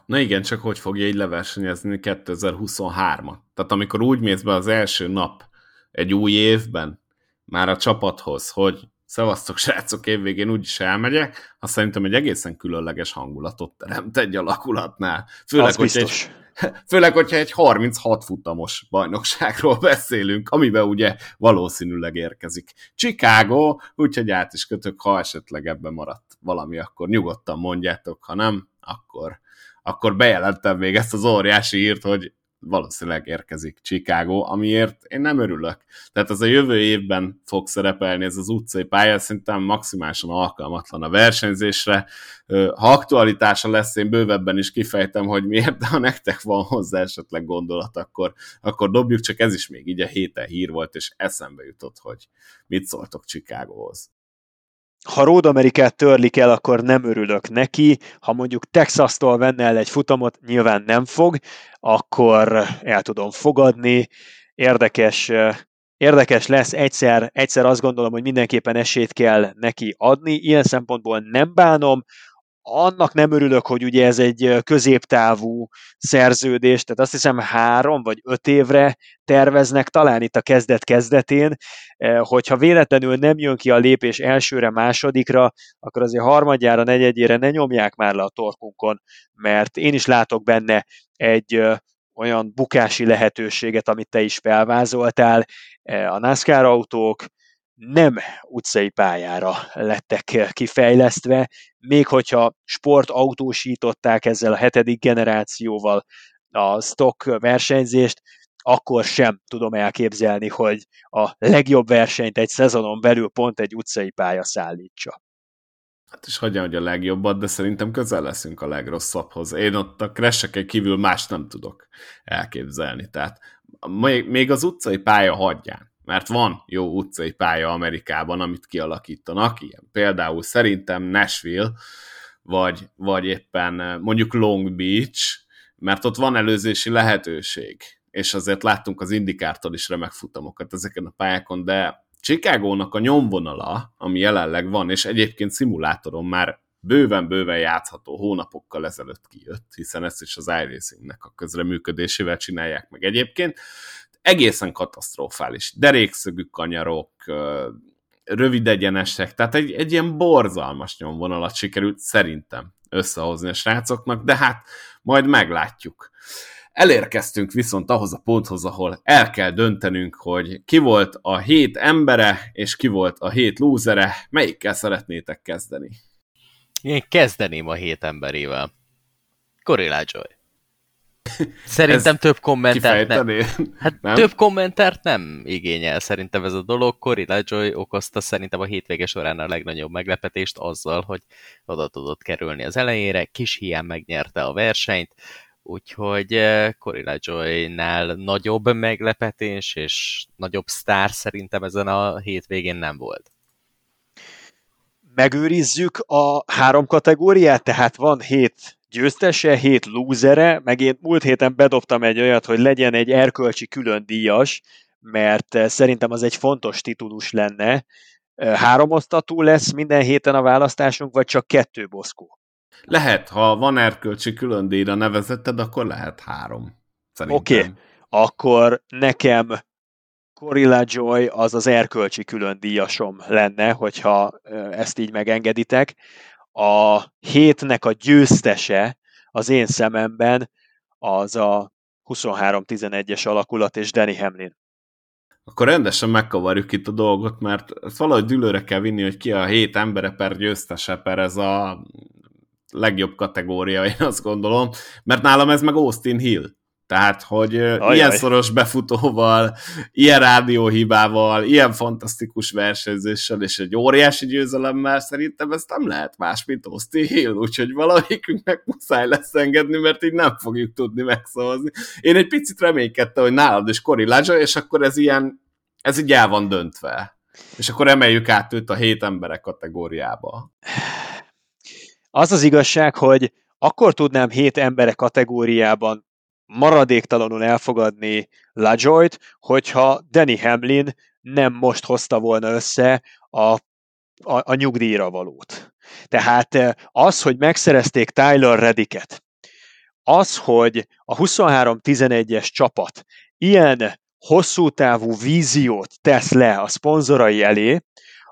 Na igen, csak hogy fogja így leversenyezni 2023-at? Tehát amikor úgy mész be az első nap egy új évben, már a csapathoz, hogy szevasztok srácok, évvégén úgyis elmegyek, azt szerintem egy egészen különleges hangulatot teremt egy alakulatnál. Főleg, az hogyha biztos. egy, (laughs) főleg, hogyha egy 36 futamos bajnokságról (laughs) beszélünk, amiben ugye valószínűleg érkezik Chicago, úgyhogy át is kötök, ha esetleg ebben maradt valami, akkor nyugodtan mondjátok, ha nem, akkor, akkor bejelentem még ezt az óriási írt, hogy valószínűleg érkezik Chicago, amiért én nem örülök. Tehát az a jövő évben fog szerepelni ez az utcai pálya, szerintem maximálisan alkalmatlan a versenyzésre. Ha aktualitása lesz, én bővebben is kifejtem, hogy miért, de ha nektek van hozzá esetleg gondolat, akkor, akkor dobjuk, csak ez is még így a héten hír volt, és eszembe jutott, hogy mit szóltok Chicagohoz ha Road Amerikát törlik el, akkor nem örülök neki. Ha mondjuk Texas-tól venne el egy futamot, nyilván nem fog, akkor el tudom fogadni. Érdekes, érdekes lesz, egyszer, egyszer azt gondolom, hogy mindenképpen esélyt kell neki adni, ilyen szempontból nem bánom, annak nem örülök, hogy ugye ez egy középtávú szerződés, tehát azt hiszem három vagy öt évre terveznek talán itt a kezdet-kezdetén, hogyha véletlenül nem jön ki a lépés elsőre, másodikra, akkor azért harmadjára, negyedjére ne nyomják már le a torkunkon, mert én is látok benne egy olyan bukási lehetőséget, amit te is felvázoltál. A NASCAR autók nem utcai pályára lettek kifejlesztve, még hogyha sportautósították ezzel a hetedik generációval a stock versenyzést, akkor sem tudom elképzelni, hogy a legjobb versenyt egy szezonon belül pont egy utcai pálya szállítsa. Hát is hagyja, hogy a legjobbat, de szerintem közel leszünk a legrosszabbhoz. Én ott a crash kívül más nem tudok elképzelni. Tehát még az utcai pálya hagyján mert van jó utcai pálya Amerikában, amit kialakítanak, ilyen például szerintem Nashville, vagy, vagy éppen mondjuk Long Beach, mert ott van előzési lehetőség, és azért láttunk az indikártól is remek futamokat ezeken a pályákon, de Chicagónak a nyomvonala, ami jelenleg van, és egyébként szimulátoron már bőven-bőven játszható hónapokkal ezelőtt kijött, hiszen ezt is az iRacingnek a közreműködésével csinálják meg egyébként egészen katasztrofális. Derékszögű kanyarok, rövid egyenesek, tehát egy, egy ilyen borzalmas nyomvonalat sikerült szerintem összehozni a srácoknak, de hát majd meglátjuk. Elérkeztünk viszont ahhoz a ponthoz, ahol el kell döntenünk, hogy ki volt a hét embere, és ki volt a hét lúzere, melyikkel szeretnétek kezdeni? Én kezdeném a hét emberével. Corilla Joy. (laughs) Szerintem több kommentert nem. Hát nem? több kommentert nem igényel szerintem ez a dolog. Cory LaJoy okozta szerintem a hétvége során a legnagyobb meglepetést azzal, hogy oda tudott kerülni az elejére, kis hiány megnyerte a versenyt, úgyhogy eh, Cory LaJoy-nál nagyobb meglepetés és nagyobb sztár szerintem ezen a hétvégén nem volt megőrizzük a három kategóriát, tehát van hét győztese, hét lúzere, meg én múlt héten bedobtam egy olyat, hogy legyen egy erkölcsi külön díjas, mert eh, szerintem az egy fontos titulus lenne. Eh, három osztatú lesz minden héten a választásunk, vagy csak kettő boszkó? Lehet, ha van erkölcsi külön díjra nevezetted, akkor lehet három. Oké, okay. akkor nekem Corilla Joy az az erkölcsi külön díjasom lenne, hogyha eh, ezt így megengeditek a hétnek a győztese az én szememben az a 23-11-es alakulat és Danny Hamlin. Akkor rendesen megkavarjuk itt a dolgot, mert ezt valahogy dülőre kell vinni, hogy ki a hét embere per győztese per ez a legjobb kategória, én azt gondolom, mert nálam ez meg Austin Hill. Tehát, hogy Ajaj. ilyen szoros befutóval, ilyen rádióhibával, ilyen fantasztikus versenyzéssel és egy óriási győzelemmel szerintem ez nem lehet más, mint Austin Hill, úgyhogy valamikünknek muszáj lesz engedni, mert így nem fogjuk tudni megszavazni. Én egy picit reménykedtem, hogy nálad is Cory Laja, és akkor ez ilyen, ez így el van döntve. És akkor emeljük át őt a hét emberek kategóriába. Az az igazság, hogy akkor tudnám hét emberek kategóriában maradéktalanul elfogadni Lajoyt, hogyha Danny Hamlin nem most hozta volna össze a, a, a nyugdíjra valót. Tehát eh, az, hogy megszerezték Tyler Redicket, az, hogy a 23-11-es csapat ilyen hosszú távú víziót tesz le a szponzorai elé,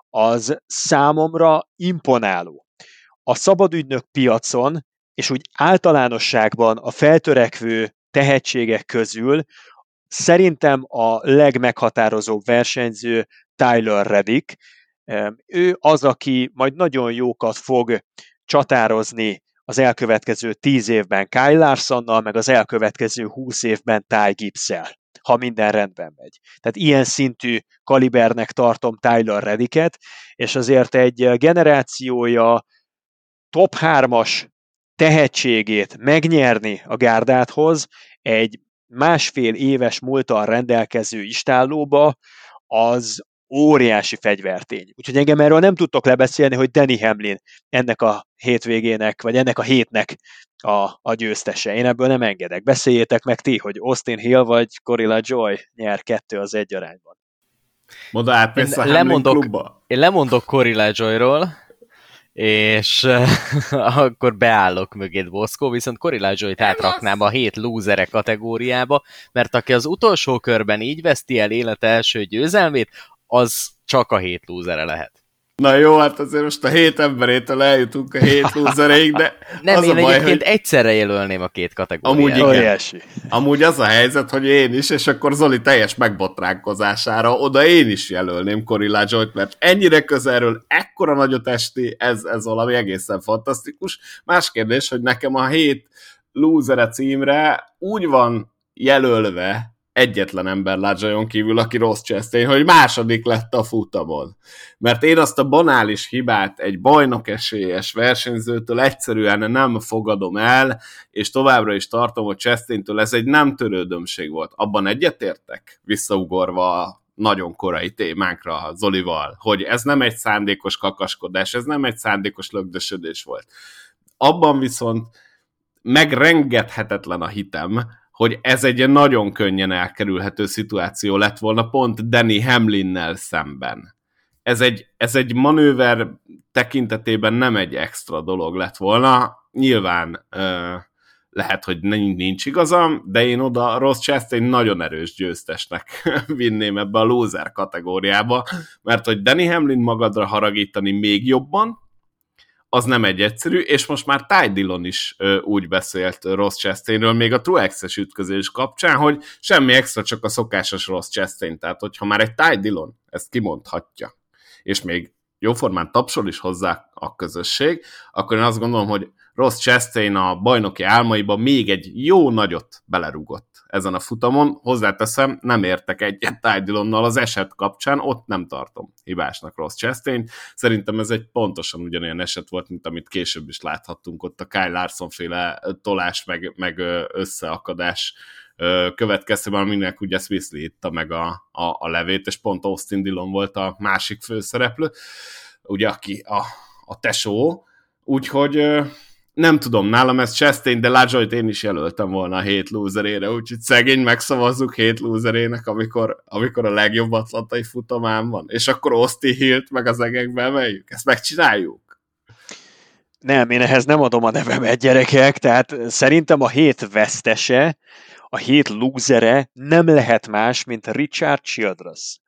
az számomra imponáló. A szabadügynök piacon, és úgy általánosságban a feltörekvő tehetségek közül szerintem a legmeghatározóbb versenyző Tyler Reddick. Ő az, aki majd nagyon jókat fog csatározni az elkövetkező tíz évben Kyle Larsonnal, meg az elkövetkező húsz évben Ty gibbs ha minden rendben megy. Tehát ilyen szintű kalibernek tartom Tyler Reddicket, és azért egy generációja top 3-as tehetségét megnyerni a gárdáthoz egy másfél éves múltal rendelkező istállóba, az óriási fegyvertény. Úgyhogy engem erről nem tudtok lebeszélni, hogy Danny Hamlin ennek a hétvégének, vagy ennek a hétnek a, a győztese. Én ebből nem engedek. Beszéljétek meg ti, hogy Austin Hill vagy Corilla Joy nyer kettő az egy arányban. Moda átmész a lemondok, klubba? Én lemondok Corilla Joyról, és (laughs) akkor beállok mögé Boszkó, viszont Korilágyzsóit átraknám a hét lúzerek kategóriába, mert aki az utolsó körben így veszti el élet első győzelmét, az csak a hét lúzere lehet. Na jó, hát azért most a hét emberétől eljutunk a hét lúzereig, de (laughs) Nem, az én a baj, egyébként hogy egyszerre jelölném a két kategóriát. Amúgy igen. Óriási. amúgy az a helyzet, hogy én is, és akkor Zoli teljes megbotránkozására oda én is jelölném Corilla Joy-t, mert ennyire közelről, ekkora nagyot esti, ez, ez valami egészen fantasztikus. Más kérdés, hogy nekem a hét lúzere címre úgy van jelölve egyetlen ember Lajayon kívül, aki rossz Chastain, hogy második lett a futamon. Mert én azt a banális hibát egy bajnok esélyes versenyzőtől egyszerűen nem fogadom el, és továbbra is tartom, hogy Chastaintől ez egy nem törődömség volt. Abban egyetértek, visszaugorva nagyon korai témánkra Zolival, hogy ez nem egy szándékos kakaskodás, ez nem egy szándékos lögdösödés volt. Abban viszont megrengethetetlen a hitem, hogy ez egy nagyon könnyen elkerülhető szituáció lett volna pont Danny Hamlinnel szemben. Ez egy, ez egy manőver tekintetében nem egy extra dolog lett volna. Nyilván ö, lehet, hogy nincs igazam, de én oda Ross Chastain nagyon erős győztesnek (laughs) vinném ebbe a loser kategóriába, mert hogy Danny Hamlin magadra haragítani még jobban, az nem egy egyszerű, és most már Ty Dillon is ö, úgy beszélt Ross Chastainről, még a Truex-es ütközés kapcsán, hogy semmi extra, csak a szokásos Ross Chastain, tehát hogyha már egy Ty Dillon ezt kimondhatja, és még jóformán tapsol is hozzá a közösség, akkor én azt gondolom, hogy Ross Chastain a bajnoki álmaiba még egy jó nagyot belerúgott ezen a futamon. Hozzáteszem, nem értek egyet Ty Dillonnal az eset kapcsán, ott nem tartom hibásnak Ross Chastain. Szerintem ez egy pontosan ugyanolyan eset volt, mint amit később is láthattunk ott a Kyle Larson féle tolás, meg, meg összeakadás következtében, aminek ugye Swiss itta meg a, a, a levét, és pont Austin Dillon volt a másik főszereplő, ugye aki a, a tesó, úgyhogy nem tudom, nálam ez Chastain, de Lajoyt én is jelöltem volna a hét lúzerére, úgyhogy szegény megszavazzuk hét lúzerének, amikor, amikor a legjobb atlantai futamán van, és akkor Austin Hilt meg az egekbe emeljük. Ezt megcsináljuk? Nem, én ehhez nem adom a nevemet, gyerekek, tehát szerintem a hét vesztese, a hét lúzere nem lehet más, mint Richard Childress.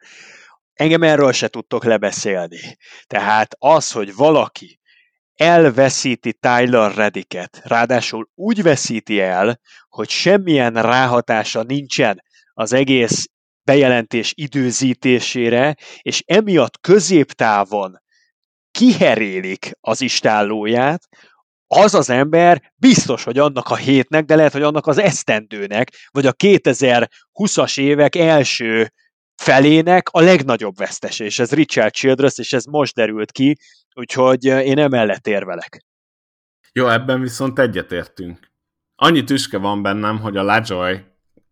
Engem erről se tudtok lebeszélni. Tehát az, hogy valaki elveszíti Tyler Redicket. Ráadásul úgy veszíti el, hogy semmilyen ráhatása nincsen az egész bejelentés időzítésére, és emiatt középtávon kiherélik az istállóját, az az ember biztos, hogy annak a hétnek, de lehet, hogy annak az esztendőnek, vagy a 2020-as évek első felének a legnagyobb vesztese, és ez Richard Childress, és ez most derült ki, úgyhogy én emellett érvelek. Jó, ebben viszont egyetértünk. Annyi tüske van bennem, hogy a Lajoy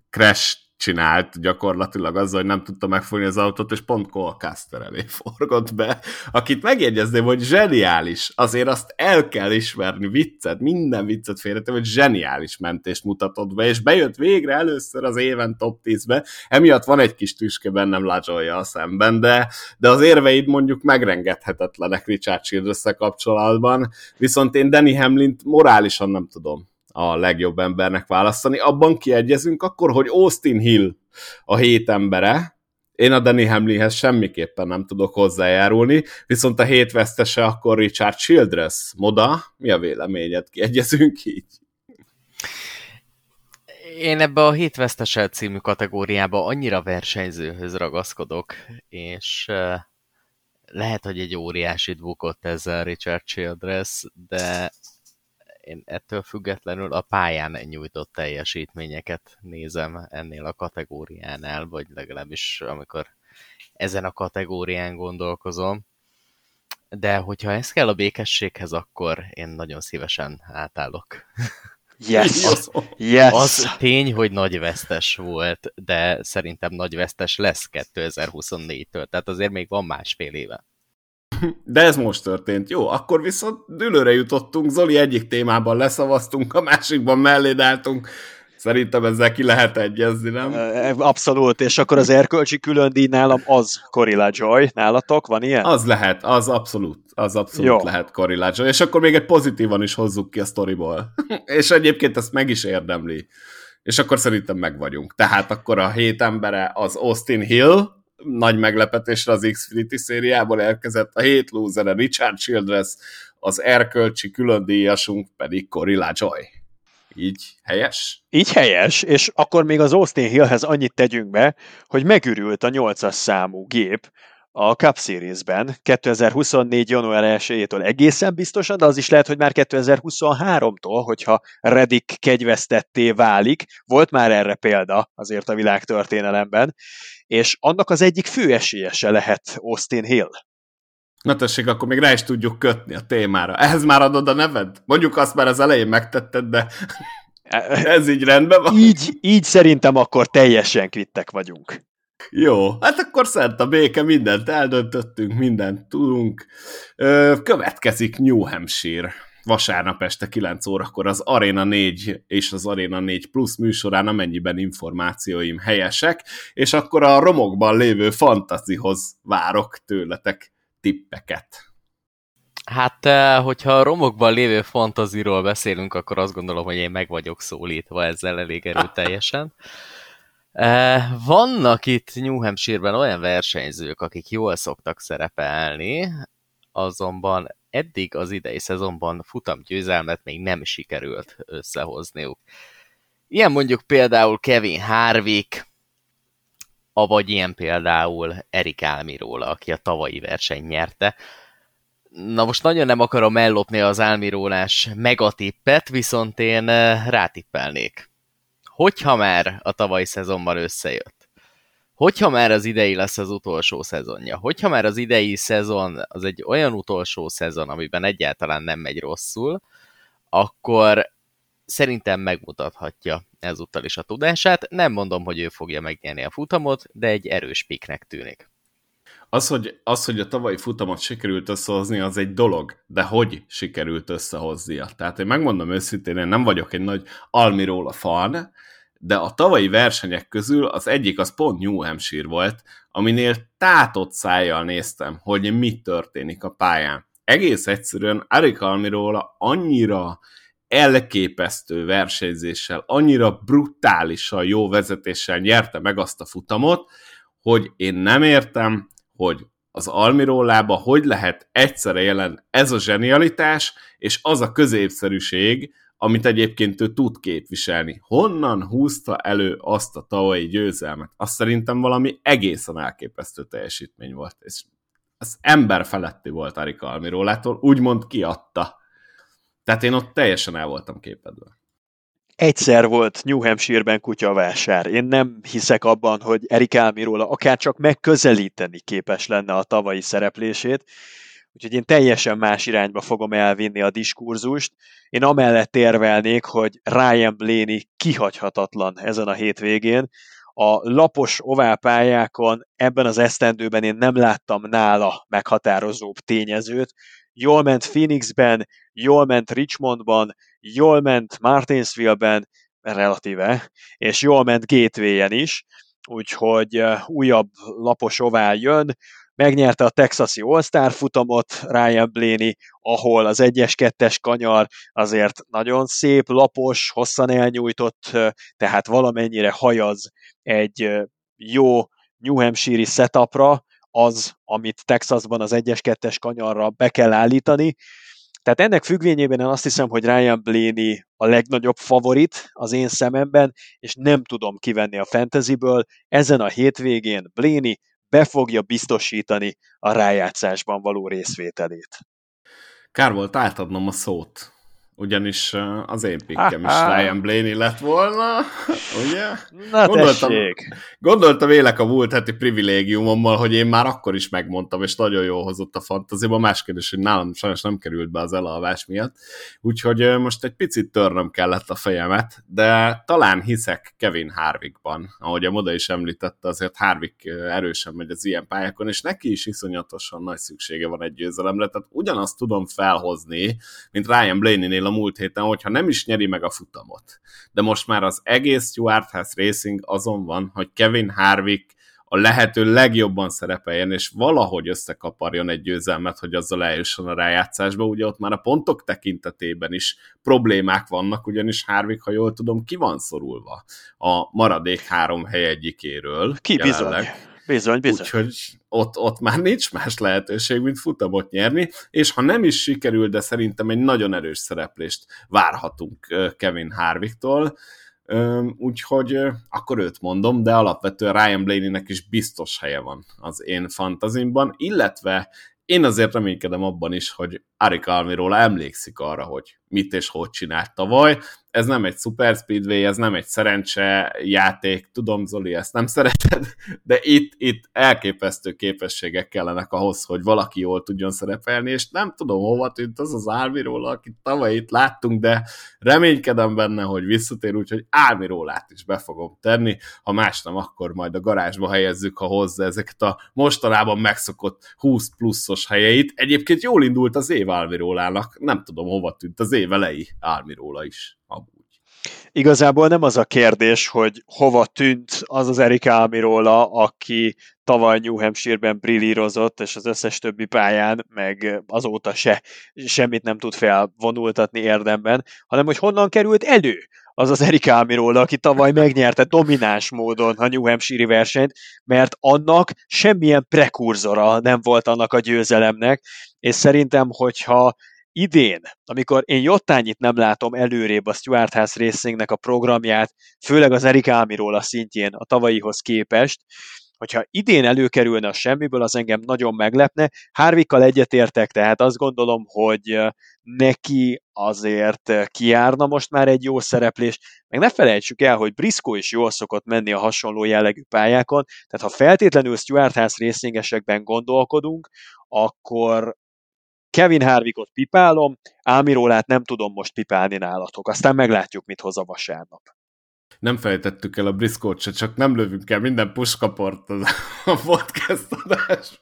crash csinált gyakorlatilag azzal, hogy nem tudta megfogni az autót, és pont Cole Caster elé (laughs) forgott be, akit megjegyezném, hogy zseniális. Azért azt el kell ismerni, viccet, minden viccet félretem, hogy zseniális mentést mutatott be, és bejött végre először az éven top 10-be. Emiatt van egy kis tüske bennem Lajolja a szemben, de, de az érveid mondjuk megrengethetetlenek Richard childress kapcsolatban, viszont én Danny Hamlint morálisan nem tudom a legjobb embernek választani. Abban kiegyezünk akkor, hogy Austin Hill a hét embere, én a Danny Hamlinhez semmiképpen nem tudok hozzájárulni, viszont a hét vesztese akkor Richard Childress. Moda, mi a véleményed? Kiegyezünk így? Én ebbe a hét című kategóriába annyira versenyzőhöz ragaszkodok, és lehet, hogy egy óriásit bukott ezzel Richard Childress, de én ettől függetlenül a pályán nyújtott teljesítményeket nézem ennél a kategóriánál, vagy legalábbis amikor ezen a kategórián gondolkozom. De hogyha ez kell a békességhez, akkor én nagyon szívesen átállok. Yes! Az, yes! az tény, hogy nagy vesztes volt, de szerintem nagy vesztes lesz 2024-től, tehát azért még van másfél éve. De ez most történt. Jó, akkor viszont dülőre jutottunk. Zoli egyik témában leszavaztunk, a másikban melléd álltunk. Szerintem ezzel ki lehet egyezni, nem? Abszolút, és akkor az erkölcsi külön díj nálam az Corilla Joy. Nálatok van ilyen? Az lehet, az abszolút, az abszolút Jó. lehet Corilla Joy. És akkor még egy pozitívan is hozzuk ki a sztoriból. (laughs) és egyébként ezt meg is érdemli. És akkor szerintem meg vagyunk. Tehát akkor a hét embere az Austin Hill, nagy meglepetésre az Xfinity szériából érkezett, a hét losere Richard Childress, az erkölcsi külön díjasunk pedig Corilla Joy. Így helyes? Így helyes, és akkor még az Austin Hillhez annyit tegyünk be, hogy megürült a 8-as számú gép a Cup Series-ben 2024. január 1-től egészen biztosan, de az is lehet, hogy már 2023-tól, hogyha Redik kegyvesztetté válik. Volt már erre példa azért a világtörténelemben, és annak az egyik fő esélyese lehet Austin Hill. Na tessék, akkor még rá is tudjuk kötni a témára. Ehhez már adod a neved? Mondjuk azt már az elején megtetted, de ez így rendben van. Így, így szerintem akkor teljesen kvittek vagyunk. Jó, hát akkor szent a béke, mindent eldöntöttünk, mindent tudunk. Következik New Hampshire vasárnap este 9 órakor az Arena 4 és az Arena 4 Plus műsorán, amennyiben információim helyesek, és akkor a romokban lévő fantazihoz várok tőletek tippeket. Hát, eh, hogyha a romokban lévő fantaziról beszélünk, akkor azt gondolom, hogy én meg vagyok szólítva ezzel elég erőteljesen. (laughs) Eh, vannak itt New Hampshire-ben olyan versenyzők, akik jól szoktak szerepelni, azonban eddig az idei szezonban futamgyőzelmet még nem sikerült összehozniuk. Ilyen mondjuk például Kevin Harvick, avagy ilyen például Erik Álmiróla, aki a tavalyi verseny nyerte. Na most nagyon nem akarom ellopni az Álmirólás megatippet, viszont én eh, rátippelnék. Hogyha már a tavalyi szezonban összejött, hogyha már az idei lesz az utolsó szezonja, hogyha már az idei szezon az egy olyan utolsó szezon, amiben egyáltalán nem megy rosszul, akkor szerintem megmutathatja ezúttal is a tudását. Nem mondom, hogy ő fogja megnyerni a futamot, de egy erős piknek tűnik. Az hogy, az, hogy a tavalyi futamot sikerült összehozni, az egy dolog, de hogy sikerült összehoznia? Tehát én megmondom őszintén, én nem vagyok egy nagy Almiróla fan, de a tavalyi versenyek közül az egyik az pont New Hampshire volt, aminél tátott szájjal néztem, hogy mi történik a pályán. Egész egyszerűen Arik Almiróla annyira elképesztő versenyzéssel, annyira brutálisan jó vezetéssel nyerte meg azt a futamot, hogy én nem értem, hogy az Almirólába hogy lehet egyszerre jelen ez a zsenialitás, és az a középszerűség, amit egyébként ő tud képviselni. Honnan húzta elő azt a tavalyi győzelmet? Azt szerintem valami egészen elképesztő teljesítmény volt, és az ember feletti volt Arika Almirólától, úgymond kiadta tehát én ott teljesen el voltam képedve. Egyszer volt New Hampshire-ben kutyavásár. Én nem hiszek abban, hogy Erik Álmiróla akár csak megközelíteni képes lenne a tavalyi szereplését, úgyhogy én teljesen más irányba fogom elvinni a diskurzust. Én amellett érvelnék, hogy Ryan Blaney kihagyhatatlan ezen a hétvégén. A lapos oválpályákon ebben az esztendőben én nem láttam nála meghatározóbb tényezőt, jól ment Phoenixben, jól ment Richmondban, jól ment Martinsville-ben, relatíve, és jól ment Gateway-en is, úgyhogy újabb lapos ovál jön, megnyerte a texasi All-Star futamot Ryan Blaney, ahol az 1-es, kanyar azért nagyon szép, lapos, hosszan elnyújtott, tehát valamennyire hajaz egy jó New Hampshire-i setupra, az, amit Texasban az 1-es, kanyarra be kell állítani. Tehát ennek függvényében én azt hiszem, hogy Ryan Blaney a legnagyobb favorit az én szememben, és nem tudom kivenni a fantasyből. Ezen a hétvégén Blaney be fogja biztosítani a rájátszásban való részvételét. Kár volt átadnom a szót ugyanis az én pikkem is Ryan Blaney lett volna, (laughs) ugye? Na gondoltam, tessék. gondoltam élek a múlt heti privilégiumommal, hogy én már akkor is megmondtam, és nagyon jól hozott a fantaziba, más kérdés, hogy nálam sajnos nem került be az elalvás miatt, úgyhogy most egy picit törnöm kellett a fejemet, de talán hiszek Kevin Harvickban, ahogy a Moda is említette, azért Harvick erősen megy az ilyen pályákon, és neki is iszonyatosan nagy szüksége van egy győzelemre, tehát ugyanazt tudom felhozni, mint Ryan Blaney-nél a múlt héten, hogyha nem is nyeri meg a futamot. De most már az egész Stuart House Racing azon van, hogy Kevin Harvick a lehető legjobban szerepeljen, és valahogy összekaparjon egy győzelmet, hogy azzal eljusson a rájátszásba. Ugye ott már a pontok tekintetében is problémák vannak, ugyanis Harvick, ha jól tudom, ki van szorulva a maradék három hely egyikéről. Ki jelenleg. bizony. Bizony, bizony. Úgyhogy ott, ott már nincs más lehetőség, mint futamot nyerni, és ha nem is sikerül, de szerintem egy nagyon erős szereplést várhatunk Kevin Harvicktól, úgyhogy akkor őt mondom, de alapvetően Ryan Blaney-nek is biztos helye van az én fantazimban, illetve én azért reménykedem abban is, hogy Arik Almiróla emlékszik arra, hogy mit és hogy csinált tavaly, ez nem egy Super Speedway, ez nem egy szerencse játék, tudom Zoli, ezt nem szereted, de itt, itt elképesztő képességek kellenek ahhoz, hogy valaki jól tudjon szerepelni, és nem tudom hova tűnt az az Álmiról, akit tavaly itt láttunk, de reménykedem benne, hogy visszatér, úgyhogy Álmirólát is be fogom tenni, ha más nem, akkor majd a garázsba helyezzük, ha hozzá ezeket a mostanában megszokott 20 pluszos helyeit. Egyébként jól indult az év Álmirólának, nem tudom hova tűnt az év elejé Álmiróla is igazából nem az a kérdés, hogy hova tűnt az az Erik Almirola, aki tavaly New Hampshire-ben brillírozott, és az összes többi pályán, meg azóta se semmit nem tud felvonultatni érdemben, hanem hogy honnan került elő az az Erik Almirola, aki tavaly megnyerte domináns módon a New Hampshire versenyt, mert annak semmilyen prekurzora nem volt annak a győzelemnek, és szerintem, hogyha idén, amikor én jottányit nem látom előrébb a Stuart House Racingnek a programját, főleg az Erik Ámiról a szintjén a tavalyihoz képest, hogyha idén előkerülne a semmiből, az engem nagyon meglepne. Hárvikkal egyetértek, tehát azt gondolom, hogy neki azért kiárna most már egy jó szereplés, meg ne felejtsük el, hogy Briscoe is jól szokott menni a hasonló jellegű pályákon, tehát ha feltétlenül Stuart House racingesekben gondolkodunk, akkor Kevin Harvickot pipálom, Ámirólát nem tudom most pipálni nálatok. Aztán meglátjuk, mit hoz a vasárnap. Nem fejtettük el a briskót se, csak nem lövünk el minden puskaport (laughs) a podcast adás.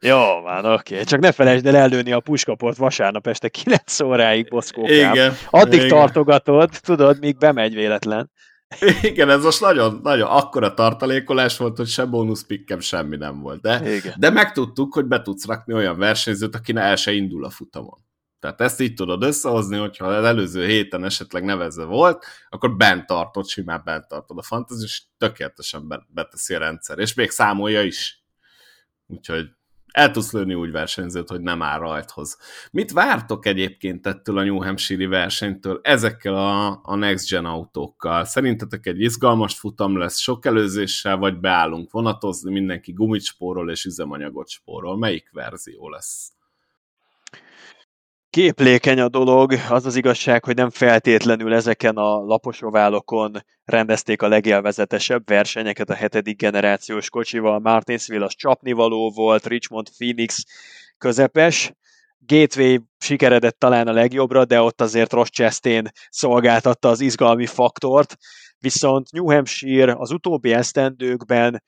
Jó, van, oké. Okay. Csak ne felejtsd el előni a puskaport vasárnap este 9 óráig, Boszkókám. Igen. Addig igen. tartogatod, tudod, míg bemegy véletlen. Igen, ez most nagyon, nagyon akkora tartalékolás volt, hogy se bónuszpikkem semmi nem volt. De, Igen. de megtudtuk, hogy be tudsz rakni olyan versenyzőt, aki el se indul a futamon. Tehát ezt így tudod összehozni, hogyha az előző héten esetleg nevezve volt, akkor bent tartod, simán bent tartod a fantasy, és tökéletesen beteszi a rendszer, és még számolja is. Úgyhogy el tudsz lőni úgy versenyzőt, hogy nem áll rajthoz. Mit vártok egyébként ettől a New Hampshire versenytől ezekkel a, a Next Gen autókkal? Szerintetek egy izgalmas futam lesz sok előzéssel, vagy beállunk vonatozni, mindenki gumit spórol és üzemanyagot spórol? Melyik verzió lesz? Képlékeny a dolog, az az igazság, hogy nem feltétlenül ezeken a lapos oválokon rendezték a legélvezetesebb versenyeket a hetedik generációs kocsival. Martinsville az csapnivaló volt, Richmond Phoenix közepes, Gateway sikeredett talán a legjobbra, de ott azért Ross Chastain szolgáltatta az izgalmi faktort, viszont New Hampshire az utóbbi esztendőkben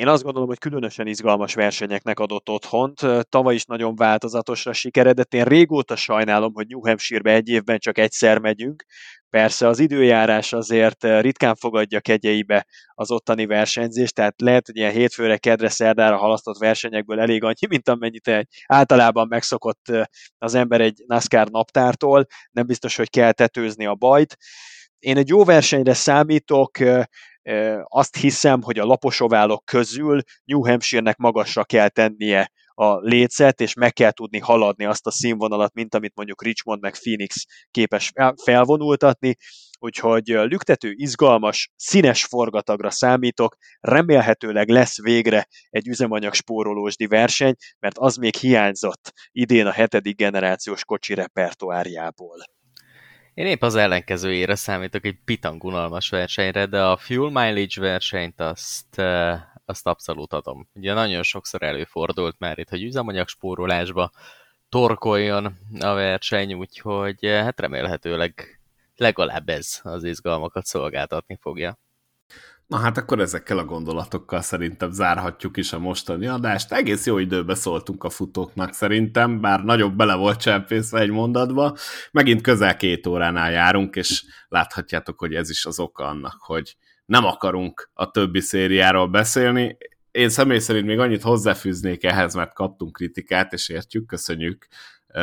én azt gondolom, hogy különösen izgalmas versenyeknek adott otthont. Tavaly is nagyon változatosra sikeredett. Én régóta sajnálom, hogy New Hampshire-be egy évben csak egyszer megyünk. Persze az időjárás azért ritkán fogadja kegyeibe az ottani versenyzést, tehát lehet, hogy ilyen hétfőre, kedre, szerdára halasztott versenyekből elég annyi, mint amennyit egy általában megszokott az ember egy NASCAR naptártól. Nem biztos, hogy kell tetőzni a bajt. Én egy jó versenyre számítok, azt hiszem, hogy a laposoválok közül New Hampshire-nek magasra kell tennie a lécet, és meg kell tudni haladni azt a színvonalat, mint amit mondjuk Richmond meg Phoenix képes felvonultatni, úgyhogy lüktető, izgalmas, színes forgatagra számítok, remélhetőleg lesz végre egy üzemanyag spórolósdi verseny, mert az még hiányzott idén a hetedik generációs kocsi repertoárjából. Én épp az ellenkezőjére számítok egy pitangunalmas versenyre, de a fuel mileage versenyt azt, azt abszolút adom. Ugye nagyon sokszor előfordult már itt, hogy üzemanyag spórolásba torkoljon a verseny, úgyhogy hát remélhetőleg legalább ez az izgalmakat szolgáltatni fogja. Na hát akkor ezekkel a gondolatokkal szerintem zárhatjuk is a mostani adást. Egész jó időbe szóltunk a futóknak szerintem, bár nagyobb bele volt csempészve egy mondatba. Megint közel két óránál járunk, és láthatjátok, hogy ez is az oka annak, hogy nem akarunk a többi szériáról beszélni. Én személy szerint még annyit hozzáfűznék ehhez, mert kaptunk kritikát, és értjük, köszönjük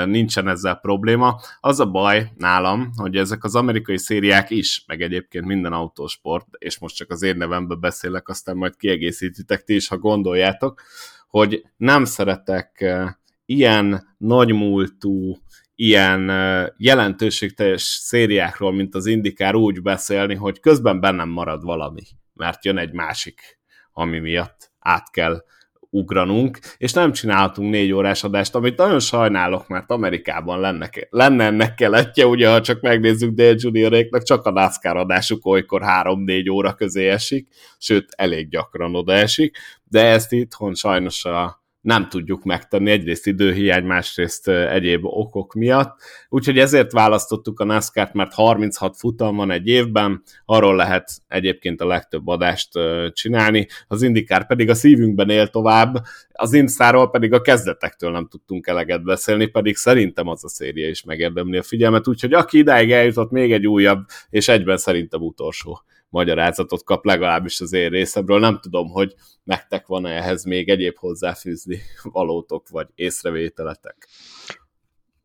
nincsen ezzel probléma. Az a baj nálam, hogy ezek az amerikai szériák is, meg egyébként minden autósport, és most csak az én nevembe beszélek, aztán majd kiegészítitek ti is, ha gondoljátok, hogy nem szeretek ilyen nagymúltú, ilyen jelentőségteljes szériákról, mint az Indikár úgy beszélni, hogy közben bennem marad valami, mert jön egy másik, ami miatt át kell ugranunk, és nem csinálhatunk négy órás adást, amit nagyon sajnálok, mert Amerikában lenne, lenne ennek keletje, ugye, ha csak megnézzük Dale Junioréknak, csak a NASCAR adásuk olykor három-négy óra közé esik, sőt, elég gyakran oda esik, de ezt itthon sajnos a nem tudjuk megtenni, egyrészt időhiány, másrészt egyéb okok miatt. Úgyhogy ezért választottuk a NASCAR-t, mert 36 futam van egy évben, arról lehet egyébként a legtöbb adást csinálni, az indikár pedig a szívünkben él tovább, az Instáról pedig a kezdetektől nem tudtunk eleget beszélni, pedig szerintem az a széria is megérdemli a figyelmet, úgyhogy aki idáig eljutott, még egy újabb, és egyben szerintem utolsó magyarázatot kap legalábbis az én részemről. Nem tudom, hogy nektek van-e ehhez még egyéb hozzáfűzni valótok, vagy észrevételetek.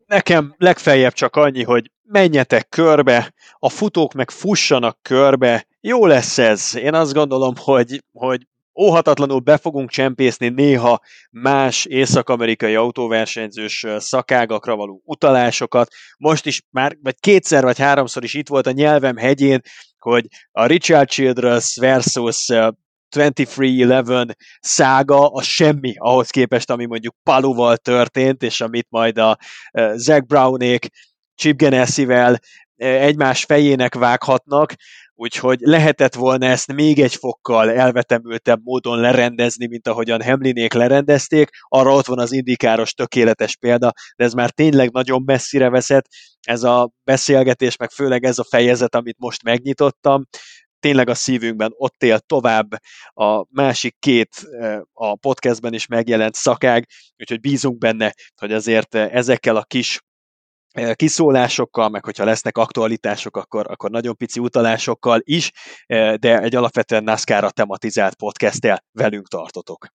Nekem legfeljebb csak annyi, hogy menjetek körbe, a futók meg fussanak körbe, jó lesz ez. Én azt gondolom, hogy, hogy óhatatlanul be fogunk csempészni néha más észak-amerikai autóversenyzős szakágakra való utalásokat. Most is már, vagy kétszer vagy háromszor is itt volt a nyelvem hegyén, hogy a Richard Childress versus 2311 szága a semmi ahhoz képest, ami mondjuk Paluval történt, és amit majd a Zack Brownék Chip Ganassi-vel egymás fejének vághatnak, úgyhogy lehetett volna ezt még egy fokkal elvetemültebb módon lerendezni, mint ahogyan Hemlinék lerendezték, arra ott van az indikáros tökéletes példa, de ez már tényleg nagyon messzire veszett, ez a beszélgetés, meg főleg ez a fejezet, amit most megnyitottam, tényleg a szívünkben ott él tovább. A másik két a podcastben is megjelent szakág, úgyhogy bízunk benne, hogy azért ezekkel a kis kiszólásokkal, meg hogyha lesznek aktualitások, akkor, akkor nagyon pici utalásokkal is, de egy alapvetően NASCAR-ra tematizált podcasttel velünk tartotok.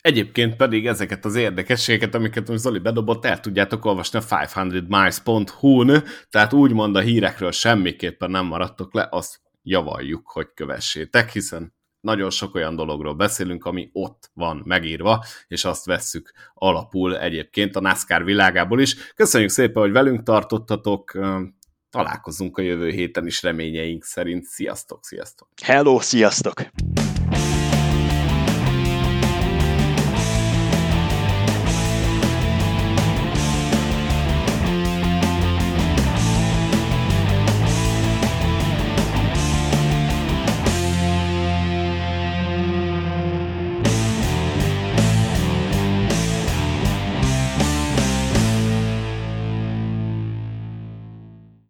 Egyébként pedig ezeket az érdekességeket, amiket most Zoli bedobott, el tudjátok olvasni a 500miles.hu-n, tehát úgymond a hírekről semmiképpen nem maradtok le, azt javaljuk, hogy kövessétek, hiszen nagyon sok olyan dologról beszélünk, ami ott van megírva, és azt vesszük alapul egyébként a NASCAR világából is. Köszönjük szépen, hogy velünk tartottatok, találkozunk a jövő héten is reményeink szerint. Sziasztok, sziasztok! Hello, sziasztok!